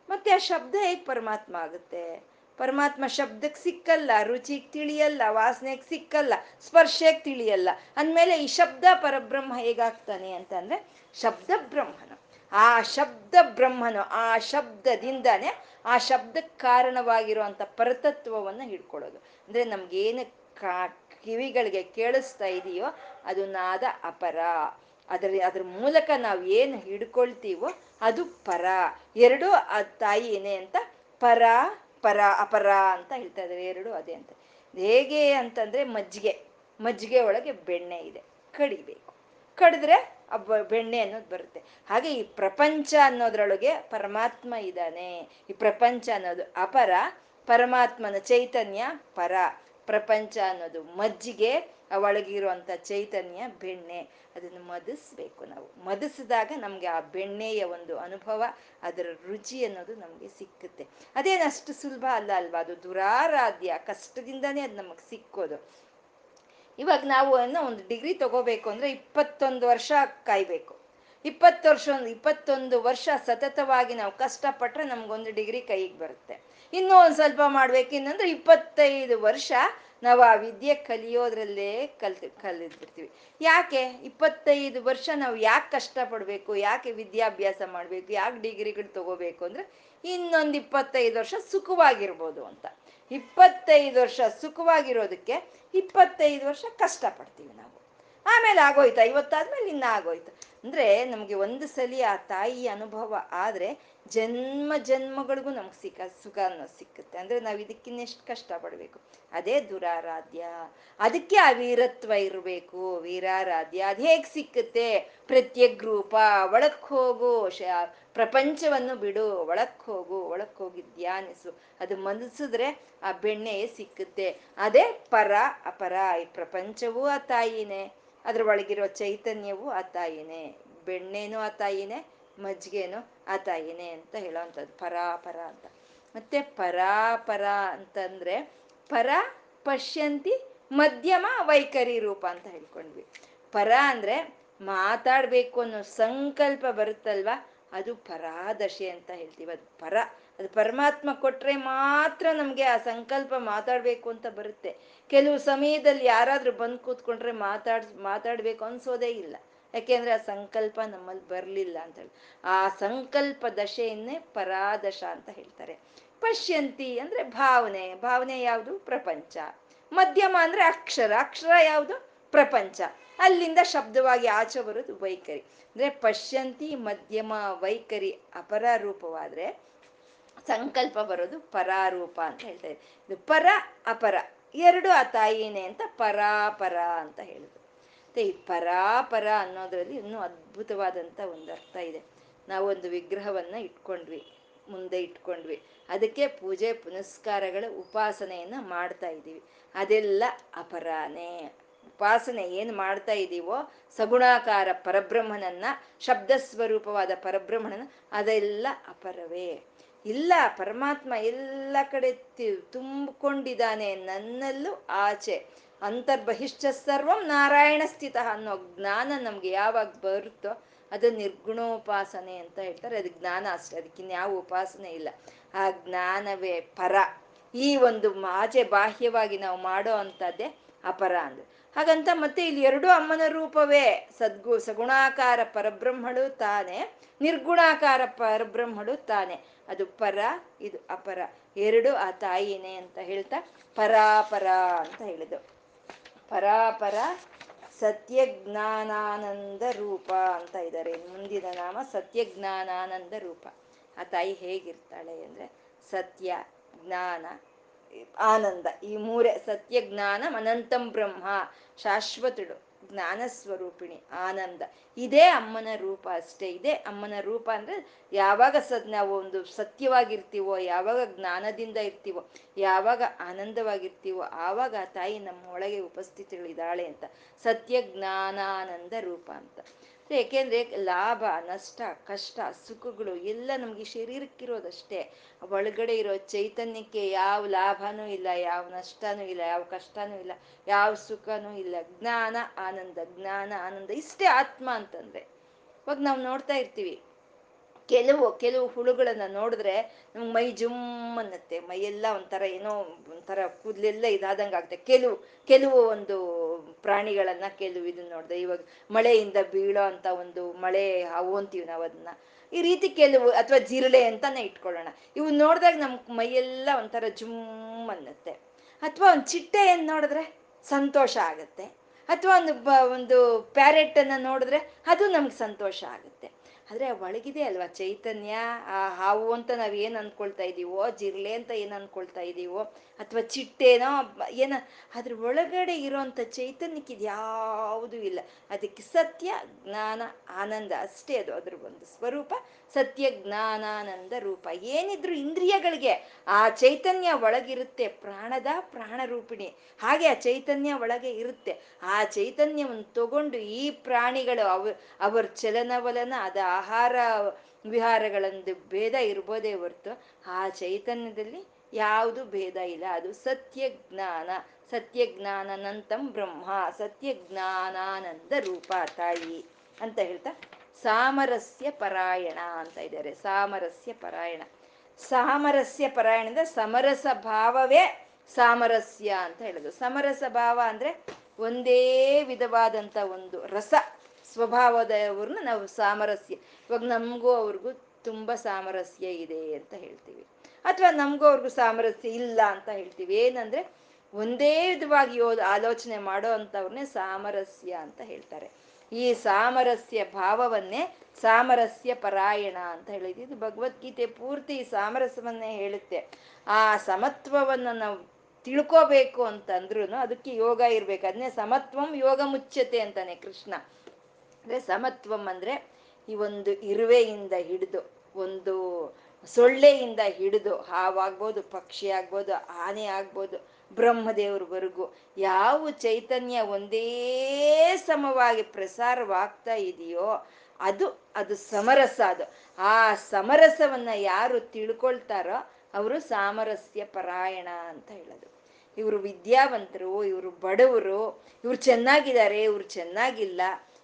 ಮತ್ತೆ ಆ ಶಬ್ದ ಹೇಗೆ ಪರಮಾತ್ಮ ಆಗುತ್ತೆ? ಪರಮಾತ್ಮ ಶಬ್ದಕ್ಕೆ ಸಿಕ್ಕಲ್ಲ, ರುಚಿಗೆ ತಿಳಿಯಲ್ಲ, ವಾಸನೆಗೆ ಸಿಕ್ಕಲ್ಲ ಸ್ಪರ್ಶಕ್ಕೆ ತಿಳಿಯಲ್ಲ. ಅಂದಮೇಲೆ ಈ ಶಬ್ದ ಪರಬ್ರಹ್ಮ ಹೇಗಾಗ್ತಾನೆ ಅಂತಂದ್ರೆ ಶಬ್ದ ಬ್ರಹ್ಮನು. ಆ ಶಬ್ದ ಬ್ರಹ್ಮನು ಆ ಶಬ್ದದಿಂದಾನೆ ಆ ಶಬ್ದಕ್ಕೆ ಕಾರಣವಾಗಿರುವಂಥ ಪರತತ್ವವನ್ನು ಹಿಡ್ಕೊಳ್ಳೋದು. ಅಂದರೆ ನಮಗೇನು ಕಾ ಕಿವಿಗಳಿಗೆ ಕೇಳಿಸ್ತಾ ಇದೆಯೋ ಅದು ನಾದ ಅಪರ. ಅದರ ಅದ್ರ ಮೂಲಕ ನಾವು ಏನು ಹಿಡ್ಕೊಳ್ತೀವೋ ಅದು ಪರ. ಎರಡು ಆ ತಾಯಿನೇ ಅಂತ ಪರ ಪರ, ಅಪರ ಅಂತ ಹೇಳ್ತಾ ಇದ್ದಾರೆ. ಎರಡು ಅದೇ ಅಂತ. ಹೇಗೆ ಅಂತಂದರೆ ಮಜ್ಜಿಗೆ ಮಜ್ಜಿಗೆ ಒಳಗೆ ಬೆಣ್ಣೆ ಇದೆ. ಕಡಿಬೇಕು. ಕಡಿದ್ರೆ ಆ ಬೆಣ್ಣೆ ಅನ್ನೋದು ಬರುತ್ತೆ. ಹಾಗೆ ಈ ಪ್ರಪಂಚ ಅನ್ನೋದ್ರೊಳಗೆ ಪರಮಾತ್ಮ ಇದ್ದಾನೆ. ಈ ಪ್ರಪಂಚ ಅನ್ನೋದು ಅಪರ, ಪರಮಾತ್ಮನ ಚೈತನ್ಯ ಪರ. ಪ್ರಪಂಚ ಅನ್ನೋದು ಮಜ್ಜಿಗೆ ಒಳಗಿರುವಂತ ಚೈತನ್ಯ ಬೆಣ್ಣೆ. ಅದನ್ನು ಮದಿಸ್ಬೇಕು ನಾವು. ಮದಿಸಿದಾಗ ನಮ್ಗೆ ಆ ಬೆಣ್ಣೆಯ ಒಂದು ಅನುಭವ, ಅದರ ರುಚಿ ಅನ್ನೋದು ನಮ್ಗೆ ಸಿಕ್ಕುತ್ತೆ. ಅದೇನಷ್ಟು ಸುಲಭ ಅಲ್ಲ ಅಲ್ವಾ? ಅದು ದುರಾರಾಧ್ಯ ಕಷ್ಟದಿಂದಾನೇ ಅದು ನಮಗೆ ಸಿಕ್ಕೋದು. ಇವಾಗ ನಾವು ಅನ್ನೋ ಒಂದು ಡಿಗ್ರಿ ತಗೋಬೇಕು ಅಂದ್ರೆ ಇಪ್ಪತ್ತೊಂದು ವರ್ಷ ಕಾಯ್ಬೇಕು. ಇಪ್ಪತ್ತು ವರ್ಷ ಇಪ್ಪತ್ತೊಂದು ವರ್ಷ ಸತತವಾಗಿ ನಾವು ಕಷ್ಟಪಟ್ರೆ ನಮ್ಗೊಂದು ಡಿಗ್ರಿ ಕೈಗೆ ಬರುತ್ತೆ. ಇನ್ನೂ ಒಂದು ಸ್ವಲ್ಪ ಮಾಡ್ಬೇಕು ಇನ್ನಂದ್ರೆ ಇಪ್ಪತ್ತೈದು ವರ್ಷ ನಾವು ಆ ವಿದ್ಯೆ ಕಲಿಯೋದ್ರಲ್ಲೇ ಕಲ್ತು ಕಲಿದ್ಬಿಡ್ತೀವಿ ಯಾಕೆ? ಇಪ್ಪತ್ತೈದು ವರ್ಷ ನಾವು ಯಾಕೆ ಕಷ್ಟಪಡಬೇಕು, ಯಾಕೆ ವಿದ್ಯಾಭ್ಯಾಸ ಮಾಡ್ಬೇಕು, ಯಾಕೆ ಡಿಗ್ರಿಗಳು ತಗೋಬೇಕು ಅಂದ್ರೆ ಇನ್ನೊಂದು ಇಪ್ಪತ್ತೈದು ವರ್ಷ ಸುಖವಾಗಿರ್ಬೋದು ಅಂತ. ಇಪ್ಪತ್ತೈದು ವರ್ಷ ಸುಖವಾಗಿರೋದಕ್ಕೆ ಇಪ್ಪತ್ತೈದು ವರ್ಷ ಕಷ್ಟಪಡ್ತೀವಿ ನಾವು. ಆಮೇಲೆ ಆಗೋಯ್ತು? ಐವತ್ತಾದ್ಮೇಲೆ ಇನ್ನ ಆಗೋಯ್ತು ಅಂದ್ರೆ ನಮ್ಗೆ ಒಂದು ಸಲಿ ಆ ತಾಯಿ ಅನುಭವ ಆದ್ರೆ ಜನ್ಮ ಜನ್ಮಗಳಿಗೂ ನಮ್ಗೆ ಸಿಕ್ಕ ಸುಖ ಅನ್ನೋದು ಸಿಕ್ಕುತ್ತೆ. ಅಂದ್ರೆ ನಾವು ಇದಕ್ಕಿನ್ನೆಷ್ಟು ಕಷ್ಟ ಪಡ್ಬೇಕು ಅದೇ ದುರಾರಾಧ್ಯ. ಅದಕ್ಕೆ ಆ ವೀರತ್ವ ಇರಬೇಕು. ವೀರಾರಾಧ್ಯ ಅದ್ ಹೇಗ್ ಸಿಕ್ಕುತ್ತೆ? ಪ್ರತ್ಯಗ್ ರೂಪ, ಒಳಕ್ ಹೋಗು ಪ್ರಪಂಚವನ್ನು ಬಿಡು, ಒಳಕ್ ಹೋಗು, ಒಳಕ್ ಹೋಗಿ ಧ್ಯಾನಿಸು. ಅದು ಮನಸಿದ್ರೆ ಆ ಬೆಣ್ಣೆ ಸಿಕ್ಕುತ್ತೆ. ಅದೇ ಪರ, ಅಪರ. ಈ ಪ್ರಪಂಚವೂ ಆ ತಾಯಿನೇ. ಅದ್ರ ಒಳಗಿರೋ ಚೈತನ್ಯವು ಆ ತಾಯಿನೇ. ಬೆಣ್ಣೆನೂ ಆ ತಾಯಿನೇ, ಮಜ್ಜಿಗೆನೂ ಆ ತಾಯಿನೇ ಅಂತ ಹೇಳೋವಂಥದ್ದು. ಪರಾಪರ ಅಂತ. ಮತ್ತೆ ಪರಾಪರ ಅಂತಂದ್ರೆ ಪರ ಪಶ್ಯಂತಿ ಮಧ್ಯಮ ವೈಖರಿ ರೂಪ ಅಂತ ಹೇಳ್ಕೊಂಡ್ವಿ. ಪರ ಅಂದ್ರೆ ಮಾತಾಡ್ಬೇಕು ಅನ್ನೋ ಸಂಕಲ್ಪ ಬರುತ್ತಲ್ವಾ? ಅದು ಪರಾದಶೆ ಅಂತ ಹೇಳ್ತೀವಿ. ಅದು ಪರ. ಅದು ಪರಮಾತ್ಮ ಕೊಟ್ರೆ ಮಾತ್ರ ನಮ್ಗೆ ಆ ಸಂಕಲ್ಪ ಮಾತಾಡ್ಬೇಕು ಅಂತ ಬರುತ್ತೆ. ಕೆಲವು ಸಮಯದಲ್ಲಿ ಯಾರಾದ್ರೂ ಬಂದು ಕೂತ್ಕೊಂಡ್ರೆ ಮಾತಾಡ್, ಮಾತಾಡ್ಬೇಕು ಅನ್ಸೋದೇ ಇಲ್ಲ. ಯಾಕೆಂದ್ರೆ ಆ ಸಂಕಲ್ಪ ನಮ್ಮಲ್ಲಿ ಬರ್ಲಿಲ್ಲ ಅಂತ ಹೇಳಿ. ಆ ಸಂಕಲ್ಪ ದಶೆಯನ್ನೇ ಪರಾದಶ ಅಂತ ಹೇಳ್ತಾರೆ. ಪಶ್ಯಂತಿ ಅಂದ್ರೆ ಭಾವನೆ. ಭಾವನೆ ಯಾವುದು? ಪ್ರಪಂಚ. ಮಧ್ಯಮ ಅಂದ್ರೆ ಅಕ್ಷರ. ಅಕ್ಷರ ಯಾವುದು? ಪ್ರಪಂಚ. ಅಲ್ಲಿಂದ ಶಬ್ದವಾಗಿ ಆಚೆ ಬರೋದು ವೈಖರಿ. ಅಂದ್ರೆ ಪಶ್ಯಂತಿ, ಮಧ್ಯಮ, ವೈಖರಿ, ಅಪರ ರೂಪವಾದ್ರೆ ಸಂಕಲ್ಪ ಬರೋದು ಪರಾರೂಪ ಅಂತ ಹೇಳ್ತಾ ಇದು ಪರ, ಅಪರ. ಎರಡು ಆ ತಾಯಿನೇ ಅಂತ ಪರಾಪರ ಅಂತ ಹೇಳಿದ್ರು ಮತ್ತೆ ಈ ಪರಾಪರ ಅನ್ನೋದ್ರಲ್ಲಿ ಇನ್ನೂ ಅದ್ಭುತವಾದಂಥ ಒಂದು ಅರ್ಥ ಇದೆ. ನಾವೊಂದು ವಿಗ್ರಹವನ್ನ ಇಟ್ಕೊಂಡ್ವಿ, ಮುಂದೆ ಇಟ್ಕೊಂಡ್ವಿ. ಅದಕ್ಕೆ ಪೂಜೆ, ಪುನಸ್ಕಾರಗಳ, ಉಪಾಸನೆಯನ್ನ ಮಾಡ್ತಾ ಇದ್ದೀವಿ. ಅದೆಲ್ಲ ಅಪರಾನೇ. ಉಪಾಸನೆ ಏನು ಮಾಡ್ತಾ ಇದ್ದೀವೋ, ಸಗುಣಾಕಾರ ಪರಬ್ರಹ್ಮನನ್ನ ಶಬ್ದ ಸ್ವರೂಪವಾದ ಪರಬ್ರಹ್ಮನನ್ನ, ಅದೆಲ್ಲ ಅಪರವೇ. ಇಲ್ಲ, ಪರಮಾತ್ಮ ಎಲ್ಲ ಕಡೆ ತುಂಬಿಕೊಂಡಿದ್ದಾನೆ, ನನ್ನಲ್ಲೂ ಆಚೆ. ಅಂತರ್ಬಹಿಷ್ಠ ಸರ್ವಂ ನಾರಾಯಣ ಸ್ಥಿತ ಅನ್ನೋ ಜ್ಞಾನ ನಮ್ಗೆ ಯಾವಾಗ ಬರುತ್ತೋ ಅದು ನಿರ್ಗುಣೋಪಾಸನೆ ಅಂತ ಹೇಳ್ತಾರೆ. ಅದು ಜ್ಞಾನ ಅಷ್ಟೇ ಅದಕ್ಕಿನ್ಯಾವ ಉಪಾಸನೆ ಇಲ್ಲ. ಆ ಜ್ಞಾನವೇ ಪರ. ಈ ಒಂದು ಆಚೆ ಬಾಹ್ಯವಾಗಿ ನಾವು ಮಾಡೋ ಅಂಥದ್ದೇ ಅಪರ ಅಂದ್ರೆ. ಹಾಗಂತ ಮತ್ತೆ ಇಲ್ಲಿ ಎರಡು ಅಮ್ಮನ ರೂಪವೇ. ಸದ್ಗು ಸಗುಣಾಕಾರ ಪರಬ್ರಹ್ಮಳು ತಾನೆ, ನಿರ್ಗುಣಾಕಾರ ಪರಬ್ರಹ್ಮಳು ತಾನೆ. ಅದು ಪರ, ಇದು ಅಪರ. ಎರಡು ಆ ತಾಯಿನೇ ಅಂತ ಹೇಳ್ತಾ ಪರಾಪರ ಅಂತ ಹೇಳಿದು ಪರಾಪರ ಸತ್ಯಜ್ಞಾನಾನಂದ ರೂಪ ಅಂತ ಇದ್ದಾರೆ. ಮುಂದಿನ ನಾಮ ಸತ್ಯಜ್ಞಾನಾನಂದ ರೂಪ. ಆ ತಾಯಿ ಹೇಗಿರ್ತಾಳೆ ಅಂದ್ರೆ ಸತ್ಯ, ಜ್ಞಾನ ಆನಂದ. ಈ ಮೂರೇ ಸತ್ಯ ಜ್ಞಾನ ಅನಂತಂ ಬ್ರಹ್ಮ. ಶಾಶ್ವತಳು ಜ್ಞಾನ ಸ್ವರೂಪಿಣಿ ಆನಂದ. ಇದೇ ಅಮ್ಮನ ರೂಪ ಅಷ್ಟೇ. ಇದೇ ಅಮ್ಮನ ರೂಪ ಅಂದ್ರೆ ಯಾವಾಗ ಸದ್ ನಾವು ಒಂದು ಸತ್ಯವಾಗಿರ್ತೀವೋ, ಯಾವಾಗ ಜ್ಞಾನದಿಂದ ಇರ್ತೀವೋ, ಯಾವಾಗ ಆನಂದವಾಗಿರ್ತೀವೋ, ಆವಾಗ ಆ ತಾಯಿ ನಮ್ಮ ಒಳಗೆ ಉಪಸ್ಥಿತಿಗಳಿದ್ದಾಳೆ ಅಂತ. ಸತ್ಯ ಜ್ಞಾನಾನಂದ ರೂಪ ಅಂತ. ಏಕೆಂದ್ರೆ ಲಾಭ, ನಷ್ಟ, ಕಷ್ಟ, ಸುಖಗಳು ಎಲ್ಲ ನಮ್ಗೆ ಶರೀರಕ್ಕಿರೋದಷ್ಟೇ. ಒಳಗಡೆ ಇರೋ ಚೈತನ್ಯಕ್ಕೆ ಯಾವ ಲಾಭನೂ ಇಲ್ಲ, ಯಾವ ನಷ್ಟನೂ ಇಲ್ಲ, ಯಾವ ಕಷ್ಟನೂ ಇಲ್ಲ, ಯಾವ ಸುಖನೂ ಇಲ್ಲ. ಜ್ಞಾನ, ಆನಂದ ಜ್ಞಾನ, ಆನಂದ ಇಷ್ಟೇ ಆತ್ಮ ಅಂತಂದ್ರೆ. ಇವಾಗ ನಾವು ನೋಡ್ತಾ ಇರ್ತೀವಿ ಕೆಲವು ಕೆಲವು ಹುಳುಗಳನ್ನ ನೋಡಿದ್ರೆ ನಮ್ಗೆ ಮೈ ಜುಮ್ ಅನ್ನತ್ತೆ. ಮೈಯೆಲ್ಲ ಒಂಥರ ಏನೋ ಒಂಥರ ಕೂದಲೆಲ್ಲ ಇದಾದಂಗೆ ಆಗುತ್ತೆ. ಕೆಲವು ಕೆಲವು ಒಂದು ಪ್ರಾಣಿಗಳನ್ನ ಕೆಲವು ಇದನ್ನ ನೋಡಿದೆ. ಇವಾಗ ಮಳೆಯಿಂದ ಬೀಳೋ ಅಂತ ಒಂದು ಮಳೆ ಹಾವು ಅಂತೀವಿ ನಾವು ಅದನ್ನ ಈ ರೀತಿ ಕೆಲವು ಅಥವಾ ಜಿರಳೆ ಅಂತಾನೆ ಇಟ್ಕೊಳ್ಳೋಣ. ಇವು ನೋಡಿದಾಗ ನಮ್ ಮೈಯೆಲ್ಲ ಒಂಥರ ಜುಮ್ ಅನ್ನತ್ತೆ. ಅಥವಾ ಒಂದು ಚಿಟ್ಟೆಯನ್ನು ನೋಡಿದ್ರೆ ಸಂತೋಷ ಆಗುತ್ತೆ. ಅಥವಾ ಒಂದು ಒಂದು ಪ್ಯಾರೆಟನ್ನು ನೋಡಿದ್ರೆ ಅದು ನಮ್ಗೆ ಸಂತೋಷ ಆಗುತ್ತೆ. ಆದರೆ ಒಳಗಿದೆ ಅಲ್ವಾ ಚೈತನ್ಯ, ಆ ಹಾವು ಅಂತ ನಾವು ಏನು ಅಂದ್ಕೊಳ್ತಾ ಇದ್ದೀವೋ ಜಿರ್ಲೆ ಅಂತ ಏನು ಅಂದ್ಕೊಳ್ತಾ ಇದ್ದೀವೋ ಅಥವಾ ಚಿಟ್ಟೆನೋ, ಏನ ಅದ್ರ ಒಳಗಡೆ ಇರೋಂಥ ಚೈತನ್ಯಕ್ಕೆ ಇದು ಯಾವುದೂ ಇಲ್ಲ. ಅದಕ್ಕೆ ಸತ್ಯ, ಜ್ಞಾನ, ಆನಂದ, ಅಷ್ಟೇ ಅದು ಅದ್ರ ಒಂದು ಸ್ವರೂಪ. ಸತ್ಯ ಜ್ಞಾನಾನಂದ ರೂಪ ಏನಿದ್ರು ಇಂದ್ರಿಯಗಳಿಗೆ ಆ ಚೈತನ್ಯ ಒಳಗಿರುತ್ತೆ, ಪ್ರಾಣದ ಪ್ರಾಣ ರೂಪಿಣಿ ಹಾಗೆ ಆ ಚೈತನ್ಯ ಒಳಗೆ ಇರುತ್ತೆ. ಆ ಚೈತನ್ಯವನ್ನು ತಗೊಂಡು ಈ ಪ್ರಾಣಿಗಳು ಅವ, ಅವರ ಚಲನವಲನ, ಅದ ಆಹಾರ ವಿಹಾರಗಳಂದು ಭೇದ ಇರ್ಬೋದೇ ಹೊರ್ತು ಆ ಚೈತನ್ಯದಲ್ಲಿ ಯಾವುದು ಭೇದ ಇಲ್ಲ. ಅದು ಸತ್ಯ ಜ್ಞಾನ ಸತ್ಯ ಜ್ಞಾನನಂತಂ ಬ್ರಹ್ಮ ಸತ್ಯ ಜ್ಞಾನಾನಂದ ರೂಪ ತಾಯಿ ಅಂತ ಹೇಳ್ತಾ ಸಾಮರಸ್ಯ ಪರಾಯಣ ಅಂತ ಇದ್ದಾರೆ ಸಾಮರಸ್ಯ ಪರಾಯಣ. ಸಾಮರಸ್ಯ ಪರಾಯಣ ಅಂದ್ರೆ ಸಮರಸ ಭಾವವೇ ಸಾಮರಸ್ಯ ಅಂತ ಹೇಳೋದು. ಸಮರಸ ಭಾವ ಅಂದ್ರೆ ಒಂದೇ ವಿಧವಾದಂತ ಒಂದು ರಸ ಸ್ವಭಾವದವ್ರನ್ನ ನಾವು ಸಾಮರಸ್ಯ. ಇವಾಗ ನಮಗೂ ಅವ್ರಿಗೂ ತುಂಬ ಸಾಮರಸ್ಯ ಇದೆ ಅಂತ ಹೇಳ್ತೀವಿ. ಅಥವಾ ನಮಗೂ ಅವ್ರಿಗೂ ಸಾಮರಸ್ಯ ಇಲ್ಲ ಅಂತ ಹೇಳ್ತೀವಿ. ಏನಂದ್ರೆ ಒಂದೇ ವಿಧವಾಗಿ ಆಲೋಚನೆ ಮಾಡೋ ಅಂಥವ್ರನ್ನೇ ಸಾಮರಸ್ಯ ಅಂತ ಹೇಳ್ತಾರೆ. ಈ ಸಾಮರಸ್ಯ ಭಾವವನ್ನೇ ಸಾಮರಸ್ಯ ಪರಾಯಣ ಅಂತ ಹೇಳಿದ್ವಿ. ಇದು ಭಗವದ್ಗೀತೆ ಪೂರ್ತಿ ಸಾಮರಸ್ಯವನ್ನೇ ಹೇಳುತ್ತೆ. ಆ ಸಮತ್ವವನ್ನು ನಾವು ತಿಳ್ಕೋಬೇಕು ಅಂತಂದ್ರೂ ಅದಕ್ಕೆ ಯೋಗ ಇರ್ಬೇಕು. ಅದನ್ನೇ ಸಮತ್ವಂ ಯೋಗ ಮುಚ್ಚತೆ ಅಂತಾನೆ ಕೃಷ್ಣ. ಅಂದ್ರೆ ಸಮತ್ವಂ ಅಂದ್ರೆ ಈ ಒಂದು ಇರುವೆಯಿಂದ ಹಿಡಿದು, ಒಂದು ಸೊಳ್ಳೆಯಿಂದ ಹಿಡಿದು, ಹಾವಾಗ್ಬೋದು ಪಕ್ಷಿ ಆಗ್ಬೋದು ಆನೆ ಆಗ್ಬೋದು ಬ್ರಹ್ಮದೇವ್ರವರೆಗೂ ಯಾವ ಚೈತನ್ಯ ಒಂದೇ ಸಮವಾಗಿ ಪ್ರಸಾರವಾಗ್ತಾ ಇದೆಯೋ ಅದು ಅದು ಸಮರಸ ಅದು. ಆ ಸಮರಸವನ್ನ ಯಾರು ತಿಳ್ಕೊಳ್ತಾರೋ ಅವರು ಸಾಮರಸ್ಯ ಪರಾಯಣ ಅಂತ ಹೇಳೋದು. ಇವರು ವಿದ್ಯಾವಂತರು, ಇವರು ಬಡವರು, ಇವ್ರು ಚೆನ್ನಾಗಿದ್ದಾರೆ, ಇವ್ರು ಚೆನ್ನಾಗಿಲ್ಲ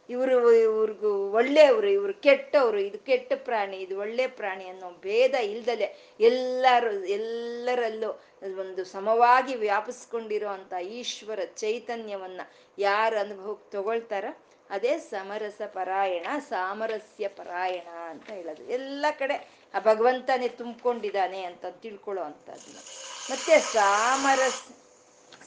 ಇವರು, ಇವ್ರಿಗೂ ಒಳ್ಳೆಯವರು, ಇವರು ಕೆಟ್ಟವರು, ಇದು ಕೆಟ್ಟ ಪ್ರಾಣಿ, ಇದು ಒಳ್ಳೆ ಪ್ರಾಣಿ ಅನ್ನೋ ಭೇದ ಇಲ್ದಲೆ ಎಲ್ಲರೂ, ಎಲ್ಲರಲ್ಲೂ ಒಂದು ಸಮವಾಗಿ ವ್ಯಾಪಿಸ್ಕೊಂಡಿರೋ ಅಂತ ಈಶ್ವರ ಚೈತನ್ಯವನ್ನ ಯಾರು ಅನುಭವಕ್ಕೆ ತಗೊಳ್ತಾರ ಅದೇ ಸಮರಸ ಪರಾಯಣ, ಸಾಮರಸ್ಯ ಪರಾಯಣ ಅಂತ ಹೇಳೋದು. ಎಲ್ಲ ಕಡೆ ಆ ಭಗವಂತನೇ ತುಂಬಿಕೊಂಡಿದ್ದಾನೆ ಅಂತ ತಿಳ್ಕೊಳ್ಳೋ ಅಂಥದ್ದನ್ನ ಮತ್ತೆ ಸಾಮರಸ್,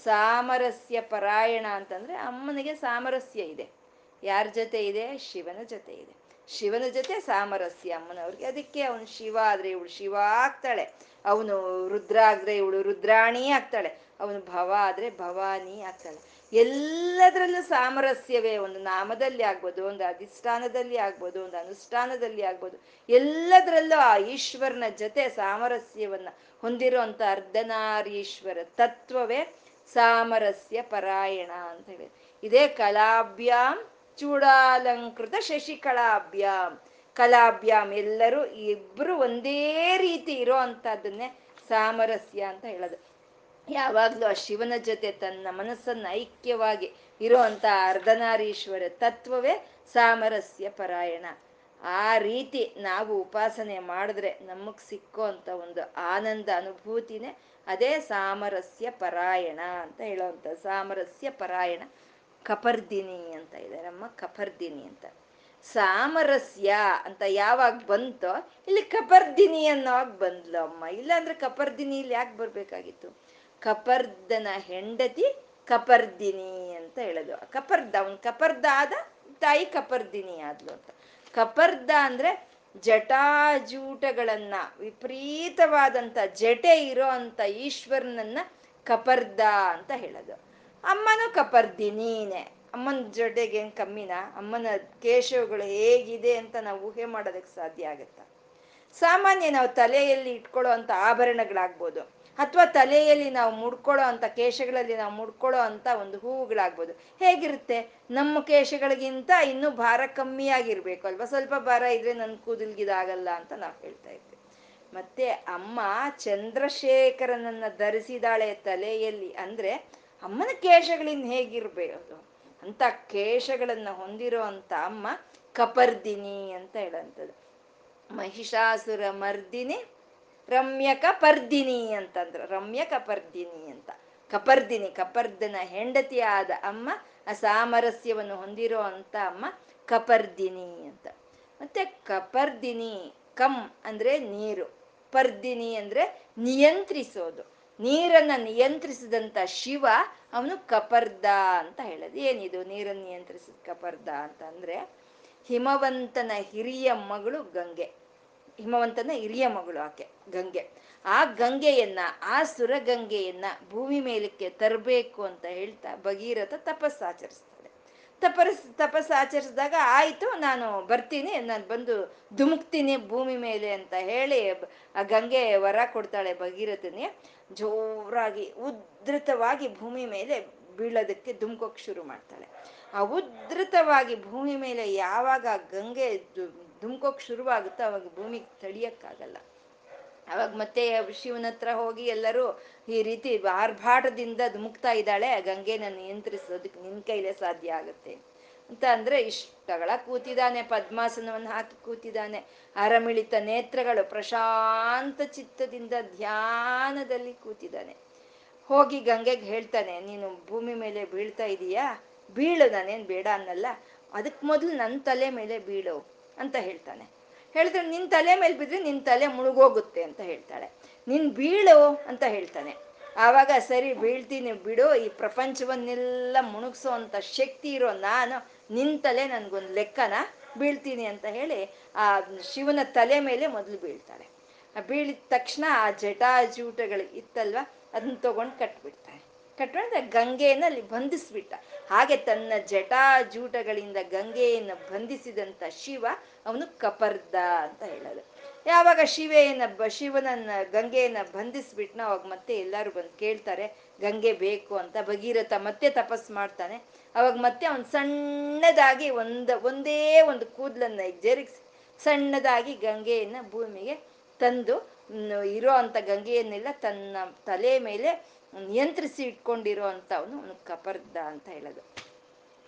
ಸಾಮರಸ್ಯ ಪರಾಯಣ ಅಂತಂದ್ರೆ ಅಮ್ಮನಿಗೆ ಸಾಮರಸ್ಯ ಇದೆ. ಯಾರ ಜೊತೆ ಇದೆ? ಶಿವನ ಜೊತೆ ಇದೆ. ಶಿವನ ಜೊತೆ ಸಾಮರಸ್ಯ. ಅಮ್ಮನವ್ರಿಗೆ ಅದಕ್ಕೆ ಅವನು ಶಿವ ಆದ್ರೆ ಇವಳು ಶಿವ ಆಗ್ತಾಳೆ. ಅವನು ರುದ್ರ ಆದ್ರೆ ಇವಳು ರುದ್ರಾಣಿ ಆಗ್ತಾಳೆ. ಅವನು ಭವ ಆದ್ರೆ ಭವಾನಿ ಆಗ್ತಾಳೆ. ಎಲ್ಲದರಲ್ಲೂ ಸಾಮರಸ್ಯವೇ. ಒಂದು ನಾಮದಲ್ಲಿ ಆಗ್ಬೋದು, ಒಂದು ಅಧಿಷ್ಠಾನದಲ್ಲಿ ಆಗ್ಬೋದು, ಒಂದು ಅನುಷ್ಠಾನದಲ್ಲಿ ಆಗ್ಬೋದು. ಎಲ್ಲದರಲ್ಲೂ ಆ ಈಶ್ವರನ ಜೊತೆ ಸಾಮರಸ್ಯವನ್ನ ಹೊಂದಿರುವಂತ ಅರ್ಧನಾರೀಶ್ವರ ತತ್ವವೇ ಸಾಮರಸ್ಯ ಪರಾಯಣ ಅಂತ ಹೇಳಿ ಇದೇ ಕಲಾಭ್ಯಾಂ ಚೂಡಾಲಂಕೃತ ಶಶಿಕಲಾಭ್ಯಾಂ ಕಲಾಭ್ಯಾಮ್ ಎಲ್ಲರೂ ಇಬ್ರು ಒಂದೇ ರೀತಿ ಇರೋ ಅಂತದನ್ನೇ ಸಾಮರಸ್ಯ ಅಂತ ಹೇಳೋದು. ಯಾವಾಗ್ಲೂ ಆ ಶಿವನ ಜೊತೆ ತನ್ನ ಮನಸ್ಸನ್ನ ಐಕ್ಯವಾಗಿ ಇರೋ ಅಂತ ಅರ್ಧನಾರೀಶ್ವರ ತತ್ವವೇ ಸಾಮರಸ್ಯ ಪರಾಯಣ. ಆ ರೀತಿ ನಾವು ಉಪಾಸನೆ ಮಾಡಿದ್ರೆ ನಮಗ್ ಸಿಕ್ಕೋ ಅಂತ ಒಂದು ಆನಂದ ಅನುಭೂತಿನೇ ಅದೇ ಸಾಮರಸ್ಯ ಪರಾಯಣ ಅಂತ ಹೇಳೋವಂಥ ಸಾಮರಸ್ಯ ಪರಾಯಣ. ಕಪರ್ದಿನಿ ಅಂತ ಇದಾರಮ್ಮ ಕಪರ್ದಿನಿ ಅಂತ. ಸಾಮರಸ್ಯ ಅಂತ ಯಾವಾಗ ಬಂತೋ, ಇಲ್ಲಿ ಕಪರ್ದಿನಿ ಅನ್ನೋವಾಗ ಬಂದ್ಲು ಅಮ್ಮ. ಇಲ್ಲಾಂದ್ರೆ ಕಪರ್ದಿನಿ ಇಲ್ಲಿ ಯಾಕೆ ಬರ್ಬೇಕಾಗಿತ್ತು? ಕಪರ್ದನ ಹೆಂಡತಿ ಕಪರ್ದಿನಿ ಅಂತ ಹೇಳೋದು. ಕಪರ್ದ, ಅವನ್ ಕಪರ್ದ ಆದ ತಾಯಿ ಕಪರ್ದಿನಿ ಆದ್ಲು ಅಂತ. ಕಪರ್ದ ಅಂದ್ರೆ ಜಟಾಜೂಟಗಳನ್ನ, ವಿಪರೀತವಾದಂತ ಜಟೆ ಇರೋ ಅಂತ ಈಶ್ವರನನ್ನ ಕಪರ್ದ ಅಂತ ಹೇಳೋದು. ಅಮ್ಮನೂ ಕಪರ್ದಿನೀನೆ ಅಮ್ಮನ ಜೊತೆಗೆ ಕಮ್ಮಿನಾ ಕಮ್ಮಿನ? ಅಮ್ಮನ ಕೇಶವಗಳು ಹೇಗಿದೆ ಅಂತ ನಾವು ಊಹೆ ಮಾಡೋದಕ್ಕೆ ಸಾಧ್ಯ ಆಗುತ್ತಾ? ಸಾಮಾನ್ಯ ನಾವು ತಲೆಯಲ್ಲಿ ಇಟ್ಕೊಳ್ಳೋ ಅಂತ ಆಭರಣಗಳಾಗ್ಬೋದು. ಅಥವಾ ತಲೆಯಲ್ಲಿ ನಾವು ಮುಡ್ಕೊಳ್ಳೋ ಅಂತ, ಕೇಶಗಳಲ್ಲಿ ನಾವು ಮುಡ್ಕೊಳ್ಳೋ ಅಂತ ಒಂದು ಹೂವುಗಳಾಗ್ಬೋದು. ಹೇಗಿರುತ್ತೆ? ನಮ್ಮ ಕೇಶಗಳಿಗಿಂತ ಇನ್ನೂ ಭಾರ ಕಮ್ಮಿ ಆಗಿರ್ಬೇಕು ಅಲ್ವಾ? ಸ್ವಲ್ಪ ಭಾರ ಇದ್ರೆ ನನ್ನ ಕೂದಲ್ಗಿದಾಗಲ್ಲ ಅಂತ ನಾವು ಹೇಳ್ತಾ ಇದ್ವಿ. ಮತ್ತೆ ಅಮ್ಮ ಚಂದ್ರಶೇಖರನನ್ನ ಧರಿಸಿದಾಳೆ ತಲೆಯಲ್ಲಿ ಅಂದ್ರೆ ಅಮ್ಮನ ಕೇಶಗಳಿಂದ ಹೇಗಿರ್ಬೇಕು ಅಂತ ಕೇಶಗಳನ್ನ ಹೊಂದಿರೋ ಅಂತ ಅಮ್ಮ ಕಪರ್ದಿನಿ ಅಂತ ಹೇಳಂಥದ್ದು ಮಹಿಷಾಸುರ ಮರ್ದಿನಿ, ರಮ್ಯ ಕಪರ್ದಿನಿ ಅಂತಂದ್ರು. ರಮ್ಯ ಕಪರ್ದಿನಿ ಅಂತ. ಕಪರ್ದಿನಿ, ಕಪರ್ದನ ಹೆಂಡತಿಯಾದ ಅಮ್ಮ ಆ ಸಾಮರಸ್ಯವನ್ನು ಹೊಂದಿರೋ ಅಂತ ಅಮ್ಮ ಕಪರ್ದಿನಿ ಅಂತ. ಮತ್ತೆ ಕಪರ್ದಿನಿ, ಕಮ್ ಅಂದ್ರೆ ನೀರು. ಪರ್ದಿನಿ ಅಂದ್ರೆ ನಿಯಂತ್ರಿಸೋದು. ನೀರನ್ನ ನಿಯಂತ್ರಿಸಿದಂತ ಶಿವ ಅವನು ಕಪರ್ದ ಅಂತ ಹೇಳೋದು. ಏನಿದು? ನೀರನ್ನು ನಿಯಂತ್ರಿಸಿದ ಕಪರ್ದ ಅಂತ ಅಂದ್ರೆ ಹಿಮವಂತನ ಹಿರಿಯ ಮಗಳು ಗಂಗೆ. ಹಿಮವಂತನ ಹಿರಿಯ ಮಗಳು ಆಕೆ, ಗಂಗೆ. ಆ ಗಂಗೆಯನ್ನ, ಆ ಸುರಗಂಗೆಯನ್ನ ಭೂಮಿ ಮೇಲಕ್ಕೆ ತರಬೇಕು ಅಂತ ಹೇಳ್ತಾ ಭಗೀರಥ ತಪಸ್ಸಾಚರಿಸ್ತಾಳೆ ತಪಸ್ ತಪಸ್ ಆಚರಿಸಿದಾಗ, ಆಯ್ತು, ನಾನು ಬರ್ತೀನಿ, ನಾನು ಬಂದು ಧುಮುಕ್ತೀನಿ ಭೂಮಿ ಮೇಲೆ ಅಂತ ಹೇಳಿ ಆ ಗಂಗೆ ವರ ಕೊಡ್ತಾಳೆ ಭಗೀರಥನಿ ಜೋರಾಗಿ, ಉದ್ಧತವಾಗಿ ಭೂಮಿ ಮೇಲೆ ಬೀಳೋದಕ್ಕೆ ಧುಮುಕೋಕ್ ಶುರು ಮಾಡ್ತಾಳೆ. ಆ ಉದ್ಧತವಾಗಿ ಭೂಮಿ ಮೇಲೆ ಯಾವಾಗ ಗಂಗೆ ಧುಮುಕೋಕ್ ಶುರುವಾಗುತ್ತೋ ಅವಾಗ ಭೂಮಿಗೆ ತಡಿಯಕ್ಕಾಗಲ್ಲ ಅವಾಗ ಮತ್ತೆ ಶಿವನ ಹತ್ರ ಹೋಗಿ ಎಲ್ಲರೂ ಈ ರೀತಿ ಆರ್ಭಾಟದಿಂದ ಧುಮುಕ್ತಾ ಇದ್ದಾಳೆ ಗಂಗೆನ ನಿಯಂತ್ರಿಸೋದಕ್ಕೆ ನಿನ್ ಕೈಲೇ ಸಾಧ್ಯ ಆಗುತ್ತೆ. ಅಂತ ಅಂದ್ರೆ ಇಷ್ಟಗಳ ಕೂತಿದ್ದಾನೆ, ಪದ್ಮಾಸನವನ್ನು ಹಾಕಿ ಕೂತಿದ್ದಾನೆ. ಅರಮಿಳಿತ ನೇತ್ರಗಳು ಪ್ರಶಾಂತ ಚಿತ್ತದಿಂದ ಧ್ಯಾನದಲ್ಲಿ ಕೂತಿದ್ದಾನೆ. ಹೋಗಿ ಗಂಗೆಗೆ ಹೇಳ್ತಾನೆ, ನೀನು ಭೂಮಿ ಮೇಲೆ ಬೀಳ್ತಾ ಇದೀಯಾ? ಬೀಳು, ನಾನೇನು ಬೇಡ ಅನ್ನಲ್ಲ. ಅದಕ್ಕೆ ಮೊದಲು ನನ್ನ ತಲೆ ಮೇಲೆ ಬೀಳು ಅಂತ ಹೇಳ್ತಾನೆ. ಹೇಳಿದ್ರೆ ನಿನ್ ತಲೆ ಮೇಲೆ ಬಿದ್ರೆ ನಿನ್ ತಲೆ ಮುಳುಗೋಗುತ್ತೆ ಅಂತ ಹೇಳ್ತಾಳೆ. ನಿನ್ ಬೀಳು ಅಂತ ಹೇಳ್ತಾನೆ. ಆವಾಗ ಸರಿ ಬೀಳ್ತೀನಿ ಬಿಡು, ಈ ಪ್ರಪಂಚವನ್ನೆಲ್ಲ ಮುಣುಗ್ಸೋ ಅಂತ ಶಕ್ತಿ ಇರೋ ನಾನು ನಿನ್ ತಲೆ ನನ್ಗೊಂದು ಲೆಕ್ಕನ ಬೀಳ್ತೀನಿ ಅಂತ ಹೇಳಿ ಆ ಶಿವನ ತಲೆ ಮೇಲೆ ಮೊದಲು ಬೀಳ್ತಾಳೆ. ಬೀಳಿದ ತಕ್ಷಣ ಆ ಜಟಾಜೂಟಗಳು ಇತ್ತಲ್ವ, ಅದನ್ನ ತಗೊಂಡು ಕಟ್ಬಿಡ್ತಾನೆ ಗಂಗೆಯನ್ನು ಅಲ್ಲಿ ಬಂಧಿಸ್ಬಿಟ್ಟ. ಹಾಗೆ ತನ್ನ ಜಟಾಜೂಟಗಳಿಂದ ಗಂಗೆಯನ್ನು ಬಂಧಿಸಿದಂತ ಶಿವ ಅವನು ಕಪರ್ದ ಅಂತ ಹೇಳೋದು. ಯಾವಾಗ ಶಿವೆಯನ್ನ ಬ, ಶಿವನನ್ನ ಗಂಗೆಯನ್ನ ಬಂಧಿಸ್ಬಿಟ್ನ ಅವಾಗ ಮತ್ತೆ ಎಲ್ಲರೂ ಬಂದು ಕೇಳ್ತಾರೆ, ಗಂಗೆ ಬೇಕು ಅಂತ. ಭಗೀರಥ ಮತ್ತೆ ತಪಸ್ ಮಾಡ್ತಾನೆ. ಅವಾಗ ಮತ್ತೆ ಅವನ್ ಸಣ್ಣದಾಗಿ ಒಂದ, ಒಂದೇ ಒಂದು ಕೂದಲನ್ನ ಜರುಗಿಸಿ ಸಣ್ಣದಾಗಿ ಗಂಗೆಯನ್ನ ಭೂಮಿಗೆ ತಂದು ಇರೋ ಅಂತ ಗಂಗೆಯನ್ನೆಲ್ಲ ತನ್ನ ತಲೆ ಮೇಲೆ ನಿಯಂತ್ರಿಸಿ ಇಟ್ಕೊಂಡಿರೋ ಅಂತ ಅವನು ಅವನು ಕಪರ್ದ ಅಂತ ಹೇಳೋದು.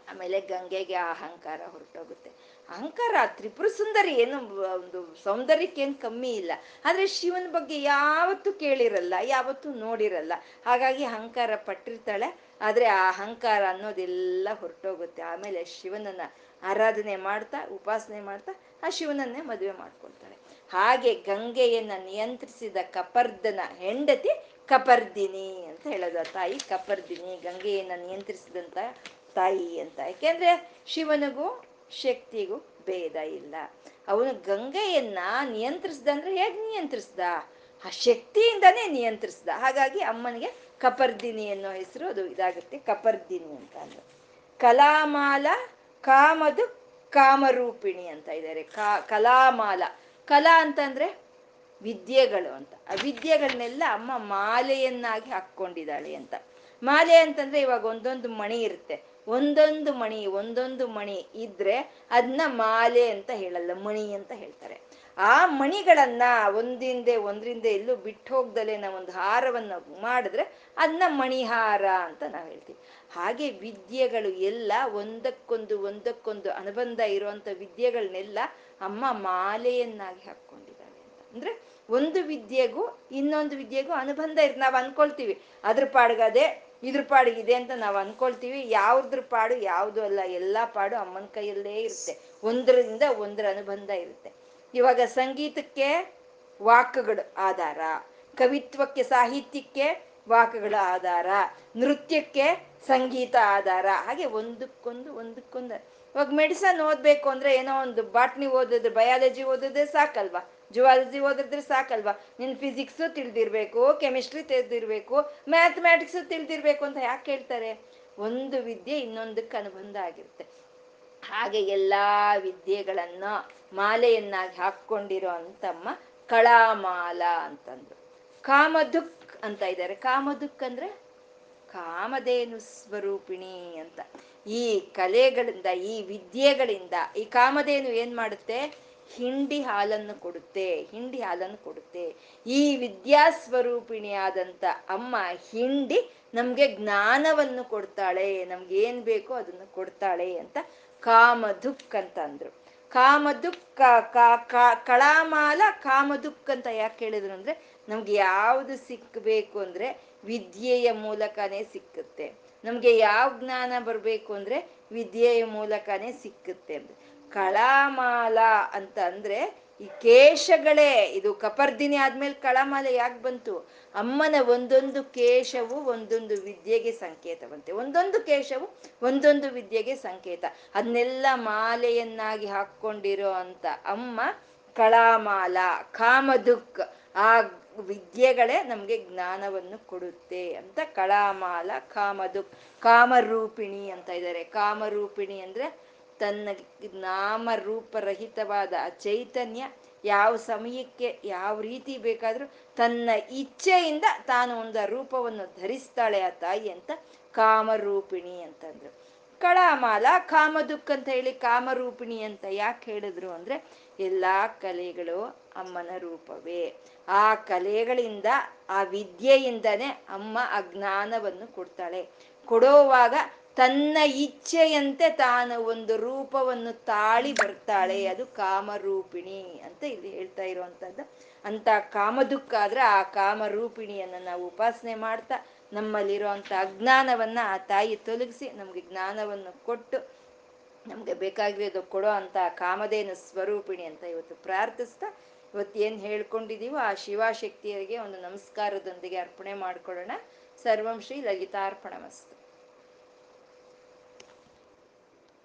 ಆಮೇಲೆ ಗಂಗೆಗೆ ಆ ಅಹಂಕಾರ ಹೊರಟೋಗುತ್ತೆ. ಅಹಂಕಾರ ತ್ರಿಪುರ ಸುಂದರಿ ಏನು ಒಂದು ಸೌಂದರ್ಯಕ್ಕೇನು ಕಮ್ಮಿ ಇಲ್ಲ. ಆದರೆ ಶಿವನ ಬಗ್ಗೆ ಯಾವತ್ತೂ ಕೇಳಿರಲ್ಲ, ಯಾವತ್ತೂ ನೋಡಿರಲ್ಲ. ಹಾಗಾಗಿ ಅಹಂಕಾರ ಪಟ್ಟಿರ್ತಾಳೆ, ಆದರೆ ಆ ಅಹಂಕಾರ ಅನ್ನೋದೆಲ್ಲ ಹೊರಟೋಗುತ್ತೆ. ಆಮೇಲೆ ಶಿವನನ್ನ ಆರಾಧನೆ ಮಾಡ್ತಾ, ಉಪಾಸನೆ ಮಾಡ್ತಾ, ಆ ಶಿವನನ್ನೇ ಮದುವೆ ಮಾಡ್ಕೊಳ್ತಾಳೆ. ಹಾಗೆ ಗಂಗೆಯನ್ನ ನಿಯಂತ್ರಿಸಿದ ಕಪರ್ದನ ಹೆಂಡತಿ ಕಪರ್ದಿನಿ ಅಂತ ಹೇಳೋದು ಆ ತಾಯಿ. ಕಪರ್ದಿನಿ, ಗಂಗೆಯನ್ನ ನಿಯಂತ್ರಿಸಿದಂತ ತಾಯಿ ಅಂತ. ಯಾಕೆಂದ್ರೆ ಶಿವನಿಗೂ ಶಕ್ತಿಗೂ ಭೇದ ಇಲ್ಲ. ಅವನು ಗಂಗೆಯನ್ನ ನಿಯಂತ್ರಿಸ್ದ ಅಂದ್ರೆ ಹೇಗೆ ನಿಯಂತ್ರಿಸ್ದ? ಆ ಶಕ್ತಿಯಿಂದಾನೇ ನಿಯಂತ್ರಿಸ್ದ. ಹಾಗಾಗಿ ಅಮ್ಮನಿಗೆ ಕಪರ್ದಿನಿ ಅನ್ನೋ ಹೆಸರು ಅದು ಇದಾಗುತ್ತೆ, ಕಪರ್ದಿನಿ ಅಂತ ಅಂದ್ರೆ ಕಲಾಮಾಲ ಕಾಮದು ಕಾಮರೂಪಿಣಿ ಅಂತ ಇದ್ದಾರೆ. ಕಾ, ಕಲಾಮಾಲ. ಕಲಾ ಅಂತಂದ್ರೆ ವಿದ್ಯೆಗಳು ಅಂತ. ಆ ವಿದ್ಯೆಗಳನ್ನೆಲ್ಲ ಅಮ್ಮ ಮಾಲೆಯನ್ನಾಗಿ ಹಾಕ್ಕೊಂಡಿದ್ದಾಳೆ ಅಂತ. ಮಾಲೆ ಅಂತಂದ್ರೆ ಇವಾಗ ಒಂದೊಂದು ಮಣಿ ಇರುತ್ತೆ. ಒಂದೊಂದು ಮಣಿ ಒಂದೊಂದು ಮಣಿ ಇದ್ರೆ ಅದನ್ನ ಮಾಲೆ ಅಂತ ಹೇಳಲ್ಲ, ಮಣಿ ಅಂತ ಹೇಳ್ತಾರೆ. ಆ ಮಣಿಗಳನ್ನ ಒಂದಿಂದೆ ಒಂದ್ರಿಂದ ಎಲ್ಲೂ ಬಿಟ್ಟು ಹೋಗ್ದಲೆ ನಾವು ಒಂದು ಹಾರವನ್ನ ಮಾಡಿದ್ರೆ ಅದನ್ನ ಮಣಿಹಾರ ಅಂತ ನಾವು ಹೇಳ್ತೀವಿ. ಹಾಗೆ ವಿದ್ಯೆಗಳು ಎಲ್ಲ ಒಂದಕ್ಕೊಂದು ಒಂದಕ್ಕೊಂದು ಅನುಬಂಧ ಇರುವಂತ ವಿದ್ಯೆಗಳನ್ನೆಲ್ಲ ಅಮ್ಮ ಮಾಲೆಯನ್ನಾಗಿ ಹಾಕೊಂಡಿದ್ದಾಳೆ ಅಂತ ಅಂದ್ರೆ ಒಂದು ವಿದ್ಯೆಗೂ ಇನ್ನೊಂದು ವಿದ್ಯೆಗೂ ಅನುಬಂಧ ಇರ್, ನಾವು ಅನ್ಕೊಳ್ತೀವಿ. ಅದ್ರ ಪಾಡ್ಗದೆ ಇದ್ರ ಪಾಡಿಗಿದೆ ಅಂತ ನಾವು ಅನ್ಕೊಳ್ತೀವಿ. ಯಾವ್ದ್ರ ಪಾಡು ಯಾವುದು ಅಲ್ಲ, ಎಲ್ಲಾ ಪಾಡು ಅಮ್ಮನ ಕೈಯಲ್ಲೇ ಇರುತ್ತೆ. ಒಂದರಿಂದ ಒಂದರ ಅನುಬಂಧ ಇರುತ್ತೆ. ಇವಾಗ ಸಂಗೀತಕ್ಕೆ ವಾಕ್ಗಳು ಆಧಾರ. ಕವಿತ್ವಕ್ಕೆ, ಸಾಹಿತ್ಯಕ್ಕೆ ವಾಕ್ಗಳ ಆಧಾರ. ನೃತ್ಯಕ್ಕೆ ಸಂಗೀತ ಆಧಾರ. ಹಾಗೆ ಒಂದಕ್ಕೊಂದು ಒಂದಕ್ಕೊಂದು. ಇವಾಗ ಮೆಡಿಸನ್ ಓದ್ಬೇಕು ಅಂದ್ರೆ ಏನೋ ಒಂದು ಬಾಟ್ನಿ ಓದಿದ್ರೆ ಬಯಾಲಜಿ ಓದಿದ್ರೆ ಸಾಕಲ್ವಾ? ಜುವಾಲಜಿ ಓದಿದ್ರೆ ಸಾಕಲ್ವಾ? ನಿನ್ ಫಿಸಿಕ್ಸ್ ತಿಳಿದಿರ್ಬೇಕು ಕೆಮಿಸ್ಟ್ರಿ ತಿಳಿದಿರ್ಬೇಕು ಮ್ಯಾಥಮ್ಯಾಟಿಕ್ಸು ತಿಳಿದಿರ್ಬೇಕು ಅಂತ ಯಾಕೆ ಹೇಳ್ತಾರೆ? ಒಂದು ವಿದ್ಯೆ ಇನ್ನೊಂದಕ್ಕೆ ಅನುಬಂಧ ಆಗಿರುತ್ತೆ. ಹಾಗೆ ಎಲ್ಲಾ ವಿದ್ಯೆಗಳನ್ನ ಮಾಲೆಯನ್ನಾಗಿ ಹಾಕೊಂಡಿರೋ ಅಂತಮ್ಮ ಕಳಾಮಾಲ ಅಂತಂದ್ರು. ಕಾಮದುಕ್ ಅಂತ ಇದ್ದಾರೆ. ಕಾಮದುಕ್ ಅಂದ್ರೆ ಕಾಮಧೇನು ಸ್ವರೂಪಿಣಿ ಅಂತ. ಈ ಕಲೆಗಳಿಂದ, ಈ ವಿದ್ಯೆಗಳಿಂದ ಈ ಕಾಮಧೇನು ಏನ್ ಮಾಡುತ್ತೆ? ಹಿಂಡಿ ಹಾಲನ್ನು ಕೊಡುತ್ತೆ, ಹಿಂಡಿ ಹಾಲನ್ನು ಕೊಡುತ್ತೆ. ಈ ವಿದ್ಯಾ ಸ್ವರೂಪಿಣಿಯಾದಂತ ಅಮ್ಮ ಹಿಂಡಿ ನಮ್ಗೆ ಜ್ಞಾನವನ್ನು ಕೊಡ್ತಾಳೆ, ನಮ್ಗೆ ಏನ್ ಬೇಕೋ ಅದನ್ನು ಕೊಡ್ತಾಳೆ ಅಂತ ಕಾಮಧುಕ್ ಅಂತ ಅಂದ್ರು. ಕಾಮದುಕ್ ಕಳಾಮಾಲ ಕಾಮದುಕ್ ಅಂತ ಯಾಕೆ ಹೇಳಿದ್ರು ಅಂದ್ರೆ, ನಮ್ಗೆ ಯಾವುದು ಸಿಕ್ಕಬೇಕು ಅಂದ್ರೆ ವಿದ್ಯೆಯ ಮೂಲಕನೇ ಸಿಕ್ಕುತ್ತೆ. ನಮ್ಗೆ ಯಾವ ಜ್ಞಾನ ಬರ್ಬೇಕು ಅಂದ್ರೆ ವಿದ್ಯೆಯ ಮೂಲಕನೇ ಸಿಕ್ಕುತ್ತೆ ಅಂದ್ರೆ ಕಳಾಮಾಲ ಅಂತ ಅಂದ್ರೆ ಈ ಕೇಶಗಳೇ. ಇದು ಕಪರ್ದಿನಿ ಆದ್ಮೇಲೆ ಕಳಾಮಾಲೆ ಯಾಕೆ ಬಂತು? ಅಮ್ಮನ ಒಂದೊಂದು ಕೇಶವು ಒಂದೊಂದು ವಿದ್ಯೆಗೆ ಸಂಕೇತವಂತೆ. ಒಂದೊಂದು ಕೇಶವು ಒಂದೊಂದು ವಿದ್ಯೆಗೆ ಸಂಕೇತ. ಅದನ್ನೆಲ್ಲ ಮಾಲೆಯನ್ನಾಗಿ ಹಾಕೊಂಡಿರೋ ಅಂತ ಅಮ್ಮ ಕಳಾಮಾಲ ಕಾಮದುಕ್ ಆ ವಿದ್ಯೆಗಳೇ ನಮ್ಗೆ ಜ್ಞಾನವನ್ನು ಕೊಡುತ್ತೆ ಅಂತ ಕಳಾಮಾಲ ಕಾಮದುಕ್ ಕಾಮರೂಪಿಣಿ ಅಂತ ಇದ್ದಾರೆ ಕಾಮರೂಪಿಣಿ ಅಂದ್ರೆ ತನ್ನ ನಾಮ ರೂಪರಹಿತವಾದ ಆ ಚೈತನ್ಯ ಯಾವ ಸಮಯಕ್ಕೆ ಯಾವ ರೀತಿ ಬೇಕಾದರೂ ತನ್ನ ಇಚ್ಛೆಯಿಂದ ತಾನು ಒಂದು ರೂಪವನ್ನು ಧರಿಸ್ತಾಳೆ ಆ ತಾಯಿ ಅಂತ ಕಾಮರೂಪಿಣಿ ಅಂತಂದ್ರು. ಕಳಾಮಾಲ ಕಾಮದುಕ್ ಅಂತ ಹೇಳಿ ಕಾಮರೂಪಿಣಿ ಅಂತ ಯಾಕೆ ಹೇಳಿದ್ರು ಅಂದ್ರೆ ಎಲ್ಲಾ ಕಲೆಗಳು ಅಮ್ಮನ ರೂಪವೇ. ಆ ಕಲೆಗಳಿಂದ ಆ ವಿದ್ಯೆಯಿಂದನೇ ಅಮ್ಮ ಅಜ್ಞಾನವನ್ನು ಕೊಡ್ತಾಳೆ. ಕೊಡೋವಾಗ ತನ್ನ ಇಚ್ಛೆಯಂತೆ ತಾನು ಒಂದು ರೂಪವನ್ನು ತಾಳಿ ಬರ್ತಾಳೆ. ಅದು ಕಾಮರೂಪಿಣಿ ಅಂತ ಇಲ್ಲಿ ಹೇಳ್ತಾ ಇರುವಂತದ್ದು ಅಂತ ಕಾಮದುಃಖ ಆದ್ರೆ ಆ ಕಾಮರೂಪಿಣಿಯನ್ನ ನಾವು ಉಪಾಸನೆ ಮಾಡ್ತಾ ನಮ್ಮಲ್ಲಿರುವಂತ ಅಜ್ಞಾನವನ್ನ ಆ ತಾಯಿ ತೊಲಗಿಸಿ ನಮ್ಗೆ ಜ್ಞಾನವನ್ನು ಕೊಟ್ಟು ನಮ್ಗೆ ಬೇಕಾಗಿರೋದು ಕೊಡೋ ಅಂತ ಕಾಮಧೇನು ಸ್ವರೂಪಿಣಿ ಅಂತ ಇವತ್ತು ಪ್ರಾರ್ಥಿಸ್ತಾ ಇವತ್ತು ಏನ್ ಹೇಳ್ಕೊಂಡಿದೀವೋ ಆ ಶಿವಶಕ್ತಿಯರಿಗೆ ಒಂದು ನಮಸ್ಕಾರದೊಂದಿಗೆ ಅರ್ಪಣೆ ಮಾಡ್ಕೊಳ್ಳೋಣ. ಸರ್ವಂ ಶ್ರೀ ಲಲಿತಾರ್ಪಣ ಮಸ್ತು